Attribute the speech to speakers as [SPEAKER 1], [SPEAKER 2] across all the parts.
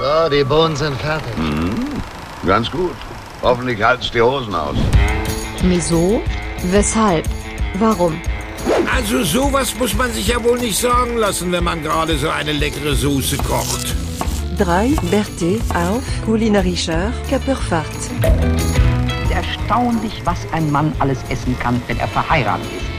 [SPEAKER 1] So, die Bohnen sind fertig.
[SPEAKER 2] Mhm. Ganz gut. Hoffentlich halt's die Hosen aus.
[SPEAKER 3] Wieso? Weshalb? Warum?
[SPEAKER 4] Also sowas muss man sich ja wohl nicht sagen lassen, wenn man gerade so eine leckere Soße kocht.
[SPEAKER 5] 3. Berthe auf kulinarischer Körperfahrt.
[SPEAKER 6] Erstaunlich, was ein Mann alles essen kann, wenn er verheiratet ist.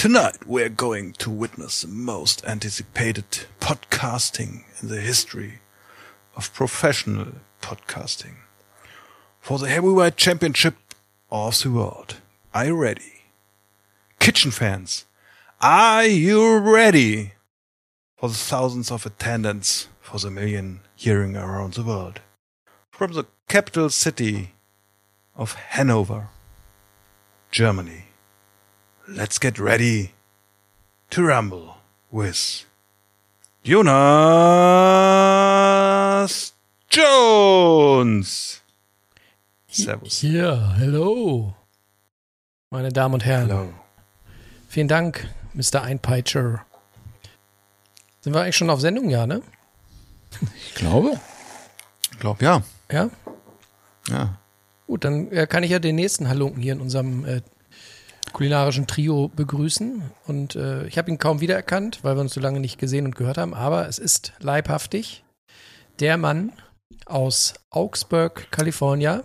[SPEAKER 7] Tonight we're going to witness the most anticipated podcasting in the history of professional podcasting. For the heavyweight championship of the world. Are you ready? Kitchen fans, are you ready? For the thousands of attendants, for the million hearing around the world. From the capital city of Hanover, Germany. Let's get ready to rumble with Jonas Jones. Servus.
[SPEAKER 8] Ja, hello. Meine Damen und Herren.
[SPEAKER 7] Hello.
[SPEAKER 8] Vielen Dank, Mr. Einpeitscher. Sind wir eigentlich schon auf Sendung, ja, ne?
[SPEAKER 9] Ich glaube.
[SPEAKER 7] Ich glaube, ja.
[SPEAKER 8] Ja?
[SPEAKER 7] Ja.
[SPEAKER 8] Gut, dann äh, kann ich ja den nächsten Halunken hier in unserem äh, kulinarischen Trio begrüßen. Und äh, ich habe ihn kaum wiedererkannt, weil wir uns so lange nicht gesehen und gehört haben. Aber es ist leibhaftig der Mann aus Augsburg, Kalifornien,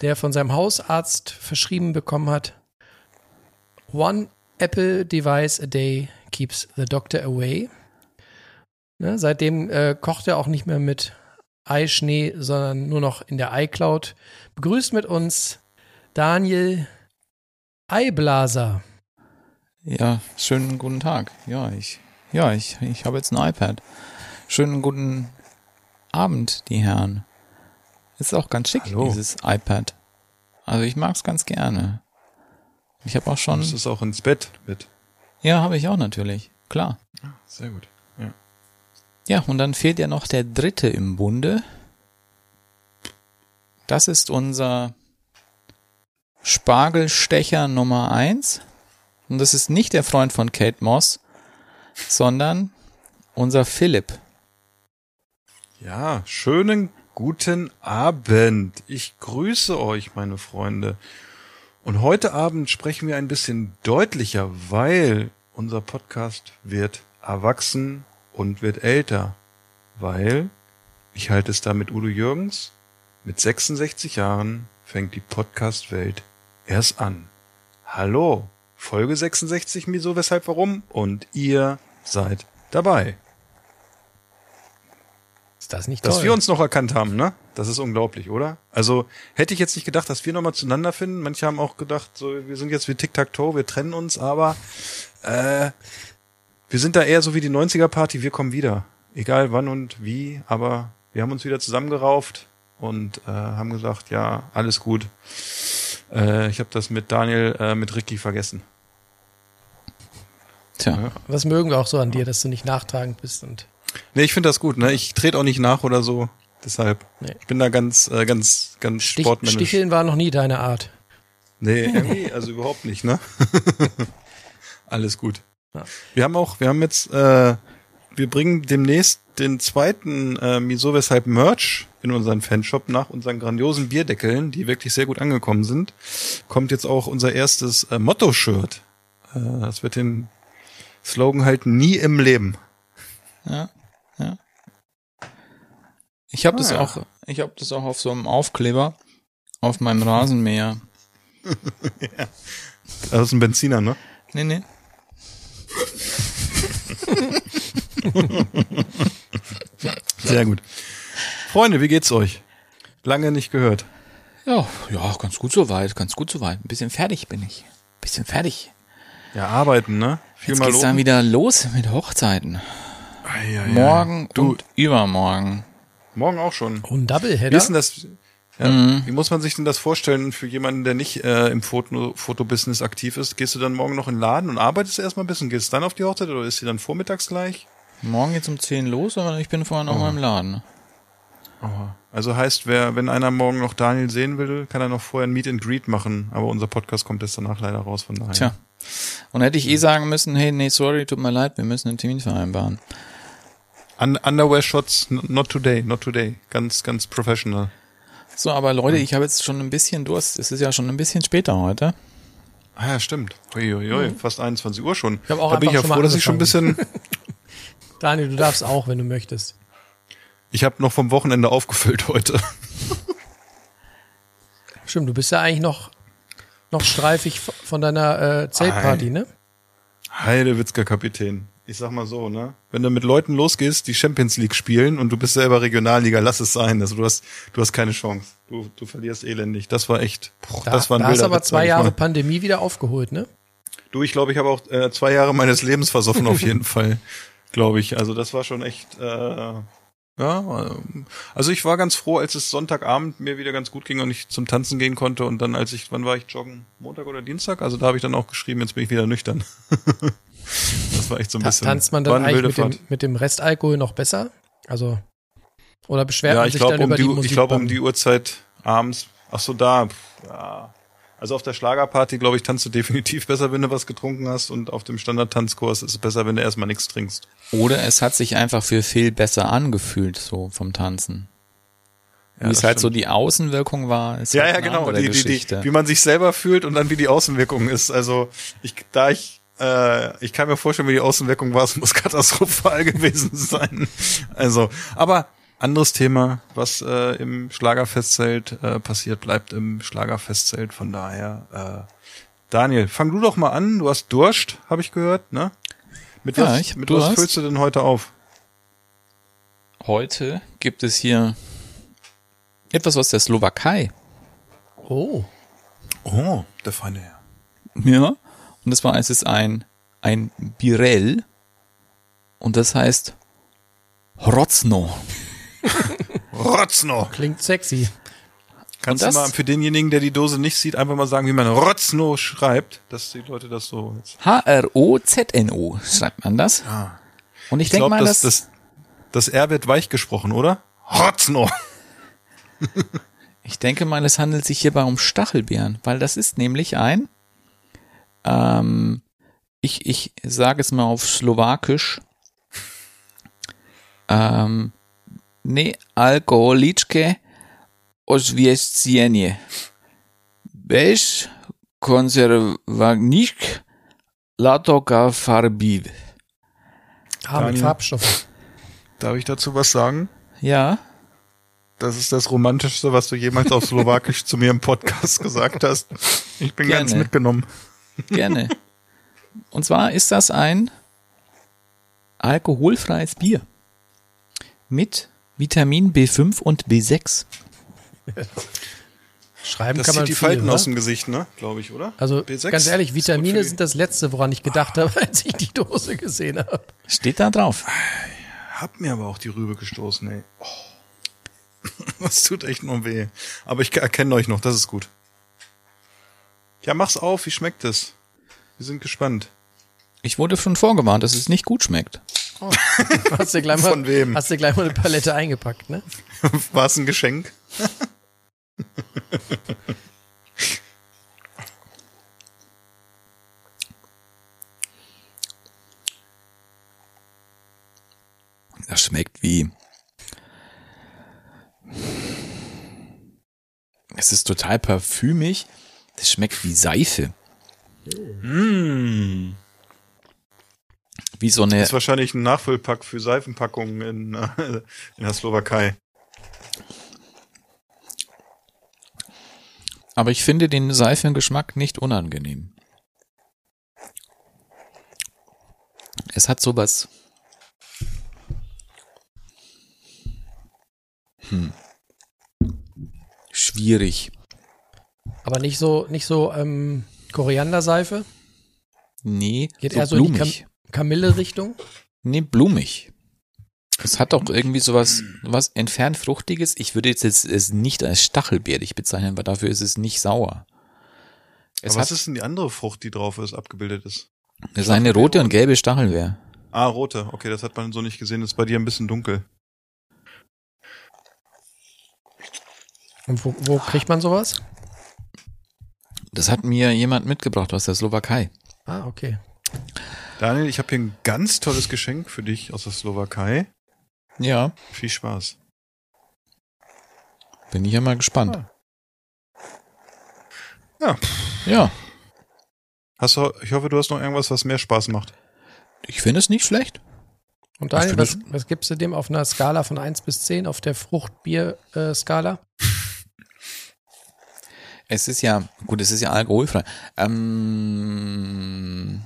[SPEAKER 8] der von seinem Hausarzt verschrieben bekommen hat, One Apple Device a Day keeps the doctor away. Ne, seitdem äh, kocht er auch nicht mehr mit Eischnee, sondern nur noch in der iCloud. Begrüßt mit uns Daniel Eiblaser.
[SPEAKER 9] Ja, schönen guten Tag. Ja, ich, ja, ich, ich habe jetzt ein iPad. Schönen guten Abend, die Herren. Ist auch ganz schick,
[SPEAKER 7] Hallo.
[SPEAKER 9] dieses iPad. Also ich mag's ganz gerne. Ich habe auch schon.
[SPEAKER 7] Das ist auch ins Bett mit.
[SPEAKER 9] Ja, habe ich auch natürlich. Klar.
[SPEAKER 7] Sehr gut. Ja.
[SPEAKER 9] Ja, und dann fehlt ja noch der dritte im Bunde. Das ist unser Spargelstecher Nummer eins. Und das ist nicht der Freund von Kate Moss, sondern unser Philipp.
[SPEAKER 7] Ja, schönen guten Abend. Ich grüße euch, meine Freunde. Und heute Abend sprechen wir ein bisschen deutlicher, weil unser Podcast wird erwachsen und wird älter. Weil, ich halte es da mit Udo Jürgens, mit 66 Jahren fängt die Podcast-Welt erst an. Hallo, Folge 66, wieso, weshalb, warum? Und ihr seid dabei.
[SPEAKER 8] Ist das nicht
[SPEAKER 7] Dass
[SPEAKER 8] toll?
[SPEAKER 7] wir uns noch erkannt haben, ne? Das ist unglaublich, oder? Also hätte ich jetzt nicht gedacht, dass wir nochmal zueinander finden. Manche haben auch gedacht, so wir sind jetzt wie Tic-Tac-Toe, wir trennen uns, aber äh, wir sind da eher so wie die 90er-Party, wir kommen wieder. Egal wann und wie, aber wir haben uns wieder zusammengerauft und äh, haben gesagt, ja, alles gut. Äh, ich habe das mit Daniel, äh, mit Ricky vergessen.
[SPEAKER 9] Tja.
[SPEAKER 8] Das mögen wir auch so an dir, dass du nicht nachtragend bist und
[SPEAKER 7] Nee, ich finde das gut, ne? Ich trete auch nicht nach oder so. Deshalb.
[SPEAKER 8] Nee.
[SPEAKER 7] Ich bin da ganz, äh, ganz, ganz
[SPEAKER 8] Stich,
[SPEAKER 7] sportmännisch.
[SPEAKER 8] Sticheln war noch nie deine Art.
[SPEAKER 7] Nee, irgendwie, also überhaupt nicht, ne? Alles gut.
[SPEAKER 8] Ja.
[SPEAKER 7] Wir haben auch, wir haben jetzt, äh, wir bringen demnächst den zweiten äh, Wieso Weshalb Merch in unseren Fanshop nach unseren grandiosen Bierdeckeln, die wirklich sehr gut angekommen sind. Kommt jetzt auch unser erstes äh, Motto-Shirt. Äh, das wird den Slogan halten, nie im Leben.
[SPEAKER 9] Ja, ja. Ich habe das
[SPEAKER 7] Ah, ja.
[SPEAKER 9] auch, ich habe das auch auf so einem Aufkleber auf meinem Rasenmäher.
[SPEAKER 7] Das ist ein Benziner, ne?
[SPEAKER 9] Nee, nee.
[SPEAKER 7] Sehr gut. Freunde, wie geht's euch? Lange nicht gehört.
[SPEAKER 9] Ja, ja, ganz gut soweit, ganz gut soweit. Ein bisschen fertig bin ich. Ein bisschen fertig.
[SPEAKER 7] Ja, arbeiten, ne? Viel
[SPEAKER 9] Jetzt
[SPEAKER 7] mal
[SPEAKER 9] geht's dann wieder los mit Hochzeiten.
[SPEAKER 7] Ei, ei, ei.
[SPEAKER 9] Morgen
[SPEAKER 7] Du,
[SPEAKER 9] und übermorgen.
[SPEAKER 7] morgen auch schon.
[SPEAKER 8] Und
[SPEAKER 7] Wie
[SPEAKER 8] Doubleheader.
[SPEAKER 7] ist denn das? Ja,
[SPEAKER 9] Mhm.
[SPEAKER 7] Wie muss man sich denn das vorstellen für jemanden, der nicht äh, im Foto, Fotobusiness aktiv ist? Gehst du dann morgen noch in den Laden und arbeitest erstmal ein bisschen? Gehst du dann auf die Hochzeit oder ist sie dann vormittags gleich?
[SPEAKER 9] Morgen geht's um 10 los, aber ich bin vorher noch
[SPEAKER 7] Oh.
[SPEAKER 9] mal im Laden.
[SPEAKER 7] Aha. Also heißt, wer, wenn einer morgen noch Daniel sehen will, kann er noch vorher ein Meet and Greet machen. Aber unser Podcast kommt jetzt danach leider raus, von daher.
[SPEAKER 9] Tja. Und hätte ich eh sagen müssen, hey, nee, sorry, tut mir leid, wir müssen einen Termin vereinbaren.
[SPEAKER 7] Un Underwear Shots, not today, not today. Ganz, ganz professional.
[SPEAKER 9] So, aber Leute, ich habe jetzt schon ein bisschen Durst. Es ist ja schon ein bisschen später heute.
[SPEAKER 7] Ah ja, stimmt. Uiuiui, fast 21 Uhr schon.
[SPEAKER 8] Mhm. Ich hab auch
[SPEAKER 7] da bin ich ja froh, dass ich schon ein bisschen.
[SPEAKER 8] Daniel, du darfst auch, wenn du möchtest.
[SPEAKER 7] ich habe noch vom Wochenende aufgefüllt heute.
[SPEAKER 8] Stimmt, du bist ja eigentlich noch, noch streifig von deiner äh, Zeltparty, ne?
[SPEAKER 7] Heidewitzker Kapitän. Ich sag mal so, ne? Wenn du mit Leuten losgehst, die Champions League spielen und du bist selber Regionalliga, lass es sein. Also du hast, du hast keine Chance. Du, du verlierst elendig. Das war echt. Boah,
[SPEAKER 8] Da,
[SPEAKER 7] das war ein
[SPEAKER 8] da hast aber zwei Jahre. Pandemie wieder aufgeholt, ne?
[SPEAKER 7] Du, ich glaube, ich habe auch äh, zwei Jahre meines Lebens versoffen auf jeden Fall, glaube ich. Also das war schon echt. Äh, ja, ähm, also ich war ganz froh, als es Sonntagabend mir wieder ganz gut ging und ich zum Tanzen gehen konnte. Und dann, als ich, wann war ich joggen? Montag oder Dienstag? Also da habe ich dann auch geschrieben, jetzt bin ich wieder nüchtern. das war echt so ein
[SPEAKER 8] Ta
[SPEAKER 7] bisschen.
[SPEAKER 8] tanzt man dann eigentlich mit dem, mit dem Restalkohol noch besser? Also, oder beschwert
[SPEAKER 7] ja,
[SPEAKER 8] man
[SPEAKER 7] ich
[SPEAKER 8] sich
[SPEAKER 7] glaube
[SPEAKER 8] dann
[SPEAKER 7] um
[SPEAKER 8] über
[SPEAKER 7] die,
[SPEAKER 8] die
[SPEAKER 7] ich
[SPEAKER 8] Musik?
[SPEAKER 7] glaube um die Uhrzeit abends. Ach so, da. Ja. Also auf der Schlagerparty, glaube ich, tanzt du definitiv besser, wenn du was getrunken hast. Und auf dem Standard-Tanzkurs ist es besser, wenn du erstmal nichts trinkst.
[SPEAKER 9] Oder es hat sich einfach für Phil besser angefühlt, so vom Tanzen.
[SPEAKER 7] Ja,
[SPEAKER 9] Wie es halt so
[SPEAKER 7] stimmt.
[SPEAKER 9] die Außenwirkung war, ist
[SPEAKER 7] Ja,
[SPEAKER 9] halt
[SPEAKER 7] ja,
[SPEAKER 9] eine
[SPEAKER 7] genau. Die, die, die, wie man sich selber fühlt und dann wie die Außenwirkung ist. Also ich, da ich, äh, ich kann mir vorstellen, wie die Außenwirkung war, es muss katastrophal gewesen sein. Also, aber anderes Thema, was äh, im Schlagerfestzelt äh, passiert, bleibt im Schlagerfestzelt. Von daher, äh, Daniel, fang du doch mal an. Du hast Durst, habe ich gehört, ne? Mit
[SPEAKER 9] Ja,
[SPEAKER 7] was,
[SPEAKER 9] ich hab
[SPEAKER 7] mit was
[SPEAKER 9] Durst.
[SPEAKER 7] füllst du denn heute auf?
[SPEAKER 9] Heute gibt es hier etwas aus der Slowakei.
[SPEAKER 8] Oh,
[SPEAKER 7] Oh, der feine Herr.
[SPEAKER 9] Ja. Und das war, es ist ein, ein Birell. Und das heißt Hrocno.
[SPEAKER 7] Rotzno.
[SPEAKER 8] klingt sexy.
[SPEAKER 7] Kannst du mal für denjenigen, der die Dose nicht sieht, einfach mal sagen, wie man Rotzno schreibt, dass die Leute das so jetzt.
[SPEAKER 9] H-R-O-Z-N-O schreibt man das. Und ich,
[SPEAKER 7] Ich
[SPEAKER 9] denke
[SPEAKER 7] glaube,
[SPEAKER 9] mal,
[SPEAKER 7] das,
[SPEAKER 9] dass,
[SPEAKER 7] das, das R wird weich gesprochen, oder? Rotzno.
[SPEAKER 9] ich denke mal, es handelt sich hierbei um Stachelbeeren, weil das ist nämlich ein, ähm, ich, ich sage es mal auf Slowakisch, ähm, ne alkoholiczke oswiecenie. Bez konserwaniczk latoka farbiv.
[SPEAKER 8] Ah, mit. Farbstoffen.
[SPEAKER 7] Darf ich dazu was sagen?
[SPEAKER 9] Ja,
[SPEAKER 7] Das ist das Romantischste, was du jemals auf Slowakisch zu mir im Podcast gesagt hast. Ich bin ganz
[SPEAKER 9] Gerne.
[SPEAKER 7] mitgenommen.
[SPEAKER 9] Gerne. Und zwar ist das ein alkoholfreies Bier mit Vitamin B5 und B6.
[SPEAKER 8] Schreiben
[SPEAKER 7] Das
[SPEAKER 8] kann man
[SPEAKER 7] die
[SPEAKER 8] viel,
[SPEAKER 7] Falten
[SPEAKER 8] oder?
[SPEAKER 7] aus dem Gesicht, ne? Glaube ich, oder?
[SPEAKER 8] Also
[SPEAKER 7] B6
[SPEAKER 8] ganz ehrlich, Vitamine sind das Letzte, woran ich gedacht habe, als ich die Dose gesehen habe.
[SPEAKER 9] Steht da drauf.
[SPEAKER 7] Hab mir aber auch die Rübe gestoßen, ey. Oh. Das tut echt nur weh. Aber ich erkenne euch noch, das ist gut. Ja, mach's auf, wie schmeckt es? Wir sind gespannt.
[SPEAKER 9] Ich wurde schon vorgewarnt, dass es nicht gut schmeckt.
[SPEAKER 8] Hast du gleich mal,
[SPEAKER 7] Von wem?
[SPEAKER 8] Hast du gleich mal eine Palette eingepackt, ne?
[SPEAKER 7] War es ein Geschenk?
[SPEAKER 9] Das schmeckt wie. Es ist total parfümig. Das schmeckt wie Seife.
[SPEAKER 7] Mm.
[SPEAKER 9] Wie so eine
[SPEAKER 7] ist wahrscheinlich ein Nachfüllpack für Seifenpackungen in, äh, in der Slowakei.
[SPEAKER 9] Aber ich finde den Seifengeschmack nicht unangenehm. Es hat sowas. Hm. Schwierig.
[SPEAKER 8] Aber nicht so, nicht so ähm, Korianderseife.
[SPEAKER 9] Nee,
[SPEAKER 8] Geht
[SPEAKER 9] so
[SPEAKER 8] eher so in die
[SPEAKER 9] blumig.
[SPEAKER 8] Kam Kamille-Richtung.
[SPEAKER 9] Nee, blumig. Es hat auch irgendwie sowas, was entfernt Fruchtiges. Ich würde jetzt es nicht als stachelbeerig bezeichnen, weil dafür ist es nicht sauer. Es
[SPEAKER 7] Aber
[SPEAKER 9] hat
[SPEAKER 7] was ist denn die andere Frucht, die drauf ist, abgebildet ist?
[SPEAKER 9] es ist eine rote und gelbe Stachelbeer.
[SPEAKER 7] Ah, rote. Okay, das hat man so nicht gesehen. Das ist bei dir ein bisschen dunkel.
[SPEAKER 8] Und wo, wo kriegt man sowas?
[SPEAKER 9] Das hat mir jemand mitgebracht aus der Slowakei.
[SPEAKER 8] Ah, okay.
[SPEAKER 7] Daniel, ich habe hier ein ganz tolles Geschenk für dich aus der Slowakei.
[SPEAKER 9] Ja,
[SPEAKER 7] Viel Spaß.
[SPEAKER 9] bin ich ja mal gespannt.
[SPEAKER 7] Ah. Ja.
[SPEAKER 9] Ja,
[SPEAKER 7] Hast du, ich hoffe, du hast noch irgendwas, was mehr Spaß macht.
[SPEAKER 9] ich finde es nicht schlecht.
[SPEAKER 8] Und Daniel, was, was gibst du dem auf einer Skala von 1 bis 10, auf der Fruchtbier-Skala?
[SPEAKER 9] Es ist ja, gut, es ist ja alkoholfrei. Ähm,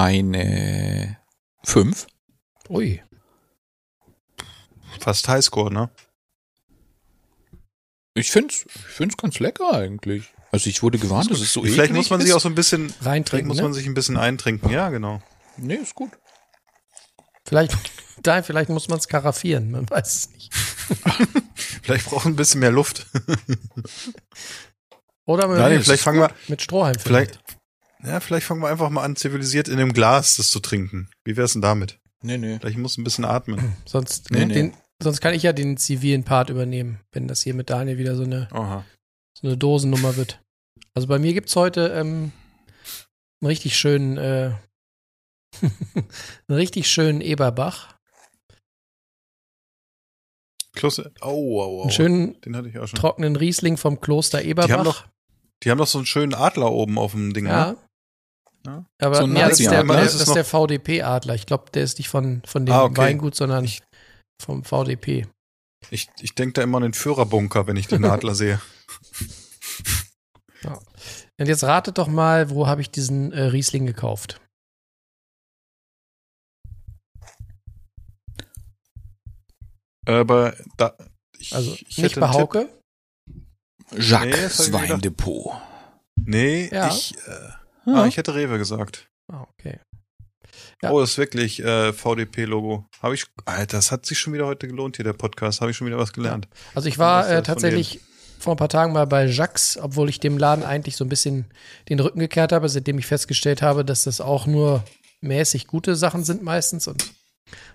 [SPEAKER 9] eine 5.
[SPEAKER 8] Ui.
[SPEAKER 7] Fast Highscore, ne?
[SPEAKER 9] Ich finde es ich find's ganz lecker eigentlich. Also ich wurde gewarnt, dass es so
[SPEAKER 7] Vielleicht muss man
[SPEAKER 9] ist.
[SPEAKER 7] sich auch so ein bisschen, vielleicht
[SPEAKER 8] Reintrinken,
[SPEAKER 7] muss
[SPEAKER 8] ne?
[SPEAKER 7] man sich ein bisschen eintrinken. Ja, genau.
[SPEAKER 9] Nee, ist gut.
[SPEAKER 8] Vielleicht, Daniel, vielleicht muss man es karaffieren, man weiß es nicht.
[SPEAKER 7] Vielleicht braucht ein bisschen mehr Luft.
[SPEAKER 8] Oder mit,
[SPEAKER 7] Daniel,
[SPEAKER 9] es
[SPEAKER 7] vielleicht
[SPEAKER 9] ist
[SPEAKER 7] fangen wir,
[SPEAKER 8] mit Strohhalm
[SPEAKER 7] vielleicht, ja, vielleicht fangen wir einfach mal an, zivilisiert in einem Glas das zu trinken. Wie wär's denn damit?
[SPEAKER 9] Nee, nee.
[SPEAKER 7] Vielleicht muss ein bisschen atmen.
[SPEAKER 8] Sonst,
[SPEAKER 9] Nee, nee.
[SPEAKER 8] Den, sonst kann ich ja den zivilen Part übernehmen, wenn das hier mit Daniel wieder so eine,
[SPEAKER 7] Aha.
[SPEAKER 8] so eine Dosennummer wird. Also bei mir gibt's heute ähm, einen richtig schönen, äh, einen richtig schönen Eberbach.
[SPEAKER 7] Kloster, oh, oh, oh.
[SPEAKER 8] Einen schönen
[SPEAKER 7] Den hatte ich auch schon.
[SPEAKER 8] trockenen Riesling vom Kloster Eberbach.
[SPEAKER 7] Die haben doch, die haben doch so einen schönen Adler oben auf dem Ding,
[SPEAKER 8] ja.
[SPEAKER 7] ne? Ja.
[SPEAKER 8] Aber
[SPEAKER 9] So
[SPEAKER 8] nee, das ist der, das
[SPEAKER 7] Ist
[SPEAKER 8] der VDP-Adler. Ich glaube, der ist nicht von, von dem
[SPEAKER 7] Ah, okay.
[SPEAKER 8] Weingut, sondern vom VDP.
[SPEAKER 7] Ich, ich denke da immer an den Führerbunker, wenn ich den Adler sehe.
[SPEAKER 8] Und jetzt ratet doch mal, wo habe ich diesen äh, Riesling gekauft?
[SPEAKER 7] Aber da, ich,
[SPEAKER 8] Also
[SPEAKER 7] ich
[SPEAKER 8] nicht bei. Hauke.
[SPEAKER 7] Nee,
[SPEAKER 9] Jacques
[SPEAKER 7] ich gedacht.
[SPEAKER 9] Weindepot.
[SPEAKER 7] Nee,
[SPEAKER 8] Ja.
[SPEAKER 7] ich, äh, ah, ich hätte Rewe gesagt.
[SPEAKER 8] Ah, okay. Ja.
[SPEAKER 7] Oh, das ist wirklich äh, VDP-Logo. Habe ich, Alter, das hat sich schon wieder heute gelohnt hier, der Podcast. Habe ich schon wieder was gelernt.
[SPEAKER 8] Also ich war äh,
[SPEAKER 7] von
[SPEAKER 8] tatsächlich vor ein paar Tagen mal bei Jacques, obwohl ich dem Laden eigentlich so ein bisschen den Rücken gekehrt habe, seitdem ich festgestellt habe, dass das auch nur mäßig gute Sachen sind meistens und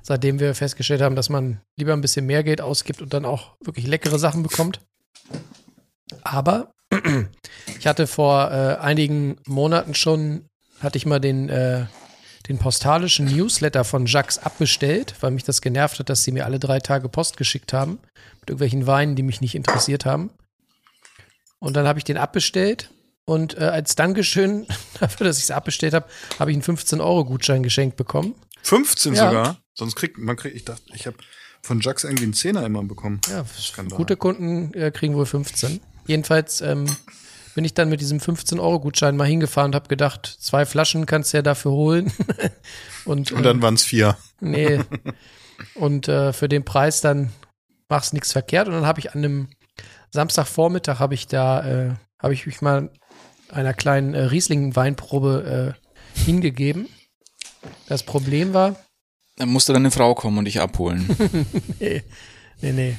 [SPEAKER 8] seitdem wir festgestellt haben, dass man lieber ein bisschen mehr Geld ausgibt und dann auch wirklich leckere Sachen bekommt. Aber ich hatte vor äh, einigen Monaten schon, hatte ich mal den, äh, den postalischen Newsletter von Jacques abbestellt, weil mich das genervt hat, dass sie mir alle drei Tage Post geschickt haben mit irgendwelchen Weinen, die mich nicht interessiert haben. Und dann habe ich den abbestellt und äh, als Dankeschön dafür, dass ich es abbestellt habe, habe ich einen 15-Euro-Gutschein geschenkt bekommen.
[SPEAKER 7] 15
[SPEAKER 8] Ja.
[SPEAKER 7] sogar. Sonst kriegt man kriegt, ich dachte, ich habe von Jacques irgendwie einen Zehner immer bekommen.
[SPEAKER 8] Ja,
[SPEAKER 7] Skandal.
[SPEAKER 8] gute Kunden äh, kriegen wohl 15. Jedenfalls ähm, bin ich dann mit diesem 15-Euro-Gutschein mal hingefahren und habe gedacht, zwei Flaschen kannst du ja dafür holen. und,
[SPEAKER 7] Und dann waren es vier.
[SPEAKER 8] Nee. Und äh, für den Preis dann machst nichts verkehrt. Und dann habe ich an einem Samstagvormittag habe ich da, äh, habe ich mich mal einer kleinen äh, Riesling-Weinprobe äh, hingegeben. Das Problem war,
[SPEAKER 9] Dann musste deine Frau kommen und dich abholen.
[SPEAKER 8] nee, nee, nee.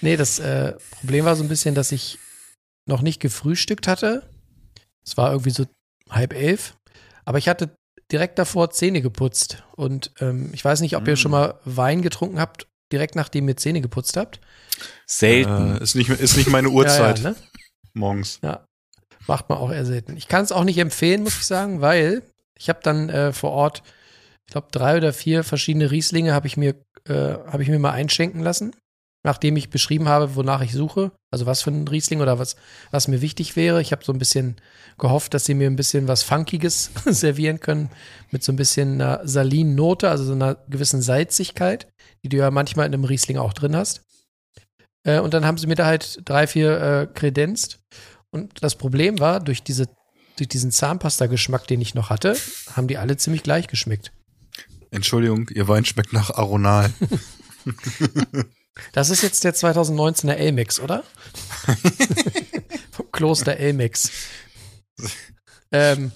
[SPEAKER 8] Nee, das äh, Problem war so ein bisschen, dass ich noch nicht gefrühstückt hatte. Es war irgendwie so halb elf. Aber ich hatte direkt davor Zähne geputzt. Und ähm, ich weiß nicht, ob ihr
[SPEAKER 7] Mm.
[SPEAKER 8] schon mal Wein getrunken habt, direkt nachdem ihr Zähne geputzt habt.
[SPEAKER 9] Selten.
[SPEAKER 7] Äh, ist, nicht, ist nicht meine Uhrzeit
[SPEAKER 8] Ja, ja, ne?
[SPEAKER 7] morgens.
[SPEAKER 8] ja. Macht man auch eher selten. Ich kann es auch nicht empfehlen, muss ich sagen, weil ich habe dann äh, vor Ort, ich glaube, drei oder vier verschiedene Rieslinge habe ich mir, äh, habe ich mir mal einschenken lassen, nachdem ich beschrieben habe, wonach ich suche. Also was für ein Riesling oder was, was mir wichtig wäre. Ich habe so ein bisschen gehofft, dass sie mir ein bisschen was Funkiges servieren können, mit so ein bisschen einer salinen Note, also so einer gewissen Salzigkeit, die du ja manchmal in einem Riesling auch drin hast. Äh, und dann haben sie mir da halt drei, vier äh, kredenzt. Und das Problem war, durch, diese, durch diesen Zahnpasta-Geschmack, den ich noch hatte, haben die alle ziemlich gleich geschmeckt.
[SPEAKER 7] Entschuldigung, ihr Wein schmeckt nach Aronal.
[SPEAKER 8] Das ist jetzt der 2019er Elmex, oder? Vom Kloster Elmex. ähm,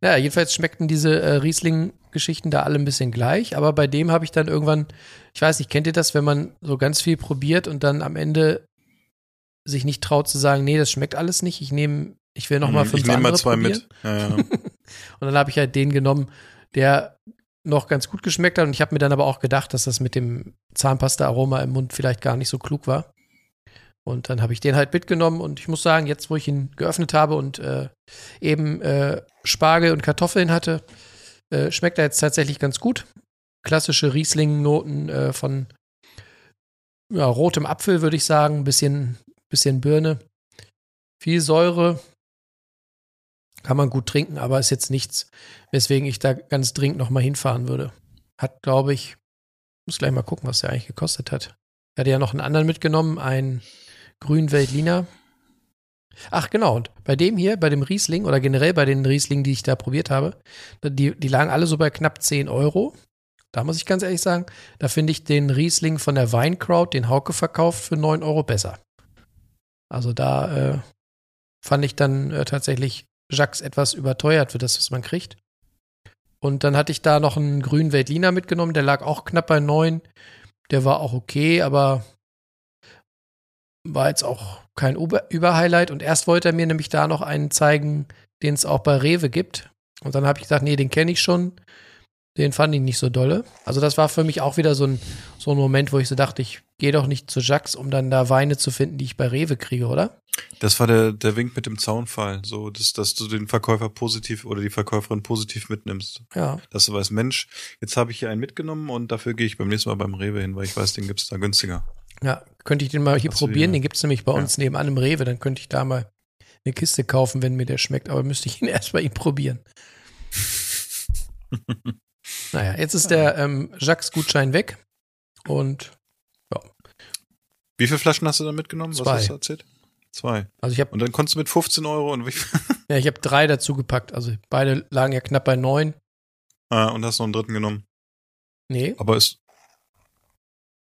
[SPEAKER 8] naja, jedenfalls schmeckten diese äh, Riesling-Geschichten da alle ein bisschen gleich, aber bei dem habe ich dann irgendwann, ich weiß nicht, kennt ihr das, wenn man so ganz viel probiert und dann am Ende sich nicht traut zu sagen, nee, das schmeckt alles nicht, ich nehme, ich will noch mal
[SPEAKER 7] Mhm,
[SPEAKER 8] fünf
[SPEAKER 7] ich nehme mal zwei
[SPEAKER 8] probieren.
[SPEAKER 7] mit. Ja, ja.
[SPEAKER 8] Und dann habe ich halt den genommen, der noch ganz gut geschmeckt hat. Und ich habe mir dann aber auch gedacht, dass das mit dem Zahnpasta-Aroma im Mund vielleicht gar nicht so klug war. Und dann habe ich den halt mitgenommen und ich muss sagen, jetzt wo ich ihn geöffnet habe und äh, eben äh, Spargel und Kartoffeln hatte, äh, schmeckt er jetzt tatsächlich ganz gut. Klassische Riesling-Noten äh, von ja, rotem Apfel, würde ich sagen, bisschen, bisschen Birne. Viel Säure. Kann man gut trinken, aber ist jetzt nichts, weswegen ich da ganz dringend nochmal hinfahren würde. Hat, glaube ich, muss gleich mal gucken, was der eigentlich gekostet hat. Er hatte ja noch einen anderen mitgenommen, einen grünen Veltliner. Ach genau, und bei dem hier, bei dem Riesling oder generell bei den Rieslingen, die ich da probiert habe, die, die lagen alle so bei knapp 10 Euro. Da muss ich ganz ehrlich sagen, da finde ich den Riesling von der Weinkraut, den Hauke verkauft, für 9 Euro besser. Also da äh, fand ich dann äh, tatsächlich Jacques etwas überteuert für das, was man kriegt. Und dann hatte ich da noch einen grünen Veltliner mitgenommen, der lag auch knapp bei 9. Der war auch okay, aber war jetzt auch kein Über Überhighlight. Und erst wollte er mir nämlich da noch einen zeigen, den es auch bei Rewe gibt. Und dann habe ich gedacht, nee, den kenne ich schon. Den fand ich nicht so dolle. Also das war für mich auch wieder so ein, so ein Moment, wo ich so dachte, ich gehe doch nicht zu Jacques, um dann da Weine zu finden, die ich bei Rewe kriege, oder?
[SPEAKER 7] Das war der, der Wink mit dem Zaunfall, so, dass, dass du den Verkäufer positiv oder die Verkäuferin positiv mitnimmst.
[SPEAKER 8] Ja.
[SPEAKER 7] Dass du weißt, Mensch, jetzt habe ich hier einen mitgenommen und dafür gehe ich beim nächsten Mal beim Rewe hin, weil ich weiß, den gibt's da günstiger.
[SPEAKER 8] Ja, könnte ich den mal hier
[SPEAKER 7] Hast
[SPEAKER 8] probieren. Den gibt's nämlich bei uns nebenan im Rewe. Dann könnte ich da mal eine Kiste kaufen, wenn mir der schmeckt. Aber müsste ich ihn erst bei ihm probieren. naja, jetzt ist der ähm, Jacques-Gutschein weg. Und
[SPEAKER 7] Wie viele Flaschen hast du da mitgenommen?
[SPEAKER 8] Zwei.
[SPEAKER 7] Was hast du erzählt? Zwei.
[SPEAKER 8] also ich habe
[SPEAKER 7] Und dann konntest du mit 15 Euro und wie viel?
[SPEAKER 8] ja, ich hab drei dazu gepackt. Also beide lagen ja knapp bei neun.
[SPEAKER 7] Ah, und hast noch einen dritten genommen.
[SPEAKER 8] Nee,
[SPEAKER 7] Aber ist.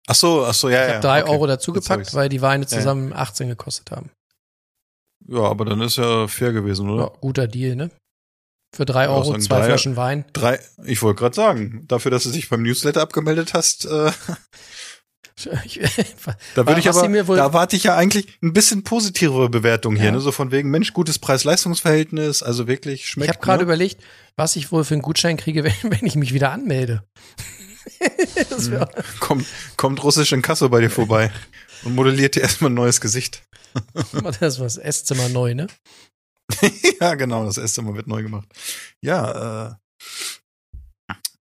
[SPEAKER 7] Ach so, ach so, ja,
[SPEAKER 8] ich
[SPEAKER 7] ja.
[SPEAKER 8] habe drei
[SPEAKER 7] okay.
[SPEAKER 8] Euro dazu
[SPEAKER 7] Jetzt hab
[SPEAKER 8] gepackt, weil die Weine
[SPEAKER 7] Ja, ja.
[SPEAKER 8] zusammen 18 gekostet haben.
[SPEAKER 7] Ja, aber dann ist ja fair gewesen,
[SPEAKER 8] Ja,
[SPEAKER 7] oder?
[SPEAKER 8] guter Deal, ne? Für drei
[SPEAKER 7] Ja,
[SPEAKER 8] Euro
[SPEAKER 7] sagen,
[SPEAKER 8] zwei
[SPEAKER 7] drei-
[SPEAKER 8] Flaschen Wein.
[SPEAKER 7] Drei, ich wollte gerade sagen, dafür, dass du dich beim Newsletter abgemeldet hast, äh,
[SPEAKER 8] Ich,
[SPEAKER 7] da würde ich aber, da erwarte ich ja eigentlich ein bisschen positivere Bewertung hier,
[SPEAKER 8] Ja.
[SPEAKER 7] ne? So von wegen, Mensch, gutes Preis-Leistungs-Verhältnis, also wirklich
[SPEAKER 8] ich
[SPEAKER 7] schmeckt.
[SPEAKER 8] habe gerade
[SPEAKER 7] ne?
[SPEAKER 8] überlegt, was ich wohl für einen Gutschein kriege, wenn, wenn ich mich wieder anmelde. wär,
[SPEAKER 7] kommt, kommt russisch in Kasso bei dir vorbei und modelliert dir erstmal ein neues Gesicht.
[SPEAKER 8] Das war das Esszimmer neu, ne?
[SPEAKER 7] ja, genau, das Esszimmer wird neu gemacht. Ja, äh,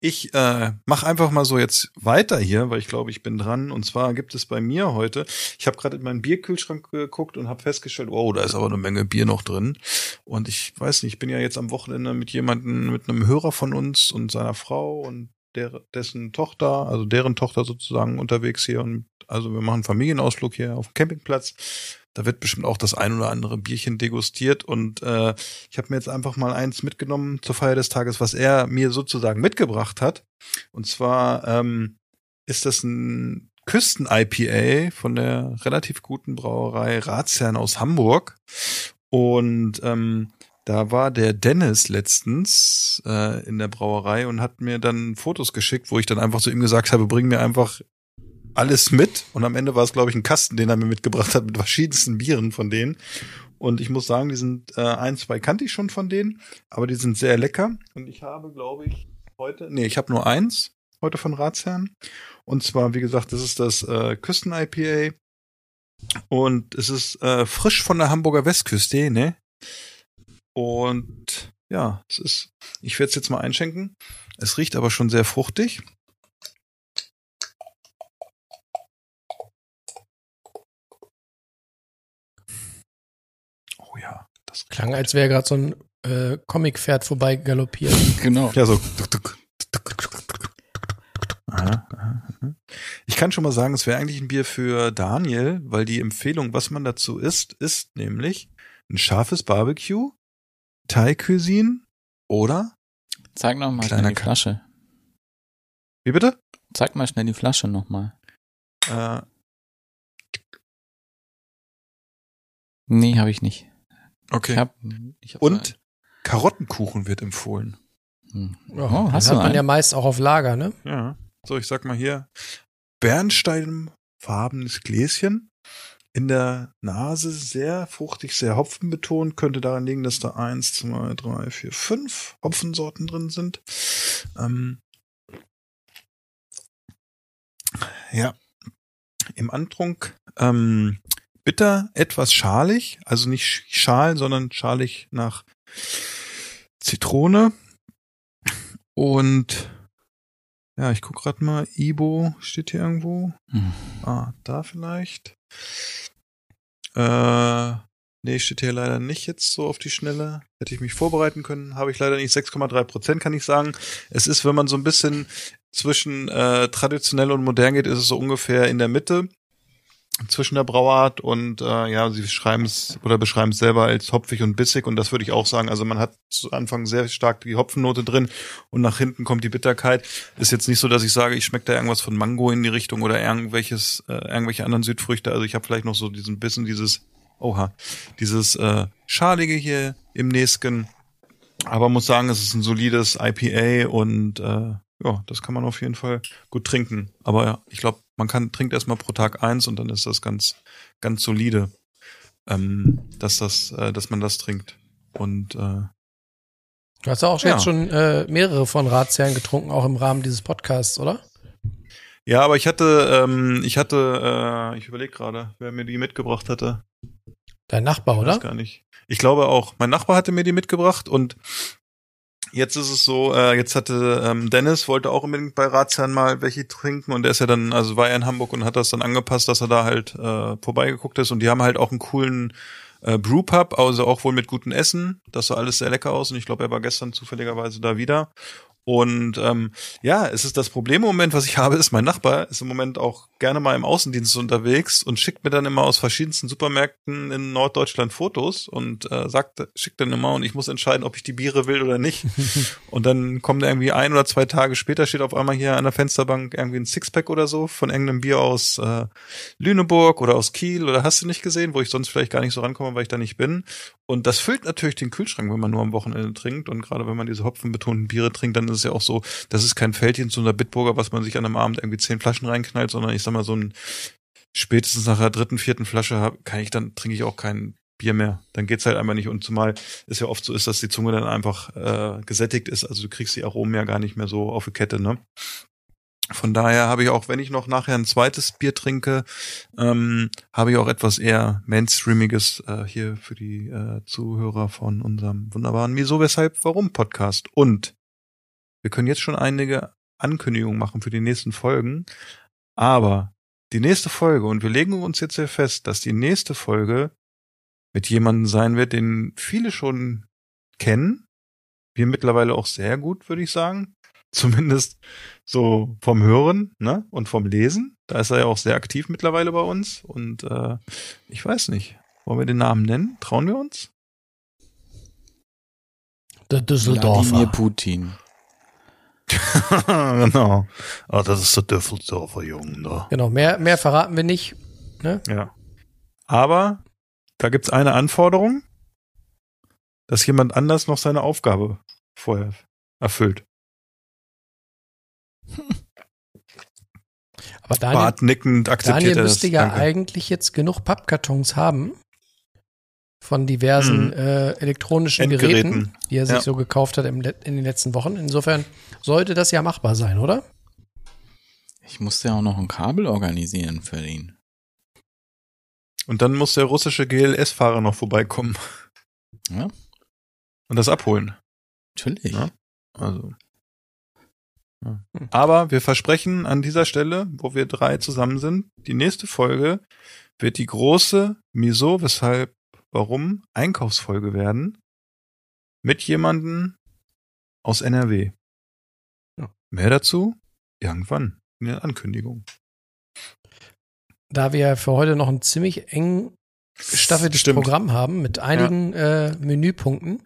[SPEAKER 7] ich äh, mache einfach mal so jetzt weiter hier, weil ich glaube, ich bin dran. Und zwar gibt es bei mir heute, ich habe gerade in meinen Bierkühlschrank geguckt und habe festgestellt, oh, da ist aber eine Menge Bier noch drin. Und ich weiß nicht, ich bin ja jetzt am Wochenende mit jemandem, mit einem Hörer von uns und seiner Frau und der, dessen Tochter, also deren Tochter sozusagen unterwegs hier. Und also wir machen Familienausflug hier auf dem Campingplatz. Da wird bestimmt auch das ein oder andere Bierchen degustiert und äh, ich habe mir jetzt einfach mal eins mitgenommen zur Feier des Tages, was er mir sozusagen mitgebracht hat. Und zwar ähm, ist das ein Küsten-IPA von der relativ guten Brauerei Ratsherrn aus Hamburg. Und ähm, da war der Dennis letztens äh, in der Brauerei und hat mir dann Fotos geschickt, wo ich dann einfach zu ihm gesagt habe, bring mir einfach alles mit. Und am Ende war es, glaube ich, ein Kasten, den er mir mitgebracht hat mit verschiedensten Bieren von denen. Und ich muss sagen, die sind äh, ein, zwei kannte ich schon von denen, aber die sind sehr lecker. Und ich habe, glaube ich, heute, nee, ich habe nur eins heute von Ratsherrn. Und zwar, wie gesagt, das ist das äh, Küsten-IPA. Und es ist äh, frisch von der Hamburger Westküste, ne? Und ja, es ist, ich werde es jetzt mal einschenken. Es riecht aber schon sehr fruchtig. Oh ja, das
[SPEAKER 8] Klang, als wäre gerade so ein äh, Comic-Pferd vorbei galoppiert.
[SPEAKER 9] Genau.
[SPEAKER 7] Ja, so. Aha, aha, aha. Ich kann schon mal sagen, es wäre eigentlich ein Bier für Daniel, weil die Empfehlung, was man dazu isst, ist nämlich ein scharfes Barbecue, Thai Cuisine oder
[SPEAKER 9] Zeig noch mal schnell die Flasche.
[SPEAKER 7] wie bitte?
[SPEAKER 9] Zeig mal schnell die Flasche noch mal.
[SPEAKER 7] Äh,
[SPEAKER 9] Nee, habe ich nicht.
[SPEAKER 7] Okay.
[SPEAKER 9] Ich hab, ich hab
[SPEAKER 7] Und Karottenkuchen wird empfohlen.
[SPEAKER 9] Hm. Oh, hast
[SPEAKER 8] hat
[SPEAKER 9] du
[SPEAKER 8] man
[SPEAKER 9] einen?
[SPEAKER 8] ja meist auch auf Lager, ne?
[SPEAKER 7] Ja. So, ich sag mal hier bernsteinfarbenes Gläschen. In der Nase sehr fruchtig, sehr hopfenbetont. Könnte daran liegen, dass da eins, zwei, drei, vier, fünf Hopfensorten drin sind. Ähm, ja. Im Antrunk ähm, bitter, etwas schalig, also nicht sch- schal, sondern schalig nach Zitrone. Und ja, ich guck grad mal, Ibo steht hier irgendwo.
[SPEAKER 9] Hm.
[SPEAKER 7] Ah, da vielleicht. Äh, nee, steht hier leider nicht jetzt so auf die Schnelle. Hätte ich mich vorbereiten können, habe ich leider nicht. 6,3 Prozent kann ich sagen. Es ist, wenn man so ein bisschen zwischen äh, traditionell und modern geht, ist es so ungefähr in der Mitte zwischen der Brauart und äh, ja, sie schreiben es oder beschreiben es selber als hopfig und bissig und das würde ich auch sagen. Also man hat zu Anfang sehr stark die Hopfennote drin und nach hinten kommt die Bitterkeit. Ist jetzt nicht so, dass ich sage, ich schmecke da irgendwas von Mango in die Richtung oder irgendwelches äh, irgendwelche anderen Südfrüchte. Also ich habe vielleicht noch so diesen bisschen dieses oha, dieses äh, schalige hier im Näsken. Aber muss sagen, es ist ein solides IPA und äh, ja, das kann man auf jeden Fall gut trinken. Aber ja, ich glaube, man kann trinkt erstmal pro Tag eins und dann ist das ganz ganz solide, ähm, dass das, äh, dass man das trinkt. Und äh,
[SPEAKER 8] Du hast auch
[SPEAKER 7] Ja.
[SPEAKER 8] jetzt schon äh, mehrere von Ratsherren getrunken, auch im Rahmen dieses Podcasts, oder?
[SPEAKER 7] ja, aber ich hatte, ähm, ich hatte, äh, ich überlege gerade, wer mir die mitgebracht hatte.
[SPEAKER 8] Dein Nachbar,
[SPEAKER 7] Ich
[SPEAKER 8] oder?
[SPEAKER 7] weiß gar nicht. Ich glaube auch. Mein Nachbar hatte mir die mitgebracht und jetzt ist es so, äh, jetzt hatte ähm, Dennis wollte auch unbedingt bei Ratsherrn mal welche trinken und der ist ja dann, also war er in Hamburg und hat das dann angepasst, dass er da halt äh, vorbeigeguckt ist und die haben halt auch einen coolen äh, Brewpub, also auch wohl mit gutem Essen. Das sah alles sehr lecker aus und ich glaube, er war gestern zufälligerweise da wieder. Und ähm, ja, es ist das Problem im Moment, was ich habe, ist, mein Nachbar ist im Moment auch gerne mal im Außendienst unterwegs und schickt mir dann immer aus verschiedensten Supermärkten in Norddeutschland Fotos und äh, sagt, schickt dann immer und ich muss entscheiden, ob ich die Biere will oder nicht. und dann kommt irgendwie ein oder zwei Tage später, steht auf einmal hier an der Fensterbank irgendwie ein Sixpack oder so von irgendeinem Bier aus äh, Lüneburg oder aus Kiel oder hast du nicht gesehen, wo ich sonst vielleicht gar nicht so rankomme, weil ich da nicht bin. Und das füllt natürlich den Kühlschrank, wenn man nur am Wochenende trinkt. Und gerade wenn man diese hopfenbetonten Biere trinkt, dann ist es ja auch so, das ist kein Feldchen zu einer Bitburger, was man sich an einem Abend irgendwie zehn Flaschen reinknallt, sondern ich sag mal so ein spätestens nach der dritten, vierten Flasche kann ich dann trinke ich auch kein Bier mehr. Dann geht's halt einfach nicht. Und zumal es ja oft so ist, dass die Zunge dann einfach äh, gesättigt ist. Also du kriegst die Aromen ja gar nicht mehr so auf die Kette, ne? Von daher habe ich auch, wenn ich noch nachher ein zweites Bier trinke, ähm, habe ich auch etwas eher Mainstreamiges äh, hier für die äh, Zuhörer von unserem wunderbaren Wieso, Weshalb, Warum Podcast. Und wir können jetzt schon einige Ankündigungen machen für die nächsten Folgen. Aber die nächste Folge, und wir legen uns jetzt sehr fest, dass die nächste Folge mit jemandem sein wird, den viele schon kennen. Wir mittlerweile auch sehr gut, würde ich sagen. Zumindest so vom Hören ne? und vom Lesen. Da ist er ja auch sehr aktiv mittlerweile bei uns. Und äh, ich weiß nicht. Wollen wir den Namen nennen? Trauen wir uns?
[SPEAKER 8] Der
[SPEAKER 9] Wladimir
[SPEAKER 8] Düsseldorfer.
[SPEAKER 9] Putin.
[SPEAKER 7] genau. Ah, das ist der Düsseldorfer Jungen da.
[SPEAKER 8] Genau, mehr, mehr verraten wir nicht.
[SPEAKER 7] Ja. Aber da gibt's eine Anforderung, dass jemand anders noch seine Aufgabe vorher erfüllt.
[SPEAKER 8] Aber Daniel,
[SPEAKER 7] Bart nickend akzeptiert
[SPEAKER 8] Daniel
[SPEAKER 7] das.
[SPEAKER 8] müsste ja eigentlich jetzt genug Pappkartons haben von diversen
[SPEAKER 7] Mhm.
[SPEAKER 8] äh, elektronischen
[SPEAKER 7] Endgeräten.
[SPEAKER 8] Geräten, die er sich
[SPEAKER 7] Ja.
[SPEAKER 8] so gekauft hat im, in den letzten Wochen. Insofern sollte das ja machbar sein, oder?
[SPEAKER 9] Ich musste ja auch noch ein Kabel organisieren für ihn.
[SPEAKER 7] Und dann muss der russische GLS-Fahrer noch vorbeikommen
[SPEAKER 9] Ja,
[SPEAKER 7] und das abholen.
[SPEAKER 9] natürlich.
[SPEAKER 7] Ja. Also. Ja. Aber wir versprechen an dieser Stelle, wo wir drei zusammen sind, die nächste Folge wird die große Wieso, weshalb, warum Einkaufsfolge werden. Mit jemanden aus NRW.
[SPEAKER 8] Ja.
[SPEAKER 7] Mehr dazu irgendwann in der Ankündigung.
[SPEAKER 8] Da wir für heute noch ein ziemlich eng gestaffeltes
[SPEAKER 7] Stimmt.
[SPEAKER 8] Programm haben mit einigen äh, Menüpunkten,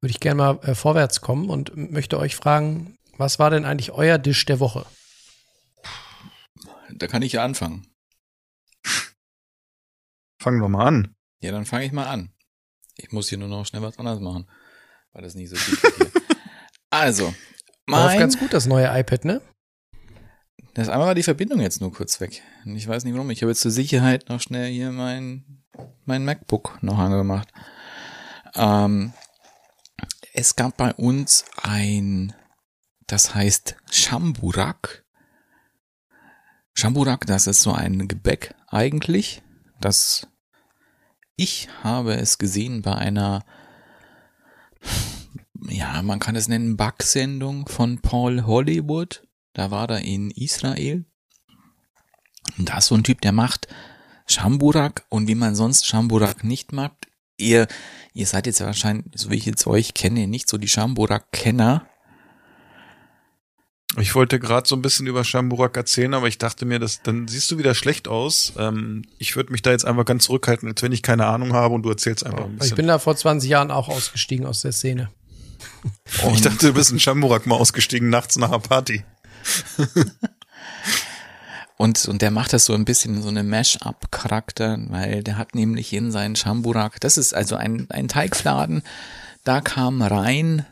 [SPEAKER 8] würde ich gerne mal äh, vorwärts kommen und möchte euch fragen, was war denn eigentlich euer Dish der Woche?
[SPEAKER 9] Da kann ich ja anfangen.
[SPEAKER 7] Fangen wir mal an.
[SPEAKER 9] Ja, dann fange ich mal an. Ich muss hier nur noch schnell was anderes machen, weil das nicht so gut wird hier. Also,
[SPEAKER 8] Läuft
[SPEAKER 9] mein,
[SPEAKER 8] ganz gut, das neue iPad, ne?
[SPEAKER 9] das einmal war die Verbindung jetzt nur kurz weg. Und ich weiß nicht warum. Ich habe jetzt zur Sicherheit noch schnell hier mein, mein MacBook noch angemacht. Ähm, es gab bei uns ein, das heißt Shamburak. Shamburak, das ist so ein Gebäck eigentlich. Das ich habe es gesehen bei einer, ja, man kann es nennen, Backsendung von Paul Hollywood. Da war er in Israel. Und da ist so ein Typ, der macht Shamburak und wie man sonst Shamburak nicht macht. Ihr, ihr seid jetzt wahrscheinlich, so wie ich jetzt euch kenne, nicht so die Shamburak-Kenner.
[SPEAKER 7] Ich wollte gerade so ein bisschen über Shamburak erzählen, aber ich dachte mir, dass dann siehst du wieder schlecht aus. Ähm, ich würde mich da jetzt einfach ganz zurückhalten, als wenn ich keine Ahnung habe und du erzählst einfach ein bisschen.
[SPEAKER 8] Ich bin da vor 20 Jahren auch ausgestiegen aus der Szene.
[SPEAKER 7] oh, ich dachte, du bist in Shamburak mal ausgestiegen nachts nach einer Party.
[SPEAKER 9] Und, und der macht das so ein bisschen so eine Mash-up-Charakter, weil der hat nämlich in seinen Shamburak, das ist also ein, ein Teigfladen, da kam rein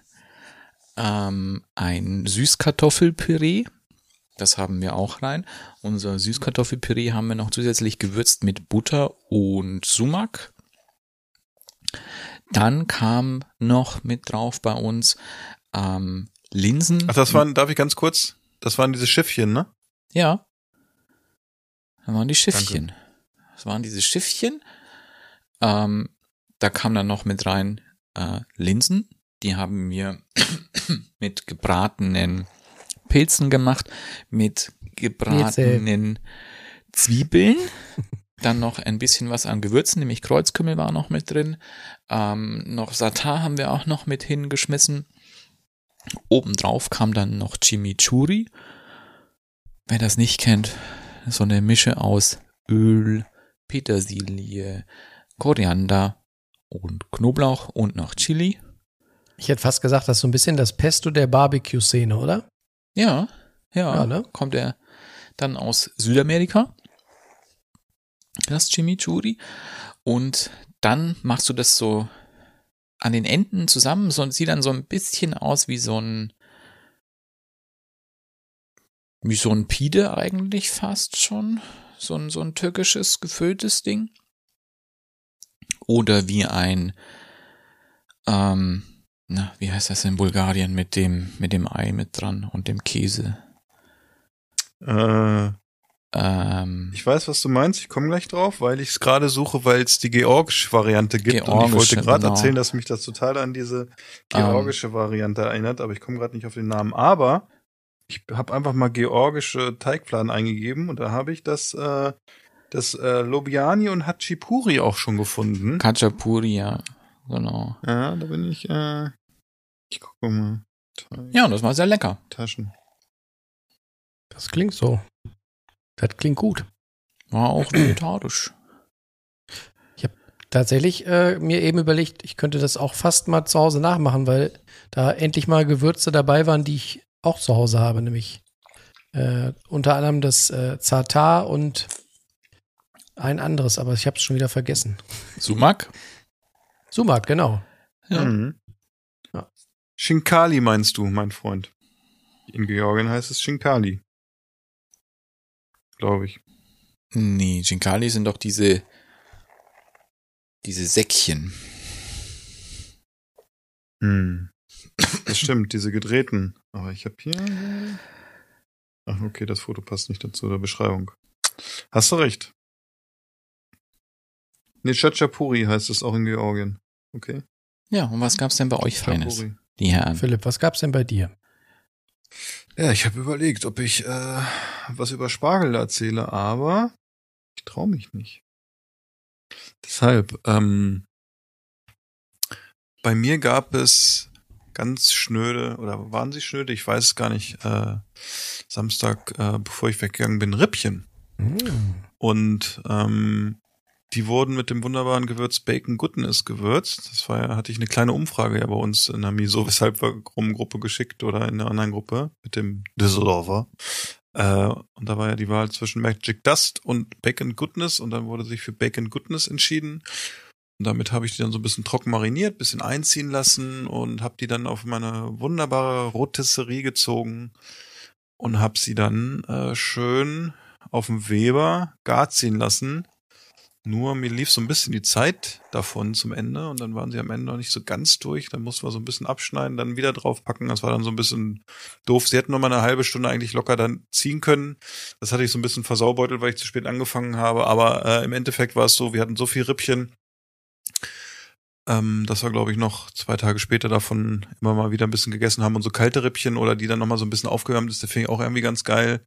[SPEAKER 9] ähm, ein Süßkartoffelpüree, das haben wir auch rein. Unser Süßkartoffelpüree haben wir noch zusätzlich gewürzt mit Butter und Sumak. Dann kam noch mit drauf bei uns ähm, Linsen.
[SPEAKER 7] Ach, das waren, darf ich ganz kurz? Das waren diese Schiffchen, ne?
[SPEAKER 9] Ja. Das waren die Schiffchen. Danke. Das waren diese Schiffchen. Ähm, da kam dann noch mit rein äh, Linsen. Die haben wir mit gebratenen Pilzen gemacht, mit gebratenen Zwiebeln. Dann noch ein bisschen was an Gewürzen, nämlich Kreuzkümmel war noch mit drin. Ähm, noch Satar haben wir auch noch mit hingeschmissen. Obendrauf kam dann noch Chimichurri. Wer das nicht kennt, so eine Mische aus Öl, Petersilie, Koriander und Knoblauch und noch Chili.
[SPEAKER 8] Ich hätte fast gesagt, das ist so ein bisschen das Pesto der Barbecue-Szene, oder?
[SPEAKER 9] Ja, ja. ja ne? Kommt er dann aus Südamerika. Das Chimichurri. Und dann machst du das so an den Enden zusammen. So, sieht dann so ein bisschen aus wie so ein wie so ein Pide eigentlich fast schon. So ein, so ein türkisches gefülltes Ding. Oder wie ein, ähm, na, wie heißt das in Bulgarien mit dem, mit dem Ei mit dran und dem Käse?
[SPEAKER 7] Äh, ähm, ich weiß, was du meinst. Ich komme gleich drauf, weil ich es gerade suche, weil es die georgische Variante gibt. Georgische, und ich wollte gerade genau. erzählen, dass mich das total an diese georgische ähm, Variante erinnert, aber ich komme gerade nicht auf den Namen. Aber ich habe einfach mal georgische Teigfladen eingegeben und da habe ich das, äh, das äh, Lobiani und Hachipuri auch schon gefunden.
[SPEAKER 9] Hachapuri, ja, genau.
[SPEAKER 7] Ja, da bin ich, äh, ich gucke mal.
[SPEAKER 9] Teig ja, das war sehr lecker.
[SPEAKER 7] Taschen.
[SPEAKER 8] Das klingt so. Das klingt gut.
[SPEAKER 9] War auch vegetarisch.
[SPEAKER 8] Ich habe tatsächlich äh, mir eben überlegt, ich könnte das auch fast mal zu Hause nachmachen, weil da endlich mal Gewürze dabei waren, die ich auch zu Hause habe, nämlich äh, unter anderem das äh, Zatar und ein anderes, aber ich habe es schon wieder vergessen.
[SPEAKER 9] Sumak?
[SPEAKER 8] Sumak, genau.
[SPEAKER 7] Ja. Mhm. Shinkali meinst du, mein Freund. In Georgien heißt es Shinkali. Glaube ich.
[SPEAKER 9] Nee, Shinkali sind doch diese diese Säckchen.
[SPEAKER 7] Hm. Das stimmt, diese gedrehten. Aber ich habe hier. Ach, okay, das Foto passt nicht dazu der Beschreibung. Hast du recht. Nee, Chachapuri heißt es auch in Georgien. Okay.
[SPEAKER 9] Ja, und was gab's denn bei euch Feines? Die Herren.
[SPEAKER 8] Philipp, was gab's denn bei dir?
[SPEAKER 7] Ja, ich habe überlegt, ob ich äh, was über Spargel erzähle, aber ich traue mich nicht. Deshalb, ähm, bei mir gab es ganz schnöde, oder waren sie schnöde? Ich weiß es gar nicht. Äh, Samstag, äh, bevor ich weggegangen bin, Rippchen. Mm. Und ähm, die wurden mit dem wunderbaren Gewürz Bacon Goodness gewürzt. Das war ja, hatte ich eine kleine Umfrage ja bei uns in der Miso, weshalb wir Gruppe geschickt oder in einer anderen Gruppe mit dem Düsseldorfer. Äh, und da war ja die Wahl zwischen Magic Dust und Bacon Goodness und dann wurde sich für Bacon Goodness entschieden. Und damit habe ich die dann so ein bisschen trocken mariniert, bisschen einziehen lassen und habe die dann auf meine wunderbare Rotisserie gezogen und habe sie dann äh, schön auf dem Weber gar ziehen lassen. Nur mir lief so ein bisschen die Zeit davon zum Ende und dann waren sie am Ende noch nicht so ganz durch. Dann mussten wir so ein bisschen abschneiden, dann wieder draufpacken. Das war dann so ein bisschen doof. Sie hätten noch mal eine halbe Stunde eigentlich locker dann ziehen können. Das hatte ich so ein bisschen versaubeutelt, weil ich zu spät angefangen habe. Aber äh, im Endeffekt war es so, wir hatten so viel Rippchen, ähm, dass wir, glaube ich, noch zwei Tage später davon immer mal wieder ein bisschen gegessen haben und so kalte Rippchen oder die dann nochmal so ein bisschen aufgewärmt ist, der finde ich auch irgendwie ganz geil.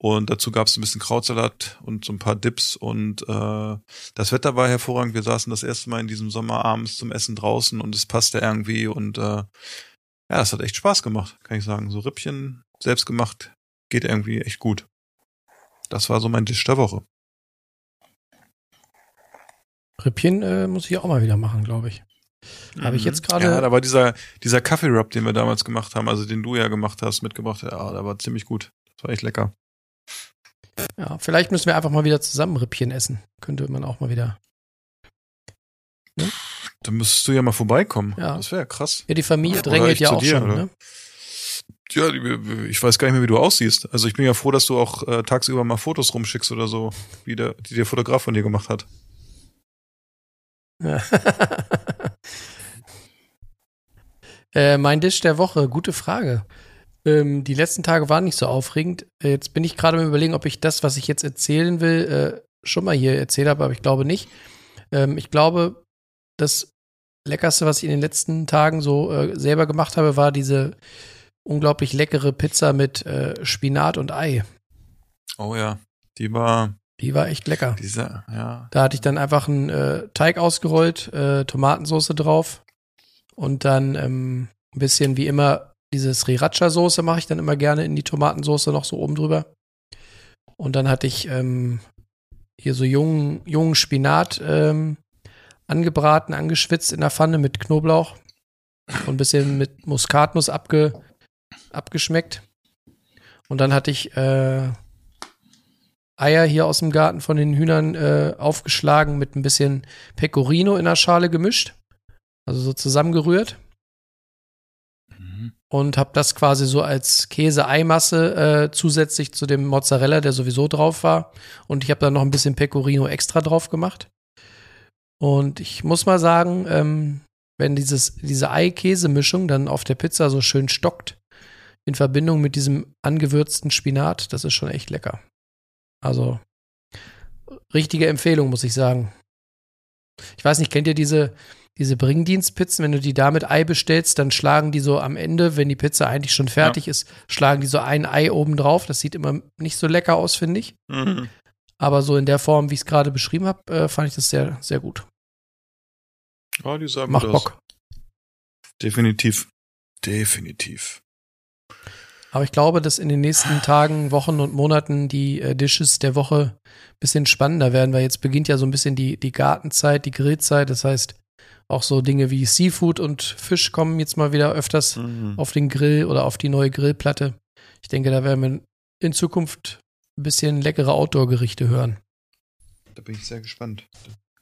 [SPEAKER 7] Und dazu gab es ein bisschen Krautsalat und so ein paar Dips und äh, das Wetter war hervorragend. Wir saßen das erste Mal in diesem Sommer abends zum Essen draußen und es passte irgendwie und äh, ja, es hat echt Spaß gemacht, kann ich sagen. So Rippchen selbst gemacht geht irgendwie echt gut. Das war so mein Tisch der Woche.
[SPEAKER 8] Rippchen äh, muss ich auch mal wieder machen, glaube ich. Habe ich jetzt gerade.
[SPEAKER 7] Ja, da war dieser, dieser Kaffee-Rub, den wir damals gemacht haben, also den du ja gemacht hast, mitgebracht, ja, der war ziemlich gut. Das war echt lecker.
[SPEAKER 8] Ja, vielleicht müssen wir einfach mal wieder zusammen Rippchen essen. Könnte man auch mal wieder.
[SPEAKER 7] Da müsstest du ja mal vorbeikommen.
[SPEAKER 8] Ja.
[SPEAKER 7] Das wäre krass.
[SPEAKER 8] Ja, die Familie drängelt ja auch
[SPEAKER 7] dir,
[SPEAKER 8] schon, ne?
[SPEAKER 7] Ja, ich weiß gar nicht mehr, wie du aussiehst. Also ich bin ja froh, dass du auch äh, tagsüber mal Fotos rumschickst oder so, wie der, die der Fotograf von dir gemacht hat.
[SPEAKER 8] Ja. äh, mein Dish der Woche, gute Frage. Ähm, die letzten Tage waren nicht so aufregend. Äh, jetzt bin ich gerade mal überlegen, ob ich das, was ich jetzt erzählen will, äh, schon mal hier erzählt habe, aber ich glaube nicht. Ähm, ich glaube, das Leckerste, was ich in den letzten Tagen so äh, selber gemacht habe, war diese unglaublich leckere Pizza mit äh, Spinat und Ei.
[SPEAKER 7] Oh ja, die war,
[SPEAKER 8] Die war echt lecker.
[SPEAKER 7] dieser, ja.
[SPEAKER 8] Da hatte ich dann einfach einen äh, Teig ausgerollt, äh, Tomatensauce drauf und dann ähm, ein bisschen wie immer diese Sriracha-Soße mache ich dann immer gerne in die Tomatensauce noch so oben drüber. Und dann hatte ich ähm, hier so jungen, jungen Spinat ähm, angebraten, angeschwitzt in der Pfanne mit Knoblauch und ein bisschen mit Muskatnuss abge, abgeschmeckt. Und dann hatte ich äh, Eier hier aus dem Garten von den Hühnern äh, aufgeschlagen mit ein bisschen Pecorino in der Schale gemischt. Also so zusammengerührt. Und habe das quasi so als Käse-Eimasse äh, zusätzlich zu dem Mozzarella, der sowieso drauf war. Und ich habe dann noch ein bisschen Pecorino extra drauf gemacht. Und ich muss mal sagen, ähm, wenn dieses, diese Ei-Käse-Mischung dann auf der Pizza so schön stockt, in Verbindung mit diesem angewürzten Spinat, das ist schon echt lecker. Also, richtige Empfehlung, muss ich sagen. Ich weiß nicht, kennt ihr diese, diese Bringdienstpizzen? Wenn du die da mit Ei bestellst, dann schlagen die so am Ende, wenn die Pizza eigentlich schon fertig ist, schlagen die so ein Ei oben drauf. Das sieht immer nicht so lecker aus, finde ich.
[SPEAKER 7] Mhm.
[SPEAKER 8] Aber so in der Form, wie ich es gerade beschrieben habe, äh, fand ich das sehr, sehr gut.
[SPEAKER 7] Ja, die sah gut
[SPEAKER 8] Macht
[SPEAKER 7] aus.
[SPEAKER 8] Bock.
[SPEAKER 7] Definitiv. Definitiv.
[SPEAKER 8] Aber ich glaube, dass in den nächsten Tagen, Wochen und Monaten die äh, Dishes der Woche ein bisschen spannender werden, weil jetzt beginnt ja so ein bisschen die, die Gartenzeit, die Grillzeit. Das heißt, auch so Dinge wie Seafood und Fisch kommen jetzt mal wieder öfters
[SPEAKER 7] Mhm.
[SPEAKER 8] auf den Grill oder auf die neue Grillplatte. Ich denke, da werden wir in Zukunft ein bisschen leckere Outdoor-Gerichte hören.
[SPEAKER 7] Da bin ich sehr gespannt.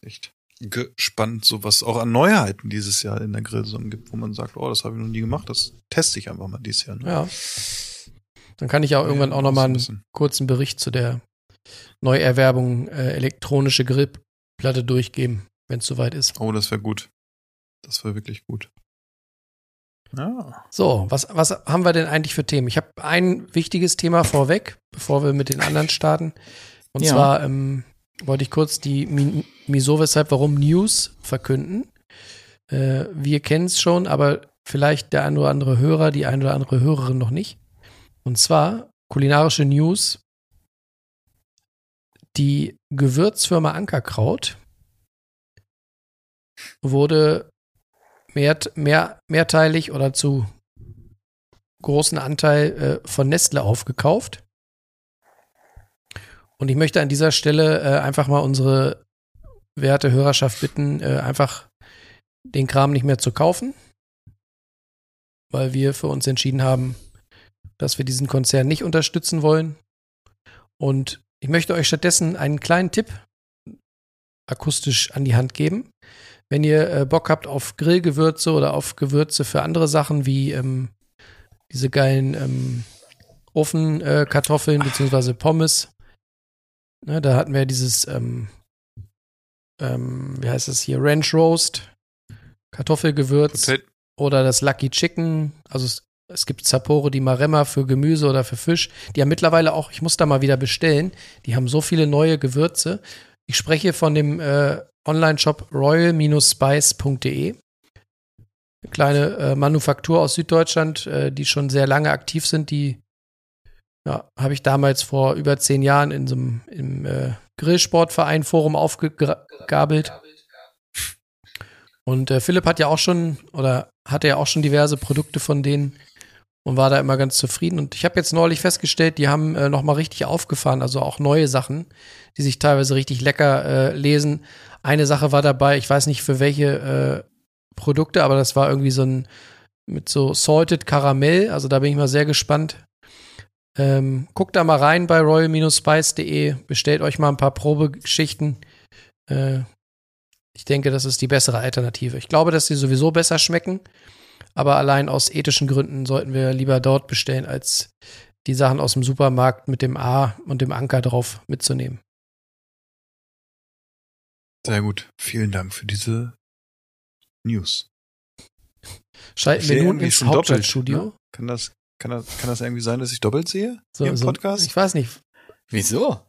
[SPEAKER 7] Echt gespannt, so was auch an Neuheiten dieses Jahr in der Grillsaison gibt, wo man sagt, oh, das habe ich noch nie gemacht, das teste ich einfach mal dieses Jahr. Ne?
[SPEAKER 8] Ja. Dann kann ich auch irgendwann auch noch mal
[SPEAKER 7] so ein
[SPEAKER 8] einen kurzen Bericht zu der Neuerwerbung äh, elektronische Grillplatte durchgeben, wenn es soweit ist.
[SPEAKER 7] Oh, das wäre gut. Das wäre wirklich gut. Ja.
[SPEAKER 8] So, was, was haben wir denn eigentlich für Themen? Ich habe ein wichtiges Thema vorweg, bevor wir mit den anderen starten. Und
[SPEAKER 9] Ja.
[SPEAKER 8] zwar ähm, wollte ich kurz die Mi- Wieso, Weshalb, Warum News verkünden. Äh, wir kennen es schon, aber vielleicht der ein oder andere Hörer, die ein oder andere Hörerin noch nicht. Und zwar kulinarische News. Die Gewürzfirma Ankerkraut wurde mehr, mehr, mehrteilig oder zu großen Anteil äh, von Nestle aufgekauft. Und ich möchte an dieser Stelle äh, einfach mal unsere werte Hörerschaft bitten, äh, einfach den Kram nicht mehr zu kaufen, weil wir für uns entschieden haben, dass wir diesen Konzern nicht unterstützen wollen. Und ich möchte euch stattdessen einen kleinen Tipp akustisch an die Hand geben. Wenn ihr äh, Bock habt auf Grillgewürze oder auf Gewürze für andere Sachen wie ähm, diese geilen ähm, Ofenkartoffeln beziehungsweise Pommes, ne, da hatten wir dieses, ähm, ähm, wie heißt das hier, Ranch Roast, Kartoffelgewürz
[SPEAKER 7] Potat
[SPEAKER 8] oder das Lucky Chicken. Also es, es gibt Sapore di Maremma für Gemüse oder für Fisch. Die haben mittlerweile auch, ich muss da mal wieder bestellen, die haben so viele neue Gewürze. Ich spreche von dem äh, Online-Shop royal-spice.de. Eine kleine äh, Manufaktur aus Süddeutschland, äh, die schon sehr lange aktiv sind. Die ja, habe ich damals vor über zehn Jahren in so einem äh, Grillsportverein Forum aufgegabelt. Und äh, Philipp hat ja auch schon oder hatte ja auch schon diverse Produkte von denen und war da immer ganz zufrieden. Und ich habe jetzt neulich festgestellt, die haben äh, noch mal richtig aufgefahren, also auch neue Sachen, die sich teilweise richtig lecker äh, lesen. Eine Sache war dabei, ich weiß nicht für welche äh, Produkte, aber das war irgendwie so ein mit so salted Karamell. Also da bin ich mal sehr gespannt. Ähm, guckt da mal rein bei royal-spice.de, bestellt euch mal ein paar Probegeschichten. Äh, ich denke, das ist die bessere Alternative. Ich glaube, dass sie sowieso besser schmecken, aber allein aus ethischen Gründen sollten wir lieber dort bestellen, als die Sachen aus dem Supermarkt mit dem A und dem Anker drauf mitzunehmen.
[SPEAKER 7] Sehr gut. Vielen Dank für diese News.
[SPEAKER 8] Schalten wir nun ins Hauptstadtstudio.
[SPEAKER 7] Ne? Kann das, kann, das, kann das irgendwie sein, dass ich doppelt sehe
[SPEAKER 8] so,
[SPEAKER 7] im
[SPEAKER 8] so,
[SPEAKER 7] Podcast?
[SPEAKER 8] Ich weiß nicht.
[SPEAKER 9] Wieso?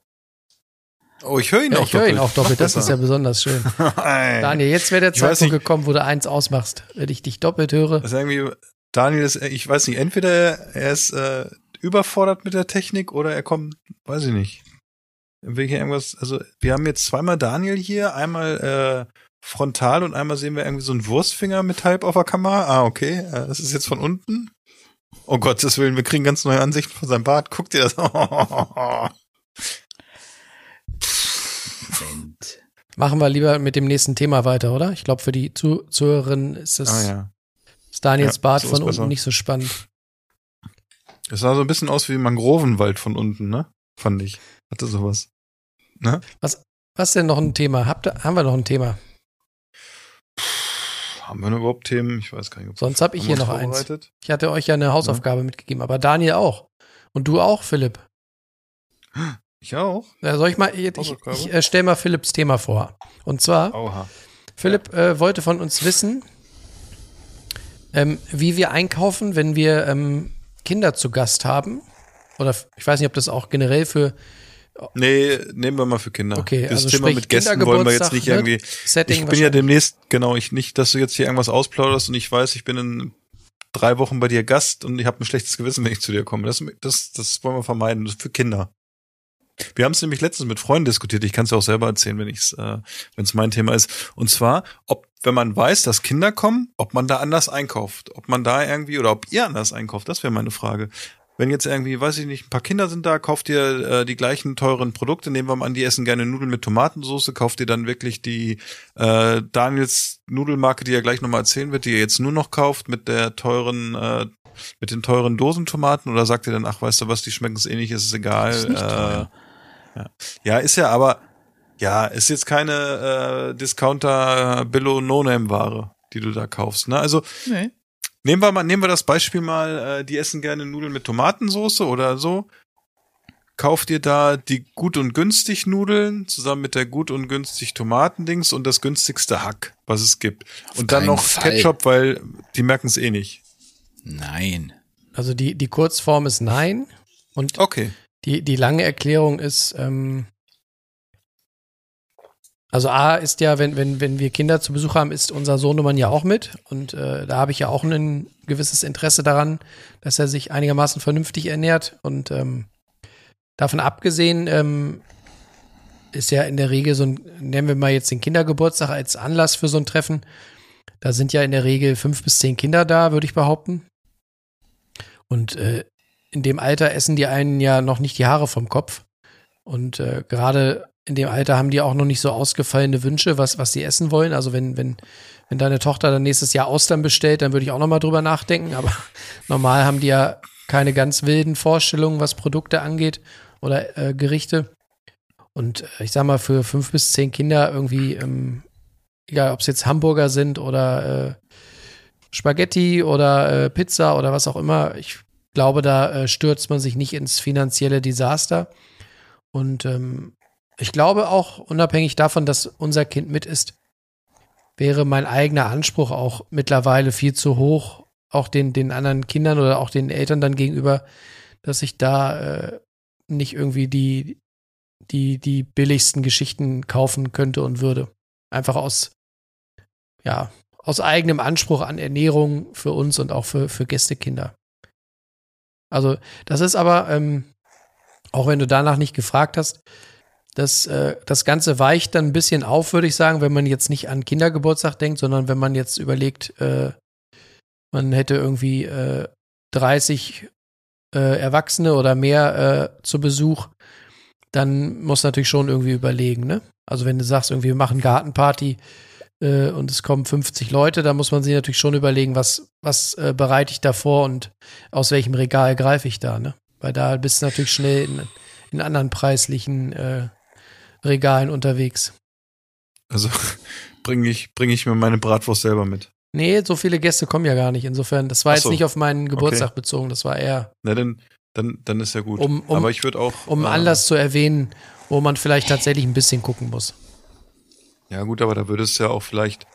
[SPEAKER 7] Oh, ich höre ihn
[SPEAKER 8] Ja,
[SPEAKER 7] auch
[SPEAKER 8] ich höre
[SPEAKER 7] doppelt.
[SPEAKER 8] ihn auch doppelt. Das ist ja besonders schön. Daniel, jetzt wäre der
[SPEAKER 7] Ich
[SPEAKER 8] Zeitpunkt gekommen, wo du eins ausmachst. Wenn ich dich doppelt höre.
[SPEAKER 7] Das ist irgendwie, Daniel ist, ich weiß nicht, entweder er ist äh, überfordert mit der Technik oder er kommt, weiß ich nicht. Will hier irgendwas, also wir haben jetzt zweimal Daniel hier, einmal äh, frontal und einmal sehen wir irgendwie so einen Wurstfinger mit halb auf der Kamera. Ah, okay, äh, das ist jetzt von unten. Oh Gottes Willen, wir kriegen ganz neue Ansichten von seinem Bart. Guck dir das.
[SPEAKER 9] Moment.
[SPEAKER 8] Machen wir lieber mit dem nächsten Thema weiter, oder? Ich glaube, für die Zu Zuhörerinnen ist das
[SPEAKER 7] ah ja.
[SPEAKER 8] ist Daniels
[SPEAKER 7] Ja,
[SPEAKER 8] Bart
[SPEAKER 7] so
[SPEAKER 8] von unten
[SPEAKER 7] besser.
[SPEAKER 8] nicht so spannend.
[SPEAKER 7] Das sah so ein bisschen aus wie Mangrovenwald von unten, ne? Fand ich. Hatte sowas. Ne?
[SPEAKER 8] Was denn noch ein Thema? Habt ihr, haben wir noch ein Thema?
[SPEAKER 7] Haben wir noch überhaupt Themen? Ich weiß gar nicht. ob-
[SPEAKER 8] Sonst habe ich hier noch eins. Ich hatte euch ja eine Hausaufgabe mitgegeben, aber Daniel auch. Und du auch, Philipp.
[SPEAKER 7] Ich auch.
[SPEAKER 8] Ja, soll ich mal, ich, ich,
[SPEAKER 7] Hausaufgabe?
[SPEAKER 8] ich äh, stell mal Philipps Thema vor. Und zwar,
[SPEAKER 7] Oha.
[SPEAKER 8] Philipp äh, wollte von uns wissen, ähm, wie wir einkaufen, wenn wir ähm, Kinder zu Gast haben. Oder ich weiß nicht, ob das auch generell für
[SPEAKER 7] Nee, nehmen wir mal für Kinder.
[SPEAKER 8] Okay,
[SPEAKER 7] das
[SPEAKER 8] also
[SPEAKER 7] Thema mit Gästen wollen wir jetzt nicht
[SPEAKER 8] ne?
[SPEAKER 7] irgendwie.
[SPEAKER 8] Setting
[SPEAKER 7] Ich bin ja demnächst, genau, ich nicht, dass du jetzt hier irgendwas ausplauderst und ich weiß, ich bin in drei Wochen bei dir Gast und ich habe ein schlechtes Gewissen, wenn ich zu dir komme. Das, das, das wollen wir vermeiden. Das ist für Kinder. Wir haben es nämlich letztens mit Freunden diskutiert. Ich kann es auch selber erzählen, wenn ich äh, wenn es mein Thema ist. Und zwar, ob wenn man weiß, dass Kinder kommen, ob man da anders einkauft, ob man da irgendwie oder ob ihr anders einkauft. Das wäre meine Frage. Wenn jetzt irgendwie, weiß ich nicht, ein paar Kinder sind da, kauft ihr äh, die gleichen teuren Produkte, nehmen wir mal an, die essen gerne Nudeln mit Tomatensauce, kauft ihr dann wirklich die äh, Daniels Nudelmarke, die er gleich nochmal erzählen wird, die ihr jetzt nur noch kauft mit der teuren, äh, mit den teuren Dosentomaten oder sagt ihr dann, ach, weißt du was, die schmecken es eh nicht, ist es egal.
[SPEAKER 9] Ist nicht
[SPEAKER 7] äh, ja, ist ja aber, ja, ist jetzt keine äh, Discounter Billo No-Name Ware, die du da kaufst. Ne? Also
[SPEAKER 9] Nee.
[SPEAKER 7] nehmen wir mal, nehmen wir das Beispiel mal, äh, die essen gerne Nudeln mit Tomatensauce oder so. Kauft ihr da die gut und günstig Nudeln zusammen mit der gut und günstig Tomatendings und das günstigste Hack, was es gibt. und dann noch
[SPEAKER 9] Fall.
[SPEAKER 7] Ketchup, weil die merken es eh nicht.
[SPEAKER 9] Nein.
[SPEAKER 8] Also die, die Kurzform ist nein. Und
[SPEAKER 7] Okay.
[SPEAKER 8] Die, die lange Erklärung ist, ähm, also A ist ja, wenn, wenn, wenn wir Kinder zu Besuch haben, ist unser Sohnemann ja auch mit. Und äh, da habe ich ja auch ein gewisses Interesse daran, dass er sich einigermaßen vernünftig ernährt. Und ähm, davon abgesehen ähm, ist ja in der Regel so ein, nennen wir mal jetzt den Kindergeburtstag als Anlass für so ein Treffen. Da sind ja in der Regel fünf bis zehn Kinder da, würde ich behaupten. Und äh, in dem Alter essen die einen ja noch nicht die Haare vom Kopf. Und äh, gerade in dem Alter haben die auch noch nicht so ausgefallene Wünsche, was, was sie essen wollen. Also wenn, wenn, wenn deine Tochter dann nächstes Jahr Austern bestellt, dann würde ich auch noch mal drüber nachdenken. Aber normal haben die ja keine ganz wilden Vorstellungen, was Produkte angeht oder äh, Gerichte. Und äh, ich sag mal, für fünf bis zehn Kinder irgendwie, ähm, egal ob es jetzt Hamburger sind oder äh, Spaghetti oder äh, Pizza oder was auch immer, ich glaube, da äh, stürzt man sich nicht ins finanzielle Desaster. Und ähm, ich glaube auch, unabhängig davon, dass unser Kind mit ist, wäre mein eigener Anspruch auch mittlerweile viel zu hoch, auch den, den anderen Kindern oder auch den Eltern dann gegenüber, dass ich da äh, nicht irgendwie die, die, die billigsten Geschichten kaufen könnte und würde. Einfach aus, ja, aus eigenem Anspruch an Ernährung für uns und auch für, für Gästekinder. Also, das ist aber, ähm, auch wenn du danach nicht gefragt hast, das, äh, das Ganze weicht dann ein bisschen auf, würde ich sagen, wenn man jetzt nicht an Kindergeburtstag denkt, sondern wenn man jetzt überlegt, äh, man hätte irgendwie äh, 30 äh, Erwachsene oder mehr äh, zu Besuch, dann muss natürlich schon irgendwie überlegen, ne? Also wenn du sagst, irgendwie wir machen Gartenparty äh, und es kommen 50 Leute, dann muss man sich natürlich schon überlegen, was, was äh, bereite ich da vor und aus welchem Regal greife ich da, ne? Weil da bist du natürlich schnell in, in anderen preislichen äh, Regalen unterwegs.
[SPEAKER 7] Also bringe ich, bring ich mir meine Bratwurst selber mit.
[SPEAKER 8] Nee, so viele Gäste kommen ja gar nicht. Insofern, das war
[SPEAKER 7] Ach
[SPEAKER 8] jetzt
[SPEAKER 7] so.
[SPEAKER 8] nicht auf meinen Geburtstag
[SPEAKER 7] Okay.
[SPEAKER 8] bezogen, das war eher,
[SPEAKER 7] Na, dann, dann, dann ist ja gut.
[SPEAKER 8] Um- um-
[SPEAKER 7] Aber ich würde auch.
[SPEAKER 8] um
[SPEAKER 7] äh,
[SPEAKER 8] Anlass zu erwähnen, wo man vielleicht tatsächlich ein bisschen gucken muss.
[SPEAKER 7] Ja, gut, aber da würde es ja auch vielleicht.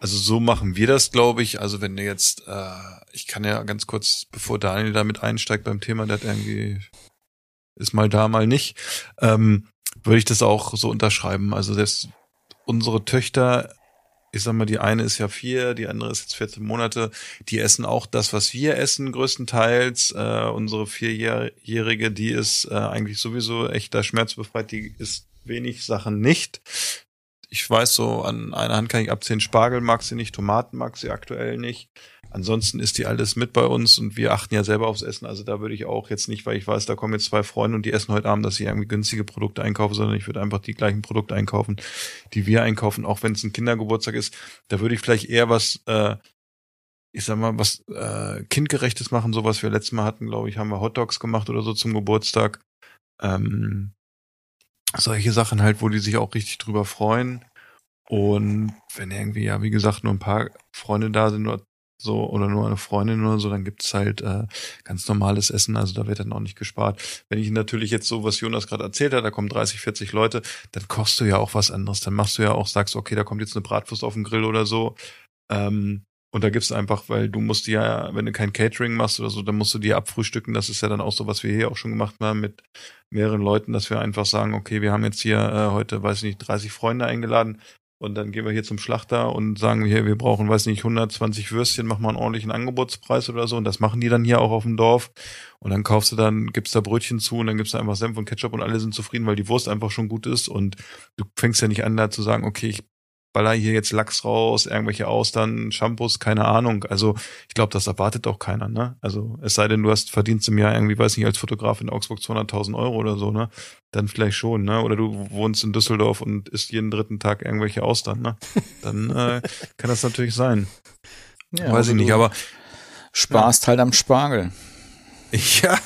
[SPEAKER 7] Also so machen wir das, glaube ich. Also wenn du jetzt, äh, ich kann ja ganz kurz, bevor Daniel damit einsteigt beim Thema, der hat irgendwie ist mal da, mal nicht, ähm, würde ich das auch so unterschreiben. Also das, unsere Töchter, ich sag mal, die eine ist ja vier, die andere ist jetzt 14 Monate, die essen auch das, was wir essen, größtenteils. Äh, unsere Vierjährige, die ist äh, eigentlich sowieso echter schmerzbefreit, die isst wenig Sachen nicht. Ich weiß so, an einer Hand kann ich abzählen, Spargel mag sie nicht, Tomaten mag sie aktuell nicht. Ansonsten ist die alles mit bei uns und wir achten ja selber aufs Essen. Also da würde ich auch jetzt nicht, weil ich weiß, da kommen jetzt zwei Freunde und die essen heute Abend, dass ich irgendwie günstige Produkte einkaufe, sondern ich würde einfach die gleichen Produkte einkaufen, die wir einkaufen, auch wenn es ein Kindergeburtstag ist. Da würde ich vielleicht eher was, äh, ich sag mal, was äh, kindgerechtes machen, so was wir letztes Mal hatten, glaube ich, haben wir Hotdogs gemacht oder so zum Geburtstag. Ähm, solche Sachen halt, wo die sich auch richtig drüber freuen. Und wenn irgendwie, ja, wie gesagt, nur ein paar Freunde da sind oder so, oder nur eine Freundin oder so, dann gibt's halt äh, ganz normales Essen, also da wird dann auch nicht gespart. Wenn ich natürlich jetzt so, was Jonas gerade erzählt hat, da kommen 30, 40 Leute, dann kochst du ja auch was anderes. Dann machst du ja auch, sagst, okay, da kommt jetzt eine Bratwurst auf den Grill oder so. Ähm, und da gibt's einfach, weil du musst ja, wenn du kein Catering machst oder so, dann musst du die abfrühstücken. Das ist ja dann auch so, was wir hier auch schon gemacht haben mit mehreren Leuten, dass wir einfach sagen, okay, wir haben jetzt hier äh, heute, weiß ich nicht, 30 Freunde eingeladen. Und dann gehen wir hier zum Schlachter und sagen hier, wir brauchen, weiß nicht, 120 Würstchen, mach mal einen ordentlichen Angebotspreis oder so. Und das machen die dann hier auch auf dem Dorf. Und dann kaufst du dann, gibst da Brötchen zu und dann gibst du einfach Senf und Ketchup und alle sind zufrieden, weil die Wurst einfach schon gut ist. Und du fängst ja nicht an da zu sagen, okay, ich baller hier jetzt Lachs raus, irgendwelche Austern, Shampoos, keine Ahnung. Also ich glaube, das erwartet auch keiner, ne? Also es sei denn, du hast verdienst im Jahr irgendwie, weiß nicht, als Fotograf in Augsburg 200.000 Euro oder so, ne? Dann vielleicht schon, ne? Oder du wohnst in Düsseldorf und isst jeden dritten Tag irgendwelche Austern, ne? Dann äh, kann das natürlich sein.
[SPEAKER 9] Ja,
[SPEAKER 7] weiß ich nicht, aber
[SPEAKER 9] Sparst halt am Spargel.
[SPEAKER 7] Ja,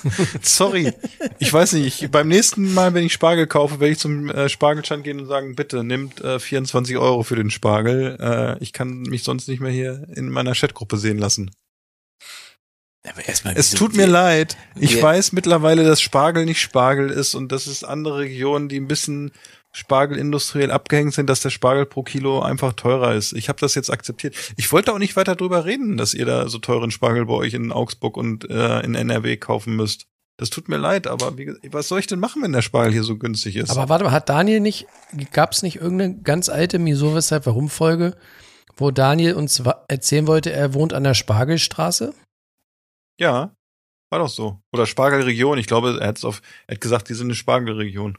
[SPEAKER 7] sorry. Ich weiß nicht, ich, beim nächsten Mal, wenn ich Spargel kaufe, werde ich zum äh, Spargelstand gehen und sagen, bitte nimmt äh, 24 Euro für den Spargel. Äh, ich kann mich sonst nicht mehr hier in meiner Chatgruppe sehen lassen.
[SPEAKER 9] Aber erstmal,
[SPEAKER 7] Es tut mir leid. Ich weiß mittlerweile, dass Spargel nicht Spargel ist und dass es andere Regionen, die ein bisschen Spargel industriell abgehängt sind, dass der Spargel pro Kilo einfach teurer ist. Ich habe das jetzt akzeptiert. Ich wollte auch nicht weiter drüber reden, dass ihr da so teuren Spargel bei euch in Augsburg und äh, in NRW kaufen müsst. Das tut mir leid, aber wie, was soll ich denn machen, wenn der Spargel hier so günstig ist?
[SPEAKER 8] Aber warte mal, hat Daniel nicht, gab es nicht irgendeine ganz alte Wieso, weshalb, warum Folge, wo Daniel uns erzählen wollte, er wohnt an der Spargelstraße?
[SPEAKER 7] ja, war doch so. Oder Spargelregion. Ich glaube, er hat auf, er hat gesagt, die sind eine Spargelregion.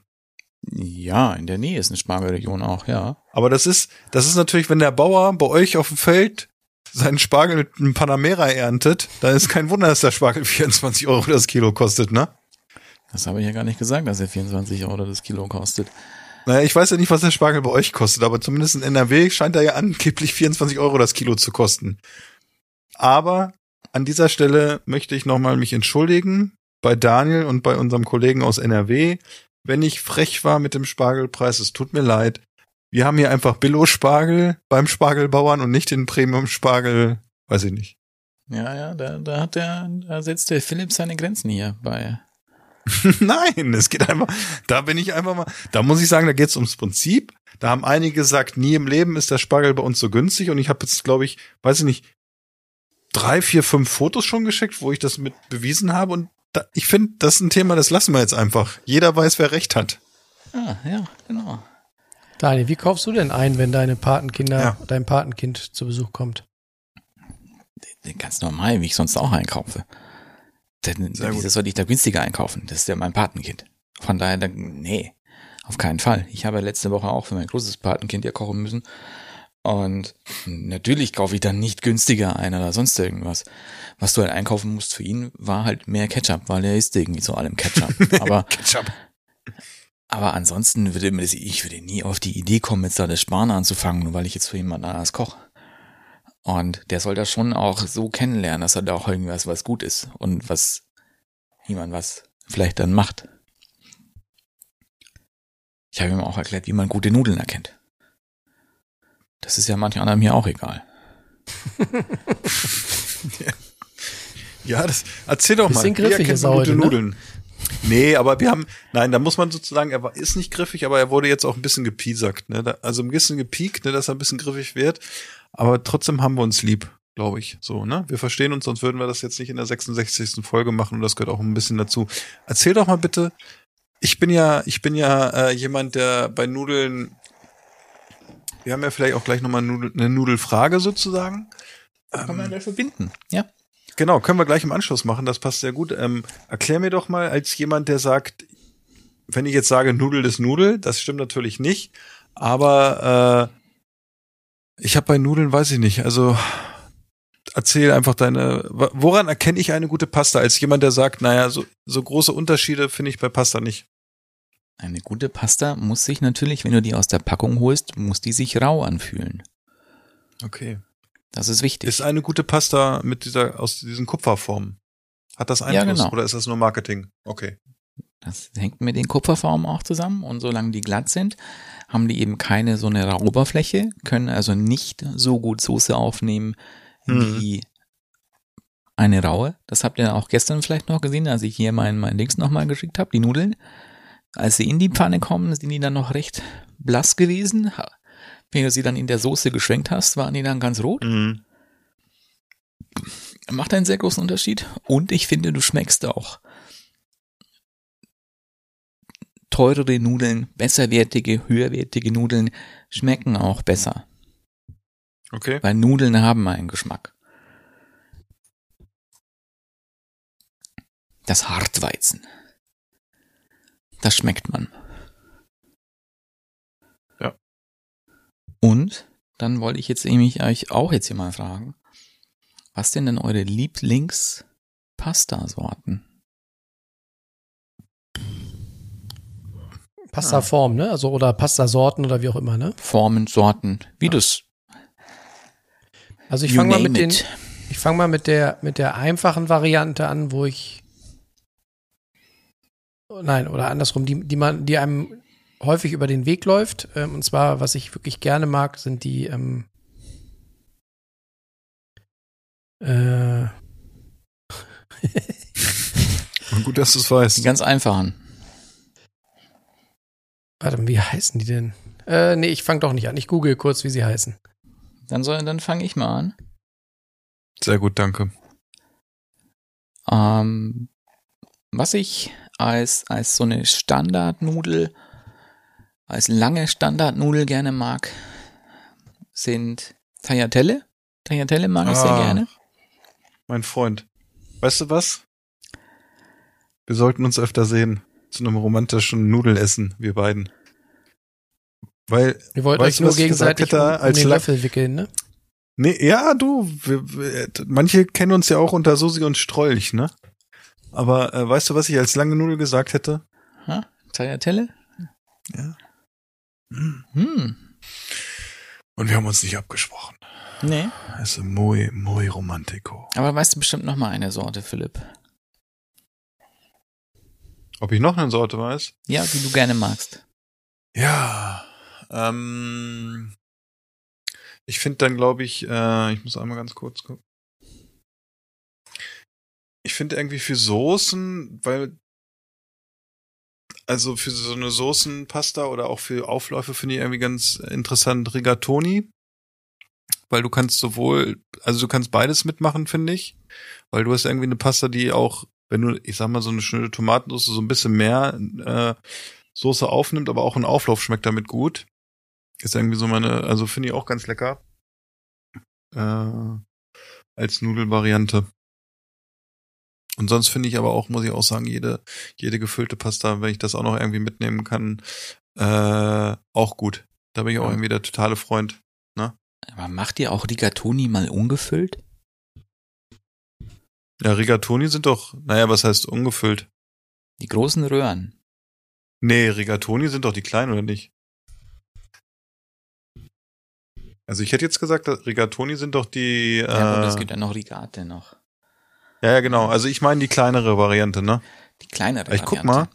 [SPEAKER 9] Ja, in der Nähe ist eine Spargelregion auch, ja.
[SPEAKER 7] Aber das ist, das ist natürlich, wenn der Bauer bei euch auf dem Feld seinen Spargel mit einem Panamera erntet, dann ist kein Wunder, dass der Spargel 24 Euro das Kilo kostet, ne?
[SPEAKER 9] Das habe ich ja gar nicht gesagt, dass er 24 Euro das Kilo kostet.
[SPEAKER 7] Naja, ich weiß ja nicht, was der Spargel bei euch kostet, aber zumindest in NRW scheint er ja angeblich 24 Euro das Kilo zu kosten. Aber an dieser Stelle möchte ich nochmal mich entschuldigen bei Daniel und bei unserem Kollegen aus NRW, wenn ich frech war mit dem Spargelpreis. Es tut mir leid. Wir haben hier einfach Billo-Spargel beim Spargelbauern und nicht den Premium-Spargel, weiß ich nicht.
[SPEAKER 9] Ja, ja, da, da hat der, da setzt der Philipp seine Grenzen hier bei.
[SPEAKER 7] Nein, es geht einfach, da bin ich einfach mal, da muss ich sagen, da geht es ums Prinzip. Da haben einige gesagt, nie im Leben ist der Spargel bei uns so günstig und ich habe jetzt, glaube ich, weiß ich nicht, drei, vier, fünf Fotos schon geschickt, wo ich das mit bewiesen habe und da, ich finde, das ist ein Thema, das lassen wir jetzt einfach. Jeder weiß, wer recht hat.
[SPEAKER 9] Ah, ja, genau.
[SPEAKER 8] Daniel, wie kaufst du denn ein, wenn deine Patenkinder,
[SPEAKER 7] Ja.
[SPEAKER 8] dein Patenkind zu Besuch kommt?
[SPEAKER 9] Ganz normal, wie ich sonst auch einkaufe. Denn wieso soll ich da günstiger einkaufen? Das ist ja mein Patenkind. Von daher, dann- nee, auf keinen Fall. Ich habe letzte Woche auch für mein großes Patenkind ja kochen müssen. Und natürlich kaufe ich dann nicht günstiger ein oder sonst irgendwas. Was du halt einkaufen musst für ihn, war halt mehr Ketchup, weil er isst irgendwie so allem Ketchup. Aber
[SPEAKER 7] Ketchup.
[SPEAKER 9] Aber ansonsten würde das, ich würde nie auf die Idee kommen, jetzt da das Sparen anzufangen, nur weil ich jetzt für jemand anders koche. Und der soll das schon auch so kennenlernen, dass er da auch irgendwas, was gut ist und was jemand was vielleicht dann macht. Ich habe ihm auch erklärt, wie man gute Nudeln erkennt. Das ist ja manch anderem hier auch egal.
[SPEAKER 7] Ja, das erzähl doch mal.
[SPEAKER 8] Bisschen
[SPEAKER 7] Wie
[SPEAKER 8] griffig
[SPEAKER 7] erkennt
[SPEAKER 8] ist
[SPEAKER 7] man gute
[SPEAKER 8] heute, ne?
[SPEAKER 7] Nudeln? Nee, aber wir haben, nein, da muss man sozusagen, er war, ist nicht griffig, aber er wurde jetzt auch ein bisschen gepiesackt, ne? Da, also ein bisschen gepiekt, ne, dass er ein bisschen griffig wird. Aber trotzdem haben wir uns lieb, glaube ich, so, ne? Wir verstehen uns, sonst würden wir das jetzt nicht in der 66. Folge machen und das gehört auch ein bisschen dazu. Erzähl doch mal bitte, ich bin ja, ich bin ja äh, jemand, der bei Nudeln, wir haben ja vielleicht auch gleich nochmal Nudel, eine Nudelfrage sozusagen.
[SPEAKER 9] Kann man da verbinden, ja.
[SPEAKER 7] Genau, können wir gleich im Anschluss machen, das passt sehr gut. Ähm, erklär mir doch mal als jemand, der sagt, wenn ich jetzt sage Nudel ist Nudel, das stimmt natürlich nicht, aber äh, ich habe bei Nudeln, weiß ich nicht, also erzähl einfach deine, woran erkenne ich eine gute Pasta als jemand, der sagt, naja, so, so große Unterschiede finde ich bei Pasta nicht.
[SPEAKER 9] Eine gute Pasta muss sich natürlich, wenn du die aus der Packung holst, muss die sich rau anfühlen.
[SPEAKER 7] Okay.
[SPEAKER 9] Das ist wichtig.
[SPEAKER 7] Ist eine gute Pasta mit dieser, aus diesen Kupferformen? Hat das Einfluss
[SPEAKER 9] Ja, genau.
[SPEAKER 7] oder ist das nur Marketing? Okay.
[SPEAKER 9] Das hängt mit den Kupferformen auch zusammen und solange die glatt sind, haben die eben keine so eine raue Oberfläche, können also nicht so gut Soße aufnehmen
[SPEAKER 7] Mhm.
[SPEAKER 9] wie eine raue. Das habt ihr auch gestern vielleicht noch gesehen, als ich hier mein, mein Dings nochmal geschickt habe, die Nudeln. Als sie in die Pfanne kommen, sind die dann noch recht blass gewesen. Wenn du sie dann in der Soße geschwenkt hast, waren die dann ganz rot.
[SPEAKER 7] Mhm.
[SPEAKER 9] Macht einen sehr großen Unterschied. Und ich finde, du schmeckst auch teurere Nudeln, besserwertige, höherwertige Nudeln schmecken auch besser.
[SPEAKER 7] Okay.
[SPEAKER 9] Weil Nudeln haben einen Geschmack. Das Hartweizen. Das schmeckt man.
[SPEAKER 7] Ja.
[SPEAKER 9] Und dann wollte ich jetzt nämlich euch auch jetzt hier mal fragen, was denn denn eure Lieblings-Pasta-Sorten?
[SPEAKER 8] Pastaform, ne? Also oder Pastasorten oder wie auch immer, ne?
[SPEAKER 9] Formen, Sorten, wie das.
[SPEAKER 8] Also ich fange mal mit den,
[SPEAKER 9] it.
[SPEAKER 8] ich fange mal mit der mit der einfachen Variante an, wo ich nein oder andersrum, die die man, die einem häufig über den Weg läuft. Ähm, und zwar, was ich wirklich gerne mag, sind die ähm, äh,
[SPEAKER 7] Gut, dass du es weißt.
[SPEAKER 9] Die ganz einfachen.
[SPEAKER 8] warte mal, wie heißen die denn? Äh, nee, ich fange doch nicht an. Ich google kurz, wie sie heißen.
[SPEAKER 9] Dann soll, dann fange ich mal an.
[SPEAKER 7] Sehr gut, danke.
[SPEAKER 9] Ähm, was ich als, als so eine Standardnudel, als lange Standardnudel gerne mag, sind Tagliatelle. Tagliatelle mag ich sehr
[SPEAKER 7] Ah.
[SPEAKER 9] gerne.
[SPEAKER 7] Mein Freund. Weißt du was? Wir sollten uns öfter sehen. Zu einem romantischen Nudelessen, wir beiden. Weil,
[SPEAKER 8] Ihr wollt
[SPEAKER 7] Weißt
[SPEAKER 8] euch nur gegenseitig
[SPEAKER 7] hätte,
[SPEAKER 8] um, um
[SPEAKER 7] als
[SPEAKER 8] den Löffel wickeln, ne?
[SPEAKER 7] nee, ja, du, wir, wir, manche kennen uns ja auch unter Susi und Strolch, ne? Aber äh, weißt du, was ich als lange Nudel gesagt hätte?
[SPEAKER 9] Ha? Tagliatelle?
[SPEAKER 7] Ja. Hm.
[SPEAKER 9] Hm.
[SPEAKER 7] Und wir haben uns nicht abgesprochen.
[SPEAKER 9] Nee.
[SPEAKER 7] Es ist muy, muy romantico.
[SPEAKER 9] Aber weißt du bestimmt noch mal eine Sorte, Philipp.
[SPEAKER 7] Ob ich noch eine Sorte weiß?
[SPEAKER 9] Ja, die du gerne magst.
[SPEAKER 7] Ja, ähm, ich finde dann, glaube ich, äh, ich muss einmal ganz kurz gucken. Ich finde irgendwie für Soßen, weil, also für so eine Soßenpasta oder auch für Aufläufe finde ich irgendwie ganz interessant Rigatoni. Weil du kannst sowohl, also du kannst beides mitmachen, finde ich. Weil du hast irgendwie eine Pasta, die auch, wenn du, ich sag mal, so eine schöne Tomatensauce so ein bisschen mehr, äh, Soße aufnimmt, aber auch ein Auflauf schmeckt damit gut. Ist irgendwie so meine, also finde ich auch ganz lecker. Äh, als Nudelvariante. Und sonst finde ich aber auch, muss ich auch sagen, jede, jede gefüllte Pasta, wenn ich das auch noch irgendwie mitnehmen kann, äh, auch gut. Da bin ich auch
[SPEAKER 9] Ja.
[SPEAKER 7] irgendwie der totale Freund.
[SPEAKER 9] Aber macht ihr auch Rigatoni mal ungefüllt?
[SPEAKER 7] Ja, Rigatoni sind doch, naja, was heißt ungefüllt?
[SPEAKER 9] Die großen Röhren.
[SPEAKER 7] Nee, Rigatoni sind doch die kleinen, oder nicht? Also ich hätte jetzt gesagt, Rigatoni sind doch die,
[SPEAKER 9] Ja, und
[SPEAKER 7] äh,
[SPEAKER 9] es gibt ja noch Rigate noch.
[SPEAKER 7] Ja, ja, genau. Also ich meine die kleinere Variante, ne?
[SPEAKER 9] Die kleinere
[SPEAKER 7] Ich guck
[SPEAKER 9] Variante.
[SPEAKER 7] mal.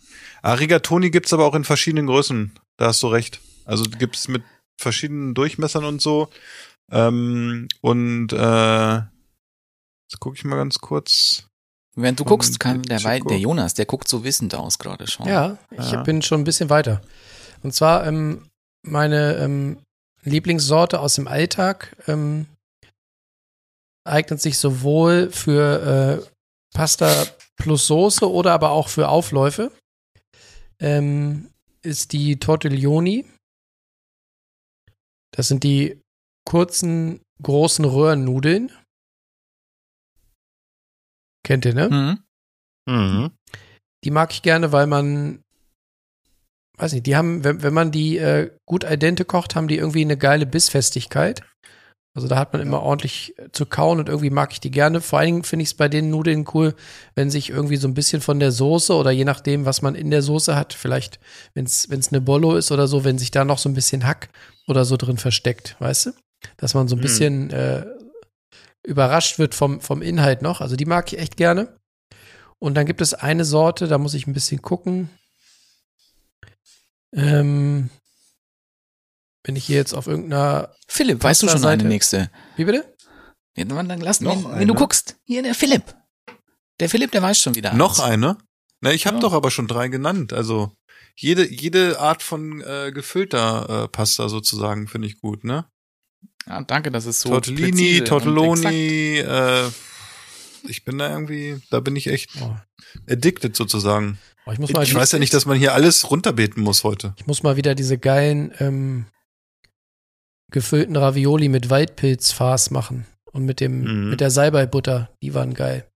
[SPEAKER 7] Ah, Rigatoni gibt's aber auch in verschiedenen Größen. Da hast du recht. Also gibt's mit verschiedenen Durchmessern und so. Ähm, und äh, jetzt gucke ich mal ganz kurz.
[SPEAKER 9] Wenn du
[SPEAKER 7] Von
[SPEAKER 9] guckst, kann der, der Jonas, der guckt so wissend aus gerade schon.
[SPEAKER 8] Ja, ich
[SPEAKER 7] Ja.
[SPEAKER 8] bin schon ein bisschen weiter. Und zwar ähm, meine ähm, Lieblingssorte aus dem Alltag ähm, eignet sich sowohl für äh, Pasta plus Soße oder aber auch für Aufläufe. Ähm, ist die Tortiglioni. Das sind die kurzen, großen Röhrennudeln. Kennt ihr, ne?
[SPEAKER 9] Mhm.
[SPEAKER 7] Mhm.
[SPEAKER 8] Die mag ich gerne, weil man, weiß nicht, die haben, wenn, wenn man die äh, gut idente kocht, haben die irgendwie eine geile Bissfestigkeit. Also da hat man immer ordentlich zu kauen und irgendwie mag ich die gerne. Vor allen Dingen finde ich es bei den Nudeln cool, wenn sich irgendwie so ein bisschen von der Soße oder je nachdem, was man in der Soße hat, vielleicht, wenn es eine Bollo ist oder so, wenn sich da noch so ein bisschen Hack oder so drin versteckt, weißt du? Dass man so ein
[SPEAKER 7] Mhm.
[SPEAKER 8] bisschen äh, überrascht wird vom, vom Inhalt noch. Also die mag ich echt gerne. Und dann gibt es eine Sorte, da muss ich ein bisschen gucken. Ähm, wenn ich hier jetzt auf irgendeiner.
[SPEAKER 9] Philipp, weißt du schon
[SPEAKER 8] Pasta-Seite.
[SPEAKER 9] eine nächste?
[SPEAKER 8] Wie bitte?
[SPEAKER 9] Ja, dann dann lass
[SPEAKER 7] Noch
[SPEAKER 9] wenn, wenn
[SPEAKER 7] eine?
[SPEAKER 9] du guckst. Hier, der Philipp. Der Philipp, der weiß schon wieder.
[SPEAKER 7] Noch
[SPEAKER 9] eins.
[SPEAKER 7] eine? Na, ich habe
[SPEAKER 9] Ja.
[SPEAKER 7] doch aber schon drei genannt. Also jede jede Art von äh, gefüllter äh, Pasta sozusagen finde ich gut, ne?
[SPEAKER 9] Ja, danke, das ist so.
[SPEAKER 7] Tortellini, Tortelloni, äh, ich bin da irgendwie, da bin ich echt
[SPEAKER 8] Oh.
[SPEAKER 7] addicted sozusagen.
[SPEAKER 8] Oh, ich muss
[SPEAKER 7] Ich, weiß ja nicht, dass man hier alles runterbeten muss heute.
[SPEAKER 8] ich muss mal wieder diese geilen ähm, gefüllten Ravioli mit Waldpilzfarce machen. Und mit dem,
[SPEAKER 7] Mhm.
[SPEAKER 8] mit der Salbei-Butter. Die waren geil.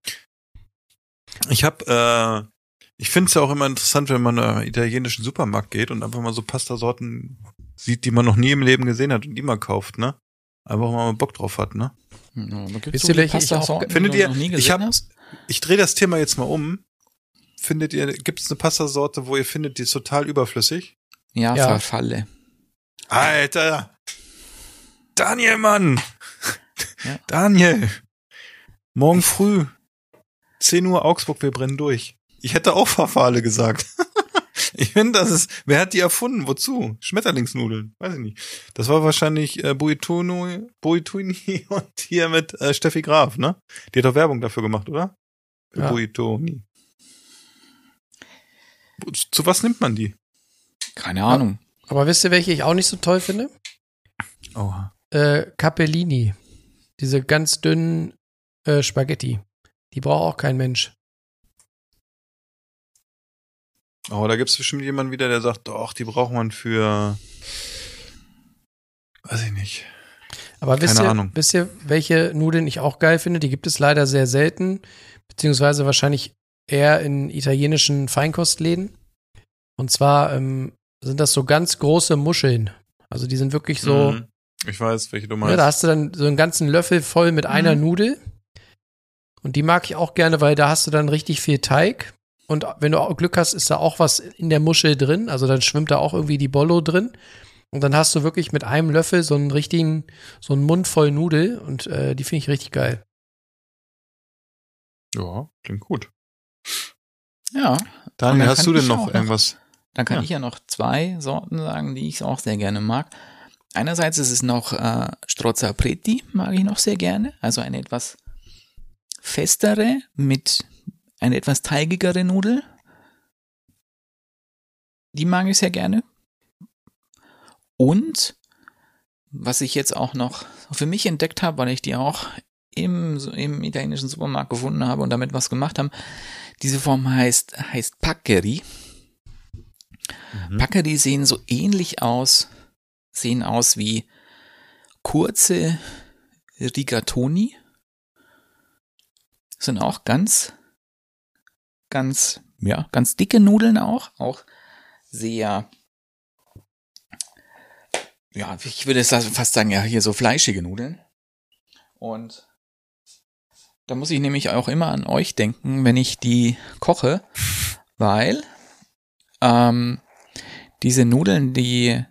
[SPEAKER 7] Ich habe, äh, ich finde es ja auch immer interessant, wenn man in einen italienischen Supermarkt geht und einfach mal so Pastasorten sieht, die man noch nie im Leben gesehen hat und die mal kauft, ne? Einfach mal Bock drauf hat, ne?
[SPEAKER 9] Ja,
[SPEAKER 8] Wisst
[SPEAKER 9] so
[SPEAKER 8] ihr, welche ich auch-
[SPEAKER 9] die
[SPEAKER 7] Findet
[SPEAKER 9] du
[SPEAKER 7] ihr-
[SPEAKER 9] noch nie
[SPEAKER 7] ich
[SPEAKER 9] gesehen
[SPEAKER 7] hab-
[SPEAKER 9] hast?
[SPEAKER 7] Ich drehe das Thema jetzt mal um. Findet ihr, gibt es eine Pastasorte, wo ihr findet, die ist total überflüssig?
[SPEAKER 9] Ja,
[SPEAKER 8] Ja.
[SPEAKER 9] Verfalle.
[SPEAKER 7] Alter! Daniel, Mann!
[SPEAKER 9] Ja.
[SPEAKER 7] Daniel! Morgen früh, 10 Uhr Augsburg, wir brennen durch. Ich hätte auch Verfahle gesagt. ich finde, das ist, wer hat die erfunden? Wozu? Schmetterlingsnudeln? Weiß ich nicht. Das war wahrscheinlich äh, Buituni, Buituni und hier mit äh, Steffi Graf, ne? Die hat doch Werbung dafür gemacht, oder? Für
[SPEAKER 8] Ja.
[SPEAKER 7] Buitoni. Zu was nimmt man die?
[SPEAKER 9] Keine Ahnung.
[SPEAKER 8] Aber wisst ihr, welche ich auch nicht so toll finde?
[SPEAKER 7] Oha.
[SPEAKER 8] Äh, Capellini. Diese ganz dünnen äh, Spaghetti. Die braucht auch kein Mensch.
[SPEAKER 7] Oh, da gibt's bestimmt jemanden wieder, der sagt, doch, die braucht man für, weiß ich nicht.
[SPEAKER 8] Aber wisst
[SPEAKER 7] Keine
[SPEAKER 8] ihr,
[SPEAKER 7] Ahnung.
[SPEAKER 8] wisst ihr, welche Nudeln ich auch geil finde? Die gibt es leider sehr selten, beziehungsweise wahrscheinlich eher in italienischen Feinkostläden. Und zwar ähm, sind das so ganz große Muscheln. Also die sind wirklich so,
[SPEAKER 7] Mhm. Ich weiß, welche du
[SPEAKER 8] ja,
[SPEAKER 7] meinst.
[SPEAKER 8] da hast du dann so einen ganzen Löffel voll mit einer
[SPEAKER 7] Mhm.
[SPEAKER 8] Nudel. Und die mag ich auch gerne, weil da hast du dann richtig viel Teig. Und wenn du auch Glück hast, ist da auch was in der Muschel drin. Also dann schwimmt da auch irgendwie die Bollo drin. Und dann hast du wirklich mit einem Löffel so einen richtigen, so einen Mund voll Nudel. Und äh, die finde ich richtig geil.
[SPEAKER 7] ja, klingt gut.
[SPEAKER 9] Ja,
[SPEAKER 7] Daniel,
[SPEAKER 9] dann
[SPEAKER 7] hast du denn noch- irgendwas?
[SPEAKER 9] dann kann
[SPEAKER 7] Ja.
[SPEAKER 9] ich ja noch zwei Sorten sagen, die ich auch sehr gerne mag. Einerseits ist es noch äh, Strozza Preti, mag ich noch sehr gerne. Also eine etwas festere mit eine etwas teigigere Nudel. Die mag ich sehr gerne. Und was ich jetzt auch noch für mich entdeckt habe, weil ich die auch im, im italienischen Supermarkt gefunden habe und damit was gemacht habe, diese Form heißt, heißt Paccheri.
[SPEAKER 7] Mhm.
[SPEAKER 9] Packery sehen so ähnlich aus, sehen aus wie kurze Rigatoni. Sind auch ganz, ganz, ja, ganz dicke Nudeln auch, auch sehr, ja, ich würde fast sagen, ja, hier so fleischige Nudeln. Und da muss ich nämlich auch immer an euch denken, wenn ich die koche, weil ähm, diese Nudeln, die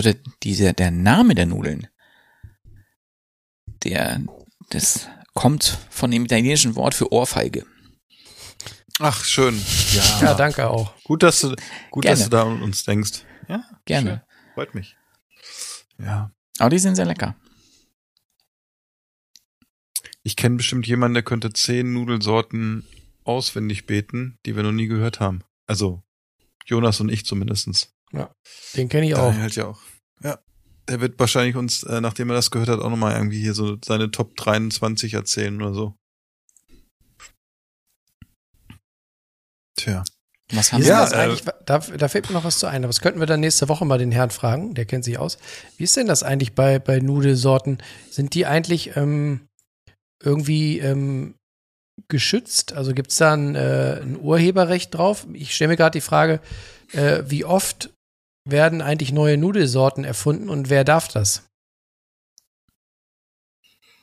[SPEAKER 9] oder diese der Name der Nudeln, der das kommt von dem italienischen Wort für Ohrfeige.
[SPEAKER 7] Ach, schön. Ja,
[SPEAKER 8] Ja, danke auch.
[SPEAKER 7] Gut, dass du, gut, dass
[SPEAKER 9] Gerne.
[SPEAKER 7] du da an uns denkst. Ja,
[SPEAKER 9] Gerne.
[SPEAKER 7] schön. Freut mich. Ja.
[SPEAKER 9] Aber die sind sehr lecker.
[SPEAKER 7] Ich kenne bestimmt jemanden, der könnte zehn Nudelsorten auswendig beten, die wir noch nie gehört haben. Also Jonas und ich zumindestens.
[SPEAKER 8] Den kenne ich auch.
[SPEAKER 7] Daniel halt ja auch. Der wird wahrscheinlich uns, äh, nachdem er das gehört hat, auch nochmal irgendwie hier so seine Top 23 erzählen oder so. Tja.
[SPEAKER 9] Was haben
[SPEAKER 7] Ja,
[SPEAKER 8] das
[SPEAKER 7] äh,
[SPEAKER 8] eigentlich? Da, da fällt mir noch was zu ein. Aber das könnten wir dann nächste Woche mal den Herrn fragen. Der kennt sich aus. Wie ist denn das eigentlich bei, bei Nudelsorten? Sind die eigentlich ähm, irgendwie ähm, geschützt? Also gibt es da ein, äh, ein Urheberrecht drauf? Ich stelle mir gerade die Frage, äh, wie oft werden eigentlich neue Nudelsorten erfunden und wer darf das?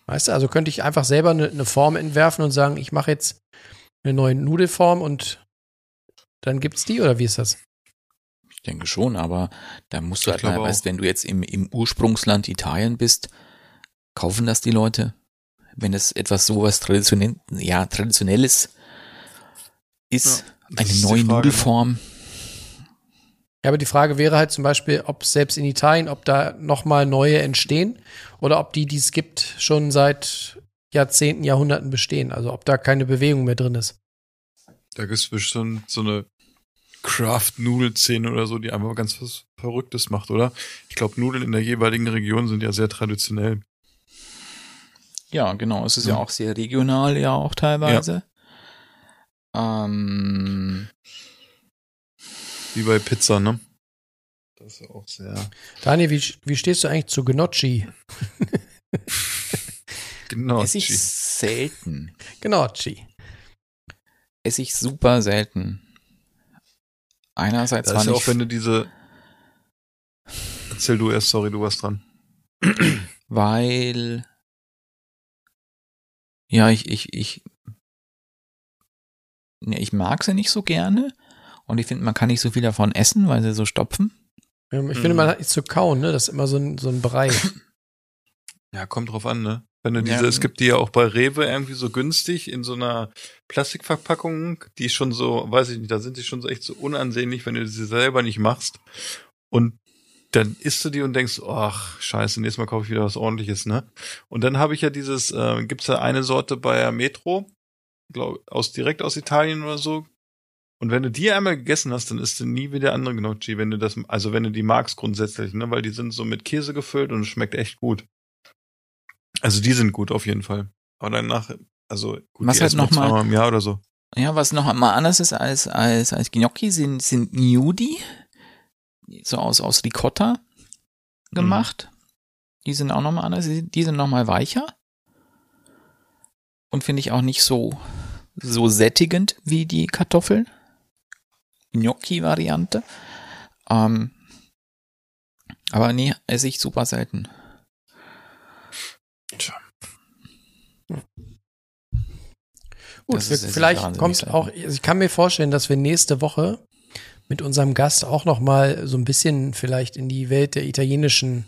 [SPEAKER 8] Weißt du, also könnte ich einfach selber eine, eine Form entwerfen und sagen, ich mache jetzt eine neue Nudelform und dann gibt's die oder wie ist das?
[SPEAKER 9] Ich denke schon, aber da musst du
[SPEAKER 7] Ich
[SPEAKER 9] halt mal, weißt, wenn du jetzt im, im Ursprungsland Italien bist, kaufen das die Leute? Wenn es etwas sowas traditionell, ja, traditionelles ist,
[SPEAKER 7] das
[SPEAKER 9] eine neue
[SPEAKER 7] Frage, ne?
[SPEAKER 9] Nudelform,
[SPEAKER 8] Ja, aber die Frage wäre halt zum Beispiel, ob selbst in Italien, ob da nochmal neue entstehen oder ob die, die es gibt, schon seit Jahrzehnten, Jahrhunderten bestehen. Also ob da keine Bewegung mehr drin ist.
[SPEAKER 7] Da gibt es bestimmt so eine Craft-Nudel-Szene oder so, die einfach ganz was Verrücktes macht, oder? Ich glaube, Nudeln in der jeweiligen Region sind ja sehr traditionell.
[SPEAKER 9] Ja, genau. Es ist ja,
[SPEAKER 7] Ja.
[SPEAKER 9] auch sehr regional, ja auch teilweise. Ähm,
[SPEAKER 7] Wie bei Pizza, ne? Das ist ja auch sehr
[SPEAKER 8] Daniel, wie, wie stehst du eigentlich zu Gnocchi?
[SPEAKER 7] genau.
[SPEAKER 9] esse ich selten.
[SPEAKER 8] Gnocchi.
[SPEAKER 9] Esse ich super selten. Einerseits
[SPEAKER 7] Das
[SPEAKER 9] war
[SPEAKER 7] ist ja auch, wenn du diese. Erzähl du erst, sorry, du warst dran.
[SPEAKER 9] weil ja, ich, ich, ich, ja, ich mag sie nicht so gerne und ich finde, man kann nicht so viel davon essen, weil sie so stopfen.
[SPEAKER 8] Ähm, Ich finde,
[SPEAKER 7] Mhm.
[SPEAKER 8] man hat nicht zu kauen, ne? Das ist immer so ein, so ein Brei.
[SPEAKER 7] Ja, kommt drauf an, ne? Wenn du
[SPEAKER 9] Ja.
[SPEAKER 7] diese, es gibt die ja auch bei Rewe irgendwie so günstig in so einer Plastikverpackung, die schon so, weiß ich nicht, da sind die schon so echt so unansehnlich, wenn du sie selber nicht machst. Und dann isst du die und denkst, ach, scheiße, nächstes Mal kaufe ich wieder was ordentliches, ne? Und dann habe ich ja dieses, äh, gibt's da eine Sorte bei der Metro, glaub, aus, direkt aus Italien oder so. Und wenn du die einmal gegessen hast, dann isst du nie wieder andere Gnocchi, wenn du das, also wenn du die magst grundsätzlich, ne? Weil die sind so mit Käse gefüllt und es schmeckt echt gut. Also die sind gut auf jeden Fall. Aber danach, also gut,
[SPEAKER 9] Was halt noch mal-
[SPEAKER 7] zweimal im Jahr oder so.
[SPEAKER 9] Ja, was noch mal anders ist als, als, als Gnocchi sind, sind Gnudi, so aus, aus Ricotta gemacht. Die sind auch noch mal anders, die die sind noch mal weicher. Und finde ich auch nicht so, so sättigend wie die Kartoffeln. Gnocchi-Variante. Ähm, aber nee, esse ich super selten.
[SPEAKER 7] Tja.
[SPEAKER 8] Gut,
[SPEAKER 9] Das
[SPEAKER 8] wir, vielleicht kommt
[SPEAKER 9] selten.
[SPEAKER 8] auch, also ich kann mir vorstellen, dass wir nächste Woche mit unserem Gast auch noch mal so ein bisschen vielleicht in die Welt der italienischen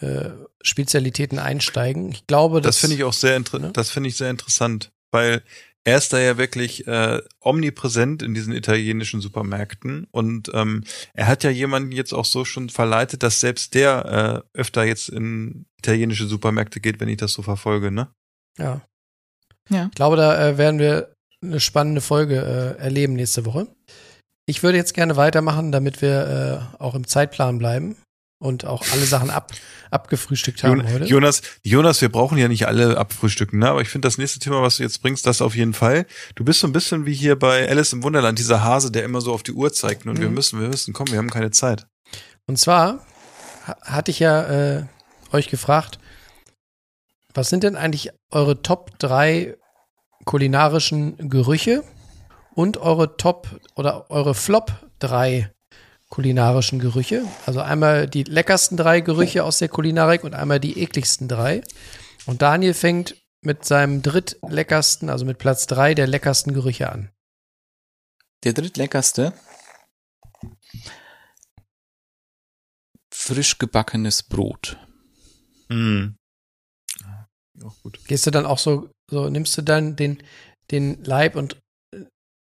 [SPEAKER 8] äh, Spezialitäten einsteigen. Ich glaube,
[SPEAKER 7] Das finde ich auch sehr, inter
[SPEAKER 8] ne?
[SPEAKER 7] das finde ich sehr interessant, weil er ist da ja wirklich äh, omnipräsent in diesen italienischen Supermärkten und ähm, er hat ja jemanden jetzt auch so schon verleitet, dass selbst der äh, öfter jetzt in italienische Supermärkte geht, wenn ich das so verfolge, ne?
[SPEAKER 8] Ja.
[SPEAKER 9] Ja.
[SPEAKER 8] Ich glaube, da äh, werden wir eine spannende Folge äh, erleben nächste Woche. Ich würde jetzt gerne weitermachen, damit wir äh, auch im Zeitplan bleiben. Und auch alle Sachen ab, abgefrühstückt haben
[SPEAKER 7] Jon-
[SPEAKER 8] heute.
[SPEAKER 7] Jonas, Jonas, wir brauchen ja nicht alle abfrühstücken, ne? Aber ich finde das nächste Thema, was du jetzt bringst, das auf jeden Fall. Du bist so ein bisschen wie hier bei Alice im Wunderland, dieser Hase, der immer so auf die Uhr zeigt. Und wir
[SPEAKER 8] Mhm.
[SPEAKER 7] müssen, wir müssen, komm, wir haben keine Zeit.
[SPEAKER 8] Und zwar ha- hatte ich ja äh, euch gefragt, was sind denn eigentlich eure Top 3 kulinarischen Gerüche und eure Top oder eure Flop 3 kulinarischen Gerüche? Also einmal die leckersten drei Gerüche aus der Kulinarik und einmal die ekligsten drei. Und Daniel fängt mit seinem drittleckersten, also mit Platz 3 der leckersten Gerüche an.
[SPEAKER 9] Der drittleckerste. Frisch gebackenes Brot.
[SPEAKER 7] Mhm. Ja, Auch gut.
[SPEAKER 8] Gehst du dann auch so, so nimmst du dann den, den Leib und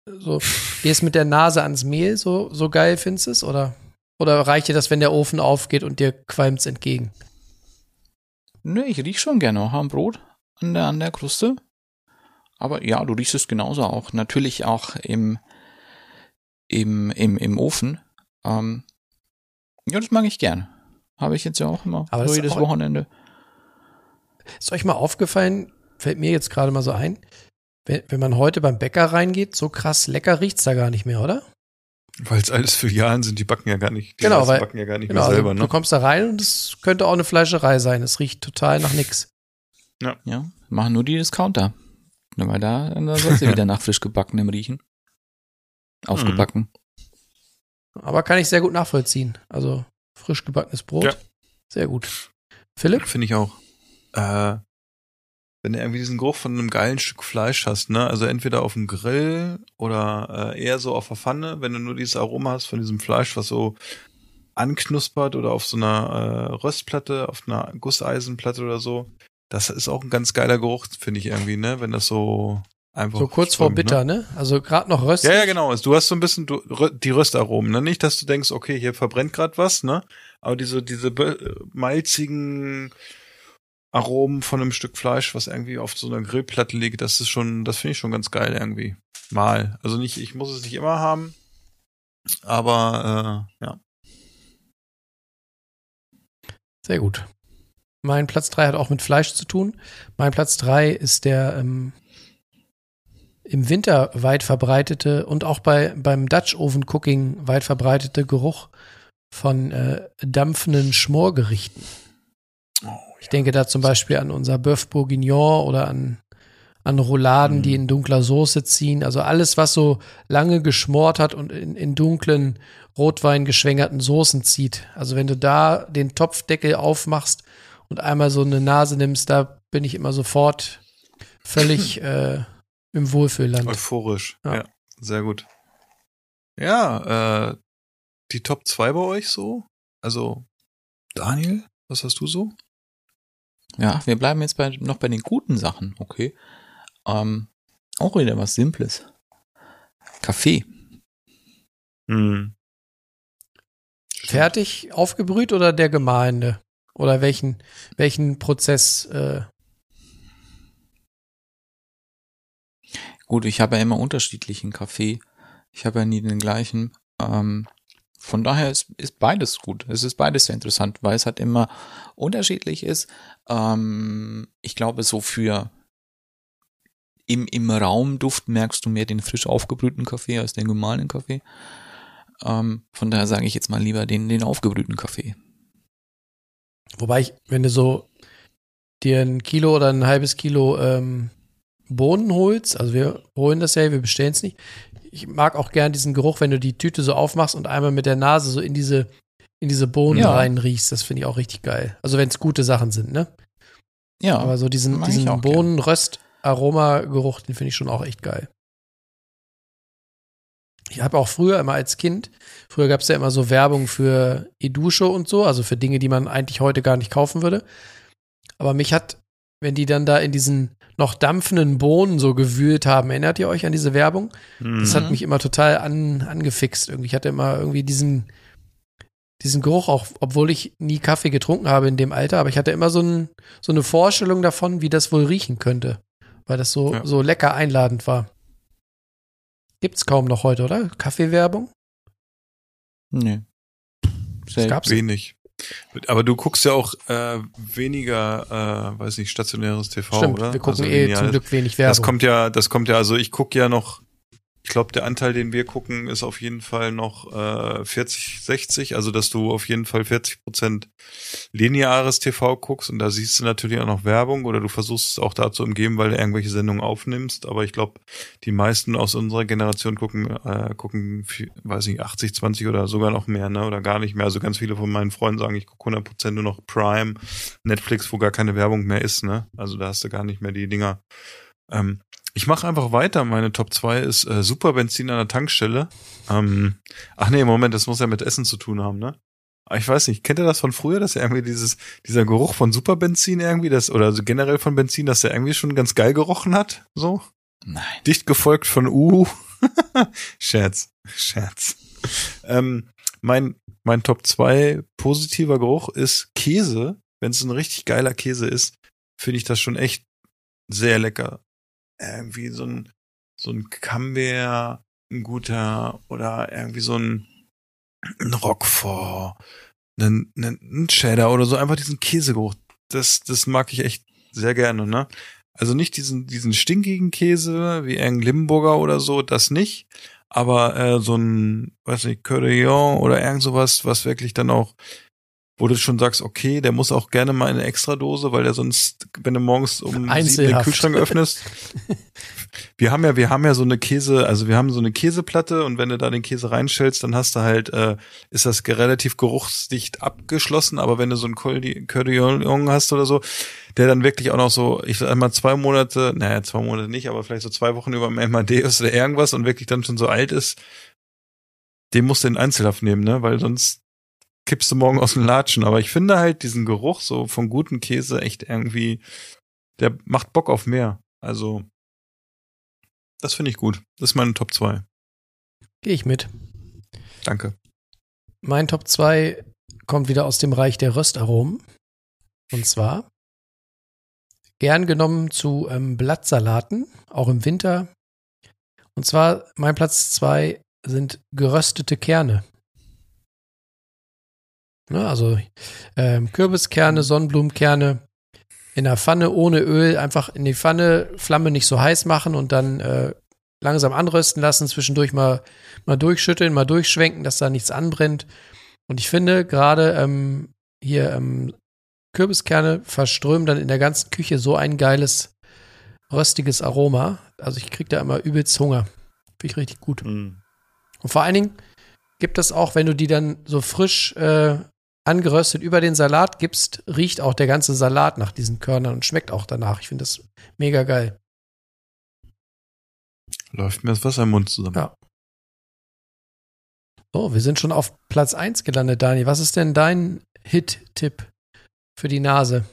[SPEAKER 8] so gehst mit der Nase ans Mehl, so, so geil findest du es? Oder, oder reicht dir das, wenn der Ofen aufgeht und dir qualmt's entgegen?
[SPEAKER 9] Nö, ich riech schon gerne auch am Brot, an der, an der Kruste. Aber ja, du riechst es genauso auch. Natürlich auch im, im, im, im Ofen. Ähm, ja, das mag ich gern. Habe ich jetzt ja auch immer.
[SPEAKER 8] Aber
[SPEAKER 9] so
[SPEAKER 8] es
[SPEAKER 9] jedes Wochenende.
[SPEAKER 8] Ist euch mal aufgefallen, fällt mir jetzt gerade mal so ein, wenn, wenn man heute beim Bäcker reingeht, so krass lecker riecht's da gar nicht mehr, oder?
[SPEAKER 7] Weil es alles Filialen sind, die backen ja gar nicht. Die
[SPEAKER 8] Genau, weil-
[SPEAKER 7] backen ja gar nicht
[SPEAKER 8] Genau,
[SPEAKER 7] mehr selber,
[SPEAKER 8] also,
[SPEAKER 7] ne?
[SPEAKER 8] du kommst da rein und es könnte auch eine Fleischerei sein. Es riecht total nach nix.
[SPEAKER 9] Ja, machen nur die Discounter. Na, weil da, da soll sie wieder nach frisch gebackenem riechen. Aufgebacken.
[SPEAKER 8] Aber kann ich sehr gut nachvollziehen. Also frisch gebackenes Brot.
[SPEAKER 7] Ja.
[SPEAKER 8] Sehr gut. Philipp?
[SPEAKER 7] Finde ich auch. Äh, wenn du irgendwie diesen Geruch von einem geilen Stück Fleisch hast, ne? Also entweder auf dem Grill oder äh, eher so auf der Pfanne, wenn du nur dieses Aroma hast von diesem Fleisch, was so anknuspert oder auf so einer äh, Röstplatte, auf einer Gusseisenplatte oder so. Das ist auch ein ganz geiler Geruch, finde ich irgendwie, ne? Wenn das so einfach.
[SPEAKER 8] So kurz vor
[SPEAKER 7] strömt,
[SPEAKER 8] bitter,
[SPEAKER 7] Ne?
[SPEAKER 8] ne? Also gerade noch röstig.
[SPEAKER 7] Ja, ja, genau. Also Du hast so ein bisschen du, die Röstaromen, ne? Nicht, dass du denkst, okay, hier verbrennt gerade was, ne? Aber diese, diese be- malzigen Aromen von einem Stück Fleisch, was irgendwie auf so einer Grillplatte liegt, das ist schon, das finde ich schon ganz geil irgendwie. Mal. Also nicht, ich muss es nicht immer haben, aber äh, ja.
[SPEAKER 8] Sehr gut. Mein Platz 3 hat auch mit Fleisch zu tun. Mein Platz 3 ist der ähm, im Winter weit verbreitete und auch bei, beim Dutch Oven Cooking weit verbreitete Geruch von äh, dampfenden Schmorgerichten. Ich denke da zum Beispiel an unser Bœuf Bourguignon oder an, an Rouladen,
[SPEAKER 7] Mhm.
[SPEAKER 8] die in dunkler Soße ziehen. Also alles, was so lange geschmort hat und in, in dunklen Rotwein geschwängerten Soßen zieht. Also wenn du da den Topfdeckel aufmachst und einmal so eine Nase nimmst, da bin ich immer sofort völlig äh, im Wohlfühlland.
[SPEAKER 7] Euphorisch.
[SPEAKER 8] Ja.
[SPEAKER 7] Ja. sehr gut. Ja, äh, die Top 2 bei euch so? Also, Daniel, was hast du so?
[SPEAKER 9] Ja, wir bleiben jetzt bei, noch bei den guten Sachen, okay. Ähm, auch wieder was Simples. Kaffee.
[SPEAKER 7] Hm.
[SPEAKER 8] Fertig aufgebrüht oder der gemahlene? Oder welchen, welchen Prozess? Äh,
[SPEAKER 9] Gut, ich habe ja immer unterschiedlichen Kaffee. Ich habe ja nie den gleichen. Ähm, von daher ist, ist beides gut. Es ist beides sehr interessant, weil es halt immer unterschiedlich ist. Ähm, ich glaube, so für im, im Raumduft merkst du mehr den frisch aufgebrühten Kaffee als den gemahlenen Kaffee. Ähm, von daher sage ich jetzt mal lieber den, den aufgebrühten Kaffee.
[SPEAKER 8] wobei ich, wenn du so dir ein Kilo oder ein halbes Kilo ähm, Bohnen holst, also wir holen das ja, wir bestellen es nicht. Ich mag auch gern diesen Geruch, wenn du die Tüte so aufmachst und einmal mit der Nase so in diese in diese Bohnen
[SPEAKER 9] Ja.
[SPEAKER 8] reinriechst. Das finde ich auch richtig geil. Also wenn es gute Sachen sind, ne?
[SPEAKER 9] Ja,
[SPEAKER 8] Aber so diesen, diesen. Bohnen-Röst-Aroma-Geruch, den finde ich schon auch echt geil. Ich habe auch früher immer als Kind, früher gab es ja immer so Werbung für Edusche und so, also für Dinge, die man eigentlich heute gar nicht kaufen würde. Aber mich hat, wenn die dann da in diesen noch dampfenden Bohnen so gewühlt haben, erinnert ihr euch an diese Werbung? Das hat
[SPEAKER 9] Mhm.
[SPEAKER 8] mich immer total an, angefixt. Irgendwie. Ich hatte immer irgendwie diesen, diesen Geruch, auch obwohl ich nie Kaffee getrunken habe in dem Alter, aber ich hatte immer so, ein, so eine Vorstellung davon, wie das wohl riechen könnte. Weil das so,
[SPEAKER 7] Ja.
[SPEAKER 8] so lecker einladend war. Gibt's kaum noch heute, oder? Kaffeewerbung?
[SPEAKER 9] nee.
[SPEAKER 8] Das
[SPEAKER 9] Selten.
[SPEAKER 8] gab's.
[SPEAKER 7] Wenig. Aber du guckst ja auch äh, weniger, äh, weiß nicht, stationäres TV,
[SPEAKER 8] Stimmt,
[SPEAKER 7] oder?
[SPEAKER 8] wir gucken
[SPEAKER 7] Also
[SPEAKER 8] eh zum Glück wenig Werbung.
[SPEAKER 7] Das kommt ja, das kommt ja, also ich gucke ja noch, ich glaube, der Anteil, den wir gucken, ist auf jeden Fall noch äh, 40, 60, also dass du auf jeden Fall 40 Prozent lineares TV guckst und da siehst du natürlich auch noch Werbung oder du versuchst es auch da zu umgeben, weil du irgendwelche Sendungen aufnimmst, aber ich glaube, die meisten aus unserer Generation gucken, äh, gucken, weiß nicht, 80, 20 oder sogar noch mehr, ne, oder gar nicht mehr. Also ganz viele von meinen Freunden sagen, ich gucke 100 Prozent nur noch Prime, Netflix, wo gar keine Werbung mehr ist, ne, also da hast du gar nicht mehr die Dinger. Ähm, ich mache einfach weiter. Meine Top 2 ist äh, Superbenzin an der Tankstelle. Ähm, ach nee, Moment, das muss ja mit Essen zu tun haben, ne? Aber Ich weiß nicht, kennt ihr das von früher, dass ja irgendwie dieses, dieser Geruch von Superbenzin irgendwie, das, oder also generell von Benzin, dass der irgendwie schon ganz geil gerochen hat? So?
[SPEAKER 9] Nein.
[SPEAKER 7] Dicht gefolgt von Uh. Scherz. Scherz. Ähm, mein, mein Top 2 positiver Geruch ist Käse. Wenn es ein richtig geiler Käse ist, finde ich das schon echt sehr lecker. Irgendwie so ein, so ein Camembert, ein guter, oder irgendwie so ein, ein Roquefort, ein, ein, ein Cheddar oder so, einfach diesen Käsegeruch. Das, das mag ich echt sehr gerne, ne? Also nicht diesen, diesen stinkigen Käse wie irgendein Limburger oder so, das nicht. Aber äh, so ein, weiß nicht, Cordillon oder irgend sowas, was wirklich dann auch, wo du schon sagst, okay, der muss auch gerne mal in eine Extradose, weil der sonst, wenn du morgens um sieben den. Kühlschrank öffnest. wir haben ja, wir haben ja so eine Käse, also wir haben so eine Käseplatte und wenn du da den Käse reinstellst, dann hast du halt, äh, ist das relativ geruchsdicht abgeschlossen, aber wenn du so einen Cordillon hast oder so, der dann wirklich auch noch so, ich sag mal zwei Monate, naja, zwei Monate nicht, aber vielleicht so zwei Wochen über dem MAD ist oder irgendwas und wirklich dann schon so alt ist, den musst du in Einzelhaft nehmen, ne, weil sonst kippst du morgen aus dem Latschen. Aber ich finde halt diesen Geruch so von guten Käse echt irgendwie, der macht Bock auf mehr. Also, das finde ich gut. Das ist meine Top 2.
[SPEAKER 8] Gehe ich mit.
[SPEAKER 7] Danke.
[SPEAKER 8] Mein Top 2 kommt wieder aus dem Reich der Röstaromen. Und zwar gern genommen zu ähm, Blattsalaten, auch im Winter. Und zwar mein Platz 2 sind geröstete Kerne. Ne, also ähm, Kürbiskerne, Sonnenblumenkerne in der Pfanne ohne Öl, einfach in die Pfanne, Flamme nicht so heiß machen und dann äh, langsam anrösten lassen, zwischendurch mal, mal durchschütteln, mal durchschwenken, dass da nichts anbrennt. Und ich finde gerade ähm, hier ähm, Kürbiskerne verströmen dann in der ganzen Küche so ein geiles röstiges Aroma. Also ich krieg da immer übelst Hunger. Finde ich richtig gut. Und vor allen Dingen gibt es auch, wenn du die dann so frisch äh, angeröstet über den Salat gibst, riecht auch der ganze Salat nach diesen Körnern und schmeckt auch danach. Ich finde das mega geil.
[SPEAKER 7] Läuft mir das Wasser im Mund zusammen.
[SPEAKER 8] Ja. So, wir sind schon auf Platz 1 gelandet, Dani. Was ist denn dein Hit-Tipp für die Nase?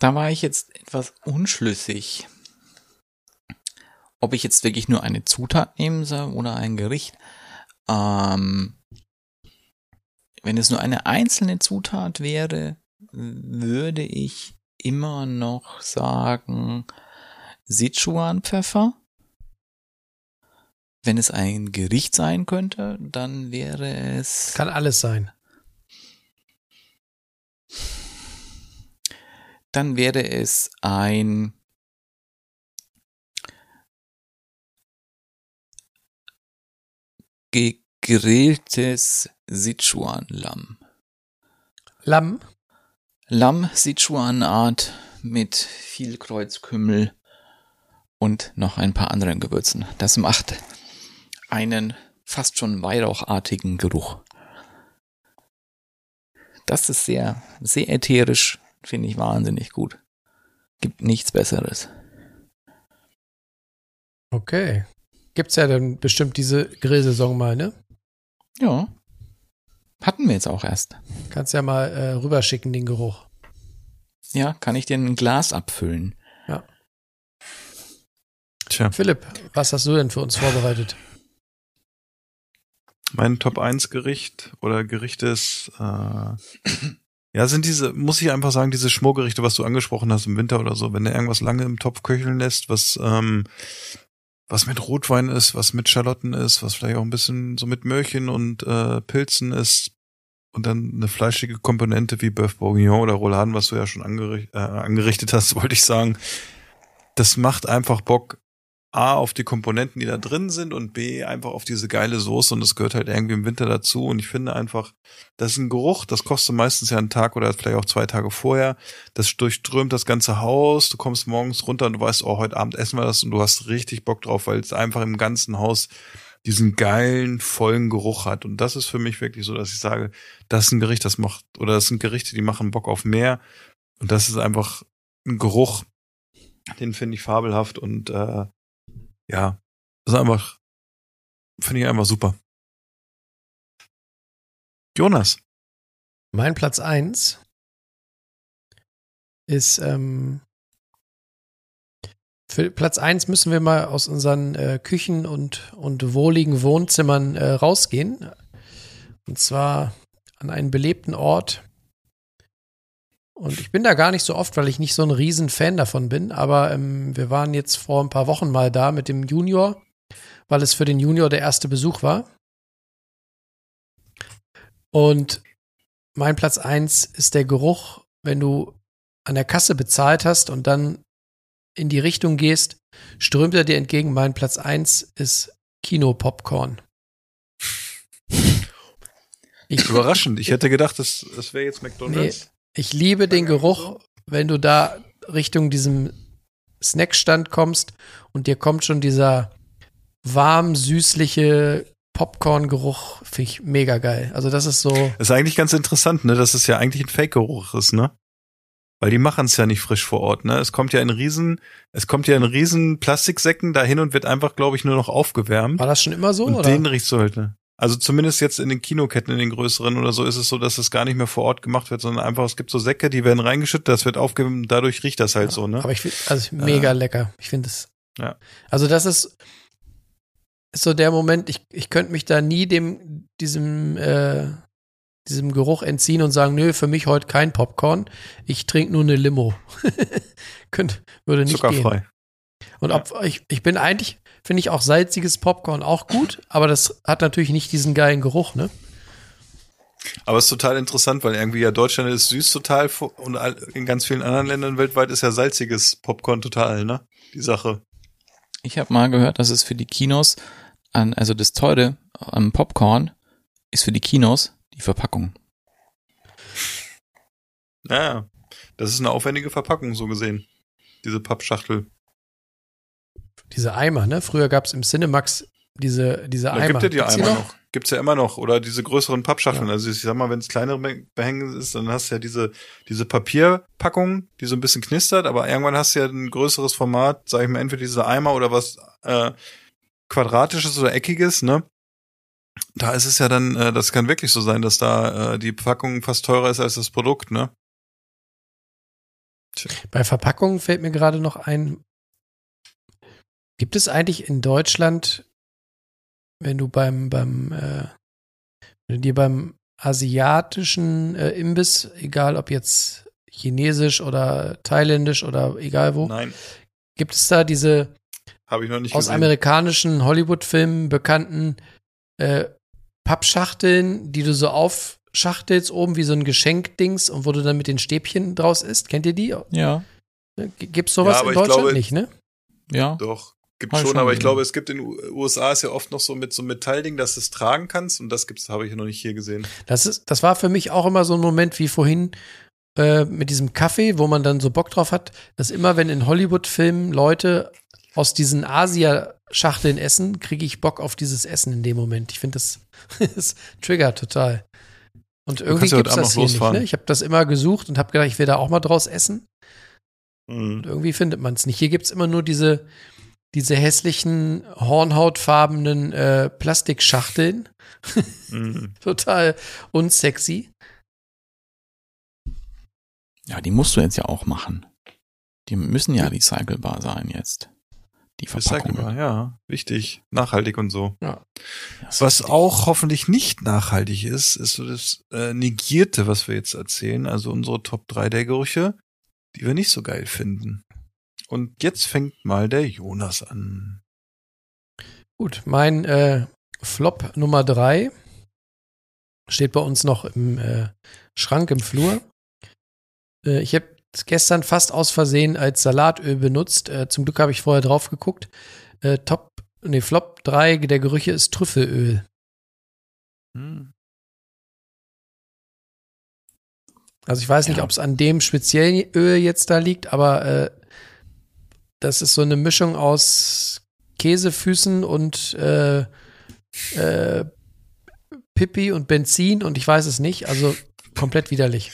[SPEAKER 9] Da war ich jetzt etwas unschlüssig, ob ich jetzt wirklich nur eine Zutat nehmen soll oder ein Gericht. Ähm, wenn es nur eine einzelne Zutat wäre, würde ich immer noch sagen Sichuan-Pfeffer. Wenn es ein Gericht sein könnte, dann wäre es
[SPEAKER 8] Kann alles sein.
[SPEAKER 9] dann wäre es ein gegrilltes Sichuan-Lamm.
[SPEAKER 8] Lamm,
[SPEAKER 9] Lamm Sichuan-Art mit viel Kreuzkümmel und noch ein paar anderen Gewürzen. Das macht einen fast schon weihrauchartigen Geruch. Das ist sehr, sehr ätherisch, finde ich wahnsinnig gut. Gibt nichts Besseres.
[SPEAKER 8] okay. Gibt's ja dann bestimmt diese Grillsaison mal, ne?
[SPEAKER 9] Ja. Hatten wir jetzt auch erst.
[SPEAKER 8] Kannst ja mal äh, rüberschicken, den Geruch.
[SPEAKER 9] Ja, kann ich dir ein Glas abfüllen?
[SPEAKER 7] Tja,
[SPEAKER 8] Philipp, was hast du denn für uns vorbereitet?
[SPEAKER 7] mein Top 1 Gericht oder Gericht ist, äh, ja, sind diese, muss ich einfach sagen, diese Schmorgerichte, was du angesprochen hast im Winter oder so, wenn du irgendwas lange im Topf köcheln lässt, was, ähm, was mit Rotwein ist, was mit Schalotten ist, was vielleicht auch ein bisschen so mit Möhrchen und äh, Pilzen ist und dann eine fleischige Komponente wie Bœuf Bourguignon oder Rouladen, was du ja schon angericht, äh, angerichtet hast, wollte ich sagen. Das macht einfach Bock, A, auf die Komponenten, die da drin sind und B, einfach auf diese geile Soße und das gehört halt irgendwie im Winter dazu. Und ich finde einfach, das ist ein Geruch, das kostet meistens ja einen Tag oder vielleicht auch zwei Tage vorher, das durchströmt das ganze Haus, du kommst morgens runter und du weißt, oh, heute Abend essen wir das und du hast richtig Bock drauf, weil es einfach im ganzen Haus diesen geilen, vollen Geruch hat. Und das ist für mich wirklich so, dass ich sage, das ist ein Gericht, das macht, oder das sind Gerichte, die machen Bock auf mehr. Und das ist einfach ein Geruch, den finde ich fabelhaft und äh, ja, das ist einfach, finde ich einfach super. Jonas.
[SPEAKER 8] Mein Platz eins ist, ähm, für Platz eins müssen wir mal aus unseren äh, Küchen und, und wohligen Wohnzimmern äh, rausgehen. Und zwar an einen belebten Ort. Und ich bin da gar nicht so oft, weil ich nicht so ein riesen Fan davon bin. Aber ähm, wir waren jetzt vor ein paar Wochen mal da mit dem Junior, weil es für den Junior der erste Besuch war. Und mein Platz eins ist der Geruch, wenn du an der Kasse bezahlt hast und dann in die Richtung gehst, strömt er dir entgegen. Mein Platz eins ist Kino-Popcorn. Ich,
[SPEAKER 7] Überraschend. Ich hätte gedacht, das, das wäre jetzt McDonalds.
[SPEAKER 8] Ich liebe den Geruch, wenn du da Richtung diesem Snackstand kommst und dir kommt schon dieser warm, süßliche Popcorn-Geruch. Finde ich mega geil. Also das ist so.
[SPEAKER 7] Das ist eigentlich ganz interessant, ne? Dass es ja eigentlich ein Fake-Geruch ist, ne? Weil die machen es ja nicht frisch vor Ort, ne? Es kommt ja in riesen, es kommt ja in riesen Plastiksäcken dahin und wird einfach, glaube ich, nur noch aufgewärmt.
[SPEAKER 8] War das schon immer so?
[SPEAKER 7] und
[SPEAKER 8] oder?
[SPEAKER 7] den riechst du halt, ne? Also zumindest jetzt in den Kinoketten, in den größeren oder so, ist es so, dass es gar nicht mehr vor Ort gemacht wird, sondern einfach, es gibt so Säcke, die werden reingeschüttet, das wird aufgewärmt, dadurch riecht das halt so, ne?
[SPEAKER 8] Aber ich finde, also mega lecker. Ich finde es.
[SPEAKER 7] Ja.
[SPEAKER 8] Also das ist, ist so der Moment, ich, ich könnte mich da nie dem, diesem, äh, diesem Geruch entziehen und sagen, nö, für mich heute kein Popcorn. Ich trinke nur eine Limo. Könnt, würde nicht
[SPEAKER 7] Zuckerfrei.
[SPEAKER 8] gehen. Und ob, ich, ich bin eigentlich, finde ich auch salziges Popcorn auch gut, aber das hat natürlich nicht diesen geilen Geruch, ne?
[SPEAKER 7] Aber es ist total interessant, weil irgendwie ja Deutschland ist süß total und in ganz vielen anderen Ländern weltweit ist ja salziges Popcorn total, ne? Die Sache.
[SPEAKER 9] Ich habe mal gehört, dass es für die Kinos an, also das Teure am Popcorn ist für die Kinos die Verpackung.
[SPEAKER 7] Ja, das ist eine aufwendige Verpackung, so gesehen. Diese Pappschachtel.
[SPEAKER 8] Diese Eimer, ne? Früher gab es im Cinemax diese, diese
[SPEAKER 7] Da
[SPEAKER 8] Eimer.
[SPEAKER 7] gibt ja die Eimer noch? Gibt's ja immer noch. Oder diese größeren Pappschachteln. Also ich sag mal, wenn es kleinere Be- Behänge ist, dann hast du ja diese, diese Papierpackung, die so ein bisschen knistert, aber irgendwann hast du ja ein größeres Format, sag ich mal, entweder diese Eimer oder was äh, quadratisches oder eckiges, ne? Da ist es ja dann, äh, das kann wirklich so sein, dass da äh, die Packung fast teurer ist als das Produkt, ne?
[SPEAKER 8] Bei Verpackungen fällt mir gerade noch ein, gibt es eigentlich in Deutschland, wenn du beim, beim, äh, wenn du dir beim asiatischen äh, Imbiss, egal ob jetzt chinesisch oder thailändisch oder egal wo,
[SPEAKER 7] Nein,
[SPEAKER 8] gibt es da diese
[SPEAKER 7] habe ich noch nicht
[SPEAKER 8] aus
[SPEAKER 7] gesehen.
[SPEAKER 8] amerikanischen Hollywood-Filmen bekannten äh, Pappschachteln, die du so aufschachtelst, oben wie so ein Geschenkdings und wo du dann mit den Stäbchen draus isst. Kennt ihr die?
[SPEAKER 9] Ja,
[SPEAKER 8] G- Gibt's sowas
[SPEAKER 7] Ja, aber
[SPEAKER 8] in
[SPEAKER 7] ich
[SPEAKER 8] Deutschland
[SPEAKER 7] glaube-
[SPEAKER 8] nicht, ne?
[SPEAKER 9] ja.
[SPEAKER 7] Doch, gibt schon,
[SPEAKER 9] schon
[SPEAKER 7] aber ich glaube, es gibt in den USA ist ja oft noch so mit so einem Metallding, dass du es tragen kannst und das gibt's, habe ich noch nicht hier gesehen.
[SPEAKER 8] Das ist, das war für mich auch immer so ein Moment wie vorhin äh, mit diesem Kaffee, wo man dann so Bock drauf hat, dass immer, wenn in Hollywood-Filmen Leute aus diesen Asia-Schachteln essen, kriege ich Bock auf dieses Essen in dem Moment. Ich finde das, das triggert total. Und irgendwie
[SPEAKER 7] Abend
[SPEAKER 8] das hier nicht.
[SPEAKER 7] losfahren.
[SPEAKER 8] Ne? Ich habe das immer gesucht und habe gedacht, ich will da auch mal draus essen.
[SPEAKER 7] Mhm.
[SPEAKER 8] Und irgendwie findet man es nicht. Hier gibt's immer nur diese, diese hässlichen, hornhautfarbenen äh, Plastikschachteln.
[SPEAKER 7] Mhm.
[SPEAKER 8] Total unsexy.
[SPEAKER 9] Ja, die musst du jetzt ja auch machen. Die müssen ja recycelbar sein jetzt. Die Verpackungen.
[SPEAKER 7] Recycelbar, ja, wichtig, nachhaltig und so.
[SPEAKER 8] Ja.
[SPEAKER 7] Was auch hoffentlich nicht nachhaltig ist, ist so das äh, Negierte, was wir jetzt erzählen, also unsere Top 3 der Gerüche, die wir nicht so geil finden. Und jetzt fängt mal der Jonas an.
[SPEAKER 8] Gut, mein äh, Flop Nummer drei steht bei uns noch im äh, Schrank im Flur. Äh, ich habe gestern fast aus Versehen als Salatöl benutzt. Äh, zum Glück habe ich vorher drauf geguckt. Äh, Top, nee, Flop 3 der Gerüche ist Trüffelöl.
[SPEAKER 7] Hm.
[SPEAKER 8] Also ich weiß nicht,
[SPEAKER 9] Ja.
[SPEAKER 8] ob es an dem speziellen Öl jetzt da liegt, aber äh, das ist so eine Mischung aus Käsefüßen und äh, äh, Pipi und Benzin und ich weiß es nicht. Also komplett widerlich.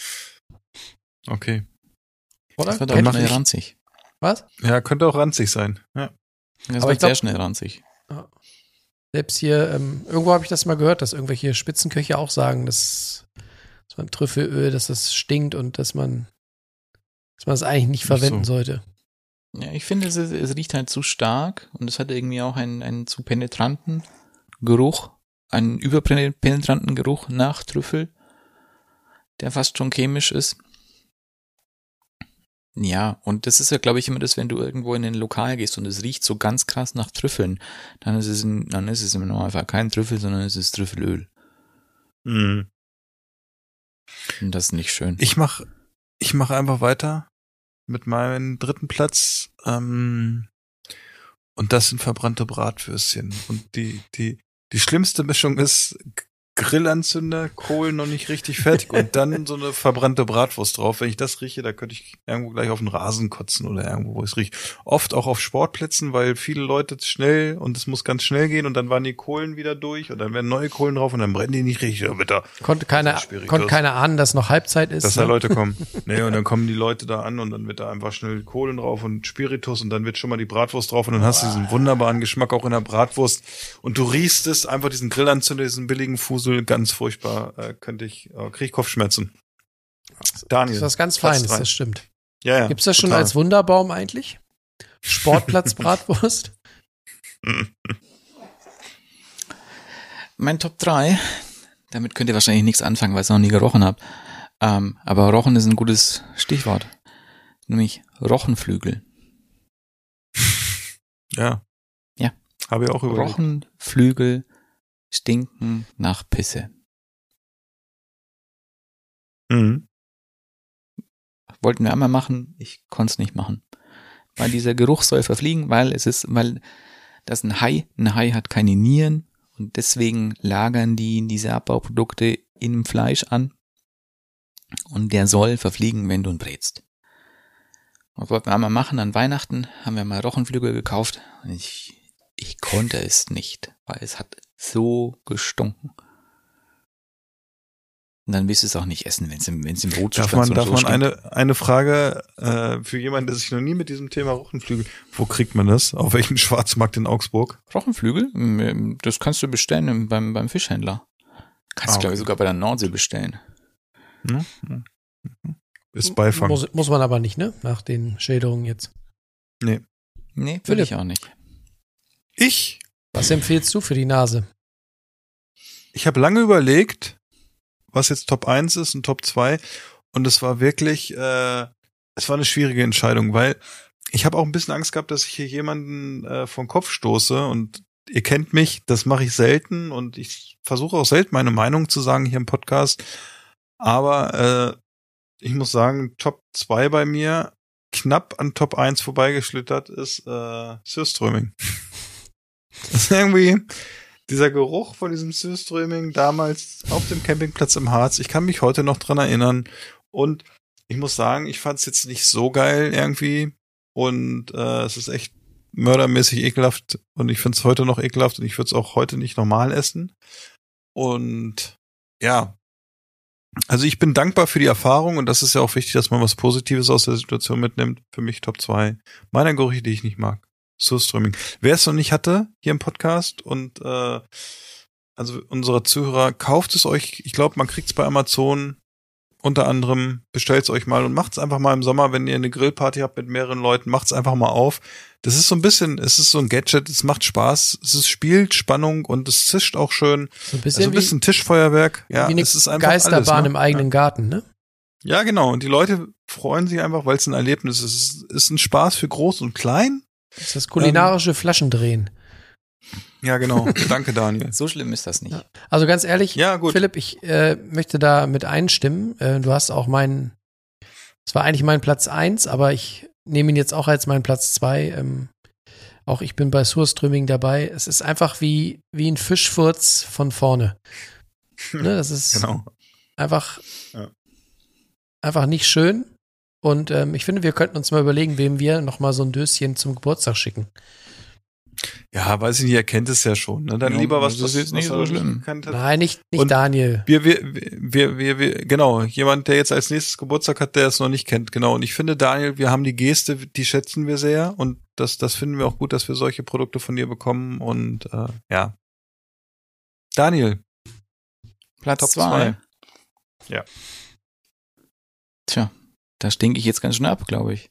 [SPEAKER 7] Okay.
[SPEAKER 8] Oder?
[SPEAKER 9] Das wird auch schnell ranzig.
[SPEAKER 8] Was?
[SPEAKER 7] Ja, könnte auch ranzig sein. Ja.
[SPEAKER 9] Das
[SPEAKER 8] Aber
[SPEAKER 9] wird
[SPEAKER 8] ich glaub-
[SPEAKER 9] sehr schnell ranzig.
[SPEAKER 8] Selbst hier, ähm, irgendwo habe ich das mal gehört, dass irgendwelche Spitzenköche auch sagen, dass, dass man Trüffelöl, dass das stinkt und dass man dass man es eigentlich nicht
[SPEAKER 7] Ach
[SPEAKER 8] verwenden
[SPEAKER 7] so.
[SPEAKER 8] sollte.
[SPEAKER 9] Ja, ich finde, es, es riecht halt zu stark und es hat irgendwie auch einen, einen zu penetranten Geruch, einen überpenetranten Geruch nach Trüffel, der fast schon chemisch ist. Ja, und das ist ja, glaube ich, immer das, wenn du irgendwo in ein Lokal gehst und es riecht so ganz krass nach Trüffeln, dann ist es, ein, dann ist es im Normalfall kein Trüffel, sondern es ist Trüffelöl.
[SPEAKER 7] Mhm.
[SPEAKER 9] Und das ist nicht schön.
[SPEAKER 7] Ich mach, ich mach einfach weiter mit meinem dritten Platz. Ähm, und das sind verbrannte Bratwürstchen. Und die, die, die schlimmste Mischung ist Grillanzünder, Kohlen noch nicht richtig fertig und dann so eine verbrannte Bratwurst drauf. Wenn ich das rieche, da könnte ich irgendwo gleich auf den Rasen kotzen oder irgendwo, wo ich es rieche. Oft auch auf Sportplätzen, weil viele Leute schnell und es muss ganz schnell gehen und dann waren die Kohlen wieder durch und dann werden neue Kohlen drauf und dann brennen die nicht richtig. Ja, bitte.
[SPEAKER 8] Konnte keiner, konnte keiner ahnen, dass noch Halbzeit ist.
[SPEAKER 7] Dass da
[SPEAKER 8] ne?
[SPEAKER 7] Leute kommen. Nee, und dann kommen die Leute da an und dann wird da einfach schnell Kohlen drauf und Spiritus und dann wird schon mal die Bratwurst drauf und dann hast du diesen wunderbaren Geschmack auch in der Bratwurst und du riechst es, einfach diesen Grillanzünder, diesen billigen Fusel, ganz furchtbar, äh, könnte ich, äh, krieg ich Kopfschmerzen. Daniel.
[SPEAKER 8] Das ist was ganz
[SPEAKER 7] Platz
[SPEAKER 8] Feines,
[SPEAKER 7] drei.
[SPEAKER 8] das stimmt.
[SPEAKER 7] Ja, ja.
[SPEAKER 8] Gibt's das schon
[SPEAKER 7] total.
[SPEAKER 8] als Wunderbaum eigentlich? Sportplatz Bratwurst?
[SPEAKER 9] Mein Top 3, damit könnt ihr wahrscheinlich nichts anfangen, weil ich es noch nie gerochen habe. Ähm, aber Rochen ist ein gutes Stichwort. Nämlich Rochenflügel.
[SPEAKER 7] Ja.
[SPEAKER 9] Ja.
[SPEAKER 7] Habe ich auch überlegt.
[SPEAKER 9] Rochenflügel stinken nach Pisse.
[SPEAKER 7] Mhm.
[SPEAKER 9] Wollten wir einmal machen, ich konnte es nicht machen. Weil dieser Geruch soll verfliegen, weil es ist, weil das ein Hai, ein Hai hat keine Nieren und deswegen lagern die diese Abbauprodukte im Fleisch an und der soll verfliegen, wenn du ihn brätst. Das wollten wir einmal machen an Weihnachten, haben wir mal Rochenflügel gekauft und ich, ich konnte es nicht, weil es hat so gestunken. Und dann willst du es auch nicht essen, wenn es im, wenn es im
[SPEAKER 7] Darf
[SPEAKER 9] Brotzustand
[SPEAKER 7] man,
[SPEAKER 9] so-
[SPEAKER 7] darf
[SPEAKER 9] so
[SPEAKER 7] man
[SPEAKER 9] stinkt.
[SPEAKER 7] eine, eine Frage äh, für jemanden, der sich noch nie mit diesem Thema Rochenflügel, wo kriegt man das? Auf welchem Schwarzmarkt in Augsburg?
[SPEAKER 9] Rochenflügel? Das kannst du bestellen im- beim, beim Fischhändler. Kannst
[SPEAKER 7] Ah,
[SPEAKER 9] du, glaube ich, sogar bei der Nordsee bestellen.
[SPEAKER 7] Hm? Hm. Ist Beifang.
[SPEAKER 8] Muss, muss man aber nicht, ne? Nach den Schilderungen jetzt.
[SPEAKER 9] Nee, will
[SPEAKER 8] Philipp.
[SPEAKER 9] ich auch nicht.
[SPEAKER 7] Ich
[SPEAKER 8] Was empfiehlst du für die Nase?
[SPEAKER 7] Ich habe lange überlegt, was jetzt Top 1 ist und Top 2 und es war wirklich, äh, es war eine schwierige Entscheidung, weil ich habe auch ein bisschen Angst gehabt, dass ich hier jemanden äh, vom Kopf stoße. Und ihr kennt mich, das mache ich selten. Und ich versuche auch selten meine Meinung zu sagen hier im Podcast, aber äh, ich muss sagen, Top 2 bei mir knapp an Top 1 vorbeigeschlittert ist äh, Surströming. Das ist irgendwie dieser Geruch von diesem Surströming damals auf dem Campingplatz im Harz. Ich kann mich heute noch dran erinnern und ich muss sagen, ich fand es jetzt nicht so geil irgendwie und äh, es ist echt mördermäßig ekelhaft und ich finde es heute noch ekelhaft und ich würde es auch heute nicht normal essen. Und ja, also ich bin dankbar für die Erfahrung und das ist ja auch wichtig, dass man was Positives aus der Situation mitnimmt. Für mich Top 2 meiner Gerüche, die ich nicht mag. Surströming. Wer es noch nicht hatte hier im Podcast und äh, also unsere Zuhörer, kauft es euch. Ich glaube, man kriegt es bei Amazon unter anderem. Bestellt es euch mal und macht es einfach mal im Sommer, wenn ihr eine Grillparty habt mit mehreren Leuten, macht es einfach mal auf. Das ist so ein bisschen, es ist so ein Gadget, es macht Spaß, es ist spielt Spannung und es zischt auch schön.
[SPEAKER 8] So ein bisschen,
[SPEAKER 7] Also ein bisschen Tischfeuerwerk.
[SPEAKER 8] wie,
[SPEAKER 7] Ja,
[SPEAKER 8] wie eine
[SPEAKER 7] es ist einfach
[SPEAKER 8] Geisterbahn
[SPEAKER 7] alles, ne?
[SPEAKER 8] im eigenen Garten, ne?
[SPEAKER 7] Ja, genau. Und die Leute freuen sich einfach, weil es ein Erlebnis ist. Es ist ein Spaß für groß und klein.
[SPEAKER 8] Das ist das kulinarische
[SPEAKER 7] Ähm,
[SPEAKER 8] Flaschendrehen.
[SPEAKER 7] Ja, genau. Danke, Daniel.
[SPEAKER 9] So schlimm ist das nicht.
[SPEAKER 8] Also ganz ehrlich,
[SPEAKER 7] Ja, gut.
[SPEAKER 8] Philipp, ich äh, möchte da mit einstimmen. Äh, du hast auch meinen, es war eigentlich mein Platz eins, aber ich nehme ihn jetzt auch als meinen Platz zwei. Ähm, auch ich bin bei Surströmming dabei. Es ist einfach wie, wie ein Fischfurz von vorne. Ne, das ist
[SPEAKER 7] Genau.
[SPEAKER 8] einfach,
[SPEAKER 7] Ja.
[SPEAKER 8] einfach nicht schön. Und ähm, ich finde, wir könnten uns mal überlegen, wem wir noch mal so ein Döschen zum Geburtstag schicken.
[SPEAKER 7] Ja, weiß ich nicht, er kennt es ja schon. Ne? Dann
[SPEAKER 9] Ja,
[SPEAKER 7] lieber was,
[SPEAKER 9] das ist
[SPEAKER 7] was-
[SPEAKER 9] jetzt nicht so schlimm.
[SPEAKER 8] Nein, nicht, nicht
[SPEAKER 7] Und-
[SPEAKER 8] Daniel.
[SPEAKER 7] Wir, wir, wir, wir, wir, genau, jemand, der jetzt als nächstes Geburtstag hat, der es noch nicht kennt, genau. Und ich finde, Daniel, wir haben die Geste, die schätzen wir sehr und das, das finden wir auch gut, dass wir solche Produkte von dir bekommen und äh, ja. Daniel,
[SPEAKER 9] Platz
[SPEAKER 7] Top
[SPEAKER 9] zwei.
[SPEAKER 7] zwei. Ja.
[SPEAKER 9] Tja, da stinke ich jetzt ganz schön ab, glaube ich.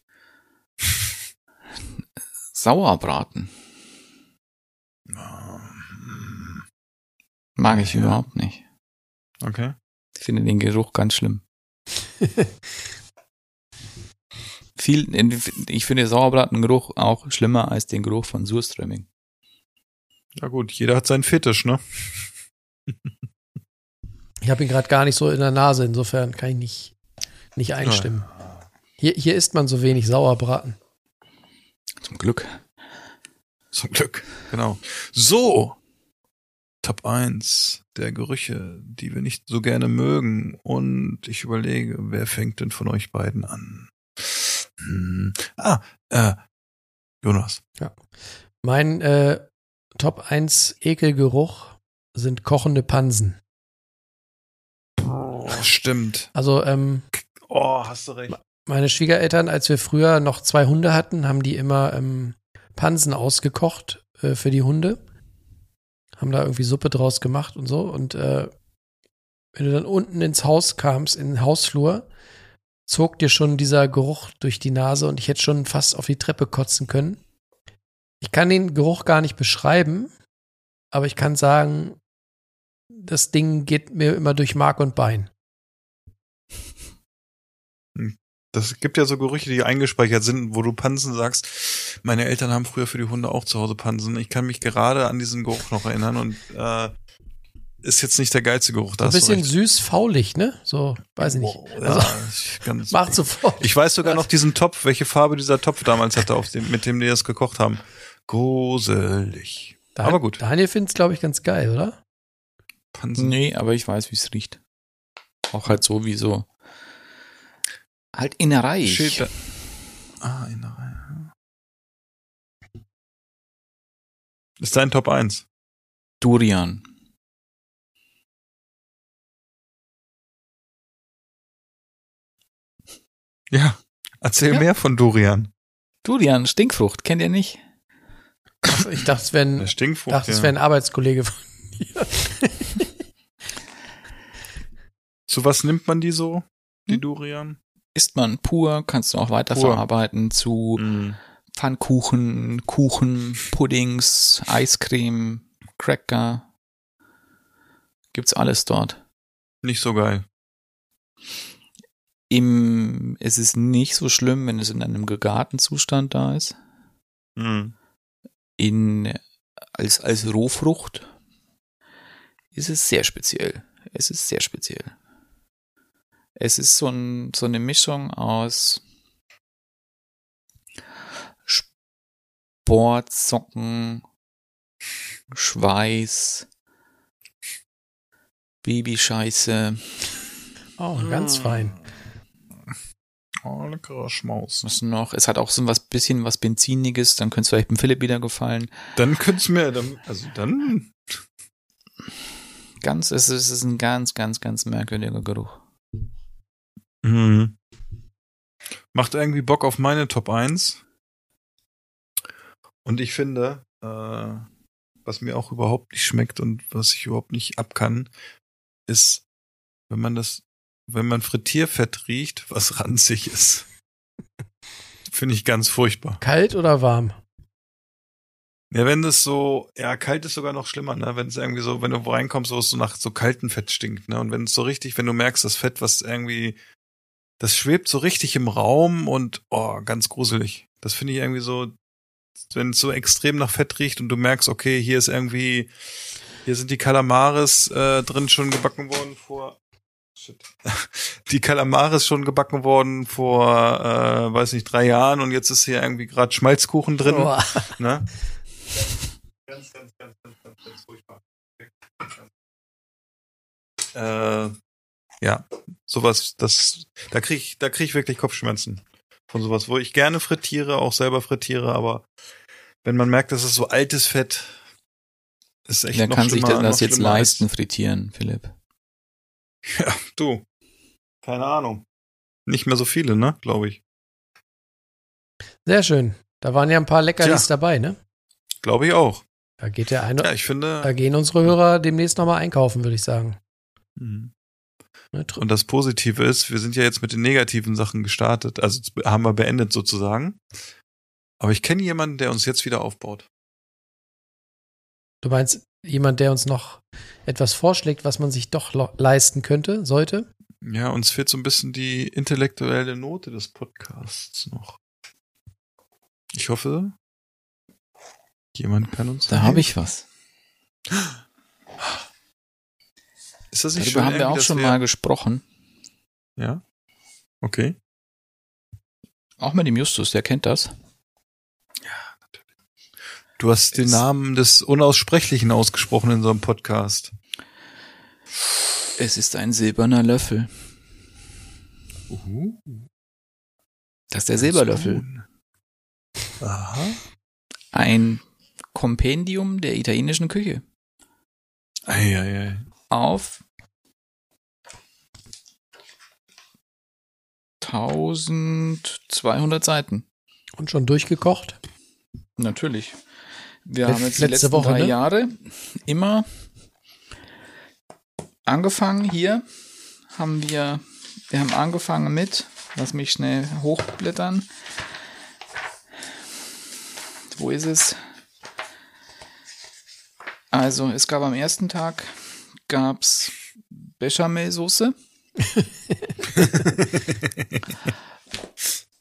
[SPEAKER 9] Sauerbraten. Mag ich
[SPEAKER 7] Ja.
[SPEAKER 9] überhaupt nicht.
[SPEAKER 7] okay.
[SPEAKER 9] Ich finde den Geruch ganz schlimm. Viel, ich finde Sauerbratengeruch auch schlimmer als den Geruch von Surströmming.
[SPEAKER 7] Ja gut, jeder hat seinen Fetisch, ne?
[SPEAKER 8] Ich habe ihn gerade gar nicht so in der Nase, insofern kann ich nicht, nicht einstimmen. Hier, hier isst man so wenig Sauerbraten.
[SPEAKER 9] Zum Glück.
[SPEAKER 7] Zum Glück. Genau. So. Top 1 der Gerüche, die wir nicht so gerne mögen. Und ich überlege, wer fängt denn von euch beiden an? Hm. Ah, äh, Jonas.
[SPEAKER 8] Mein äh, Top 1 Ekelgeruch sind kochende Pansen.
[SPEAKER 7] Oh, stimmt.
[SPEAKER 8] Also ähm,
[SPEAKER 7] Oh, hast du recht.
[SPEAKER 8] Meine Schwiegereltern, als wir früher noch zwei Hunde hatten, haben die immer ähm, Pansen ausgekocht äh, für die Hunde. Haben da irgendwie Suppe draus gemacht und so. Und äh, wenn du dann unten ins Haus kamst, in den Hausflur, zog dir schon dieser Geruch durch die Nase und ich hätte schon fast auf die Treppe kotzen können. Ich kann den Geruch gar nicht beschreiben, aber ich kann sagen, das Ding geht mir immer durch Mark und Bein.
[SPEAKER 7] Das gibt ja so Gerüche, die eingespeichert sind, wo du Pansen sagst. Meine Eltern haben früher für die Hunde auch zu Hause Pansen. Ich kann mich gerade an diesen Geruch noch erinnern und äh, ist jetzt nicht der geilste Geruch. Da
[SPEAKER 8] So ein bisschen süß, faulig, ne? So, weiß ich nicht.
[SPEAKER 7] Wow, ja,
[SPEAKER 8] Also,
[SPEAKER 7] ich ganz,
[SPEAKER 8] macht sofort.
[SPEAKER 7] Ich weiß sogar noch diesen Topf, welche Farbe dieser Topf damals hatte, auf dem, mit dem die das gekocht haben. Gruselig.
[SPEAKER 8] Dan-
[SPEAKER 7] Aber gut.
[SPEAKER 8] Daniel findet es, glaube ich, ganz geil, oder?
[SPEAKER 7] Pansen.
[SPEAKER 9] Nee, aber ich weiß, wie es riecht. Auch halt so wie so. Halt Innerei.
[SPEAKER 7] Steht da. Ah, Innerei. ja. Ist dein Top 1?
[SPEAKER 9] Durian.
[SPEAKER 7] Ja. Erzähl
[SPEAKER 9] Ja.
[SPEAKER 7] mehr von Durian.
[SPEAKER 9] Durian, Stinkfrucht, kennt ihr nicht?
[SPEAKER 8] Ich dachte, es wäre ein, dachte, es wäre ein Arbeitskollege von
[SPEAKER 7] Zu was nimmt man die so? Die
[SPEAKER 9] Hm?
[SPEAKER 7] Durian?
[SPEAKER 9] Isst man pur, kannst du auch weiterverarbeiten zu
[SPEAKER 7] Mhm.
[SPEAKER 9] Pfannkuchen, Kuchen, Puddings, Eiscreme, Cracker. Gibt's alles dort.
[SPEAKER 7] Nicht so geil.
[SPEAKER 9] Im, es ist nicht so schlimm, wenn es in einem gegarten Zustand da ist.
[SPEAKER 7] Mhm.
[SPEAKER 9] In, als, als Rohfrucht ist es sehr speziell. Es ist sehr speziell. Es ist so, ein, so eine Mischung aus Sportsocken, Schweiß, Babyscheiße.
[SPEAKER 8] Oh, ganz fein.
[SPEAKER 7] Oh, leckerer Schmaus.
[SPEAKER 9] Was noch? Es hat auch so was bisschen was Benziniges, dann könnte es vielleicht dem Philipp wieder gefallen.
[SPEAKER 7] Dann könnt's mir, dann, also dann,
[SPEAKER 9] Ganz, es ist, es ist ein ganz, ganz, ganz merkwürdiger Geruch.
[SPEAKER 7] Mhm. Macht irgendwie Bock auf meine Top 1. Und ich finde, äh, was mir auch überhaupt nicht schmeckt und was ich überhaupt nicht abkann, ist, wenn man das, wenn man Frittierfett riecht, was ranzig ist. Finde ich ganz furchtbar.
[SPEAKER 8] Kalt oder warm?
[SPEAKER 7] Ja, wenn das so, ja, kalt ist sogar noch schlimmer, ne? Wenn es irgendwie so, wenn du reinkommst, wo es so nach so kaltem Fett stinkt, ne? Und wenn es so richtig, wenn du merkst, das Fett, was irgendwie, das schwebt so richtig im Raum und, oh, ganz gruselig. Das finde ich irgendwie so, wenn es so extrem nach Fett riecht und du merkst, okay, hier ist irgendwie, hier sind die Kalamares äh, drin schon gebacken worden vor. Shit. Die Kalamares schon gebacken worden vor, äh, weiß nicht, drei Jahren und jetzt ist hier irgendwie gerade Schmalzkuchen drin.
[SPEAKER 8] Boah.
[SPEAKER 7] Ne? Ganz, ganz, ganz, ganz, ganz, ganz furchtbar. Äh, ja, sowas, das, da krieg ich, da krieg ich wirklich Kopfschmerzen von sowas, wo ich gerne frittiere, auch selber frittiere, aber wenn man merkt, das ist so altes Fett, ist echt
[SPEAKER 9] Wer
[SPEAKER 7] noch
[SPEAKER 9] kann sich denn das jetzt leisten, frittieren, Philipp?
[SPEAKER 7] Ja, du. Keine Ahnung. Nicht mehr so viele, ne, glaube ich.
[SPEAKER 8] Sehr schön. Da waren ja ein paar Leckerlis
[SPEAKER 7] Tja.
[SPEAKER 8] dabei, ne?
[SPEAKER 7] Glaube ich auch.
[SPEAKER 8] Da geht der eine,
[SPEAKER 7] Ja, ich finde.
[SPEAKER 8] da gehen unsere Hörer demnächst nochmal einkaufen, würde ich sagen.
[SPEAKER 7] Mhm. Und das Positive ist, wir sind ja jetzt mit den negativen Sachen gestartet, also haben wir beendet sozusagen. Aber ich kenne jemanden, der uns jetzt wieder aufbaut.
[SPEAKER 8] Du meinst jemand, der uns noch etwas vorschlägt, was man sich doch leisten könnte, sollte?
[SPEAKER 7] Ja, uns fehlt so ein bisschen die intellektuelle Note des Podcasts noch. Ich hoffe, jemand kann uns.
[SPEAKER 9] Da habe ich was.
[SPEAKER 7] Ist das nicht
[SPEAKER 9] Darüber haben wir auch schon mal gesprochen.
[SPEAKER 7] Ja. Okay.
[SPEAKER 9] Auch mit dem Justus, der kennt das.
[SPEAKER 7] Du hast den
[SPEAKER 9] Es-
[SPEAKER 7] Namen des Unaussprechlichen ausgesprochen in so einem Podcast.
[SPEAKER 9] Es ist ein silberner Löffel.
[SPEAKER 7] Uh,
[SPEAKER 9] Das ist der Silberlöffel.
[SPEAKER 7] Aha.
[SPEAKER 9] Ein Kompendium der italienischen Küche.
[SPEAKER 7] Eieiei.
[SPEAKER 9] Auf 1200 Seiten.
[SPEAKER 8] Und schon durchgekocht?
[SPEAKER 9] Natürlich. Wir
[SPEAKER 8] Letz-
[SPEAKER 9] haben jetzt die
[SPEAKER 8] letzte
[SPEAKER 9] letzten
[SPEAKER 8] Woche,
[SPEAKER 9] drei
[SPEAKER 8] ne?
[SPEAKER 9] Jahre immer angefangen hier haben wir wir haben angefangen mit lass mich schnell hochblättern wo ist es also es gab am ersten Tag gab's Bechamelsoße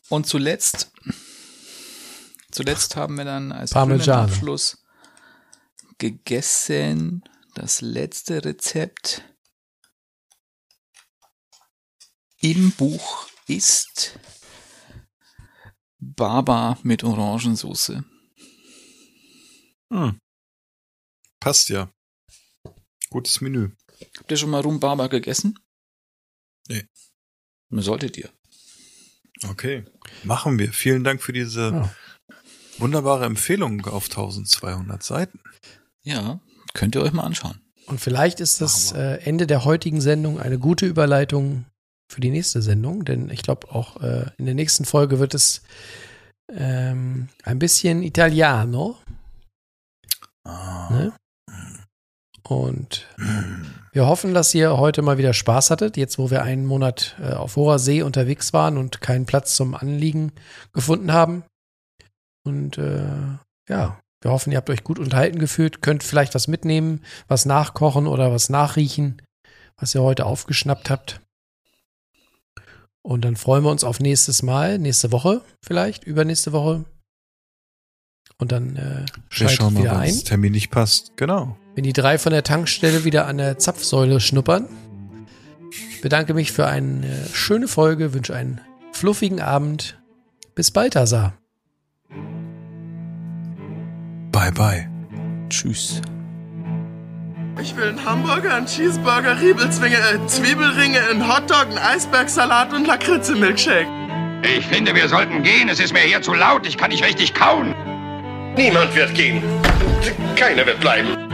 [SPEAKER 9] und zuletzt zuletzt haben wir dann als. Abschluss gegessen das letzte Rezept im Buch ist Baba mit Orangensoße.
[SPEAKER 7] Hm. Passt ja. Gutes Menü.
[SPEAKER 9] Habt ihr schon mal Rhumbaba gegessen?
[SPEAKER 7] Nee.
[SPEAKER 9] Solltet ihr.
[SPEAKER 7] Okay. Machen wir. Vielen Dank für diese
[SPEAKER 8] Ja.
[SPEAKER 7] wunderbare Empfehlung auf 1200 Seiten.
[SPEAKER 9] Ja, könnt ihr euch mal anschauen.
[SPEAKER 8] Und vielleicht ist das äh, Ende der heutigen Sendung eine gute Überleitung für die nächste Sendung, denn ich glaube auch äh, in der nächsten Folge wird es ähm, ein bisschen Italiano.
[SPEAKER 7] Ah.
[SPEAKER 8] Ne? Und wir hoffen, dass ihr heute mal wieder Spaß hattet, jetzt wo wir einen Monat äh, auf hoher See unterwegs waren und keinen Platz zum Anliegen gefunden haben. Und äh, ja, wir hoffen, ihr habt euch gut unterhalten gefühlt, könnt vielleicht was mitnehmen, was nachkochen oder was nachriechen, was ihr heute aufgeschnappt habt. Und dann freuen wir uns auf nächstes Mal, nächste Woche vielleicht, übernächste Woche. Und dann äh,
[SPEAKER 7] Wir
[SPEAKER 8] schaltet
[SPEAKER 7] schauen mal,
[SPEAKER 8] wieder ein.
[SPEAKER 7] das Termin nicht passt. Genau.
[SPEAKER 8] Wenn die drei von der Tankstelle wieder an der Zapfsäule schnuppern. Bedanke mich für eine schöne Folge, wünsche einen fluffigen Abend. Bis bald, Asa.
[SPEAKER 7] Bye bye.
[SPEAKER 9] Tschüss.
[SPEAKER 1] Ich will einen Hamburger, einen Cheeseburger, Riebelzwinge, äh, Zwiebelringe, einen Hotdog, einen Eisbergsalat und Lakritze-Milkshake.
[SPEAKER 10] Ich finde, wir sollten gehen. Es ist mir hier zu laut. Ich kann nicht richtig kauen.
[SPEAKER 1] Niemand wird gehen. Keiner wird bleiben.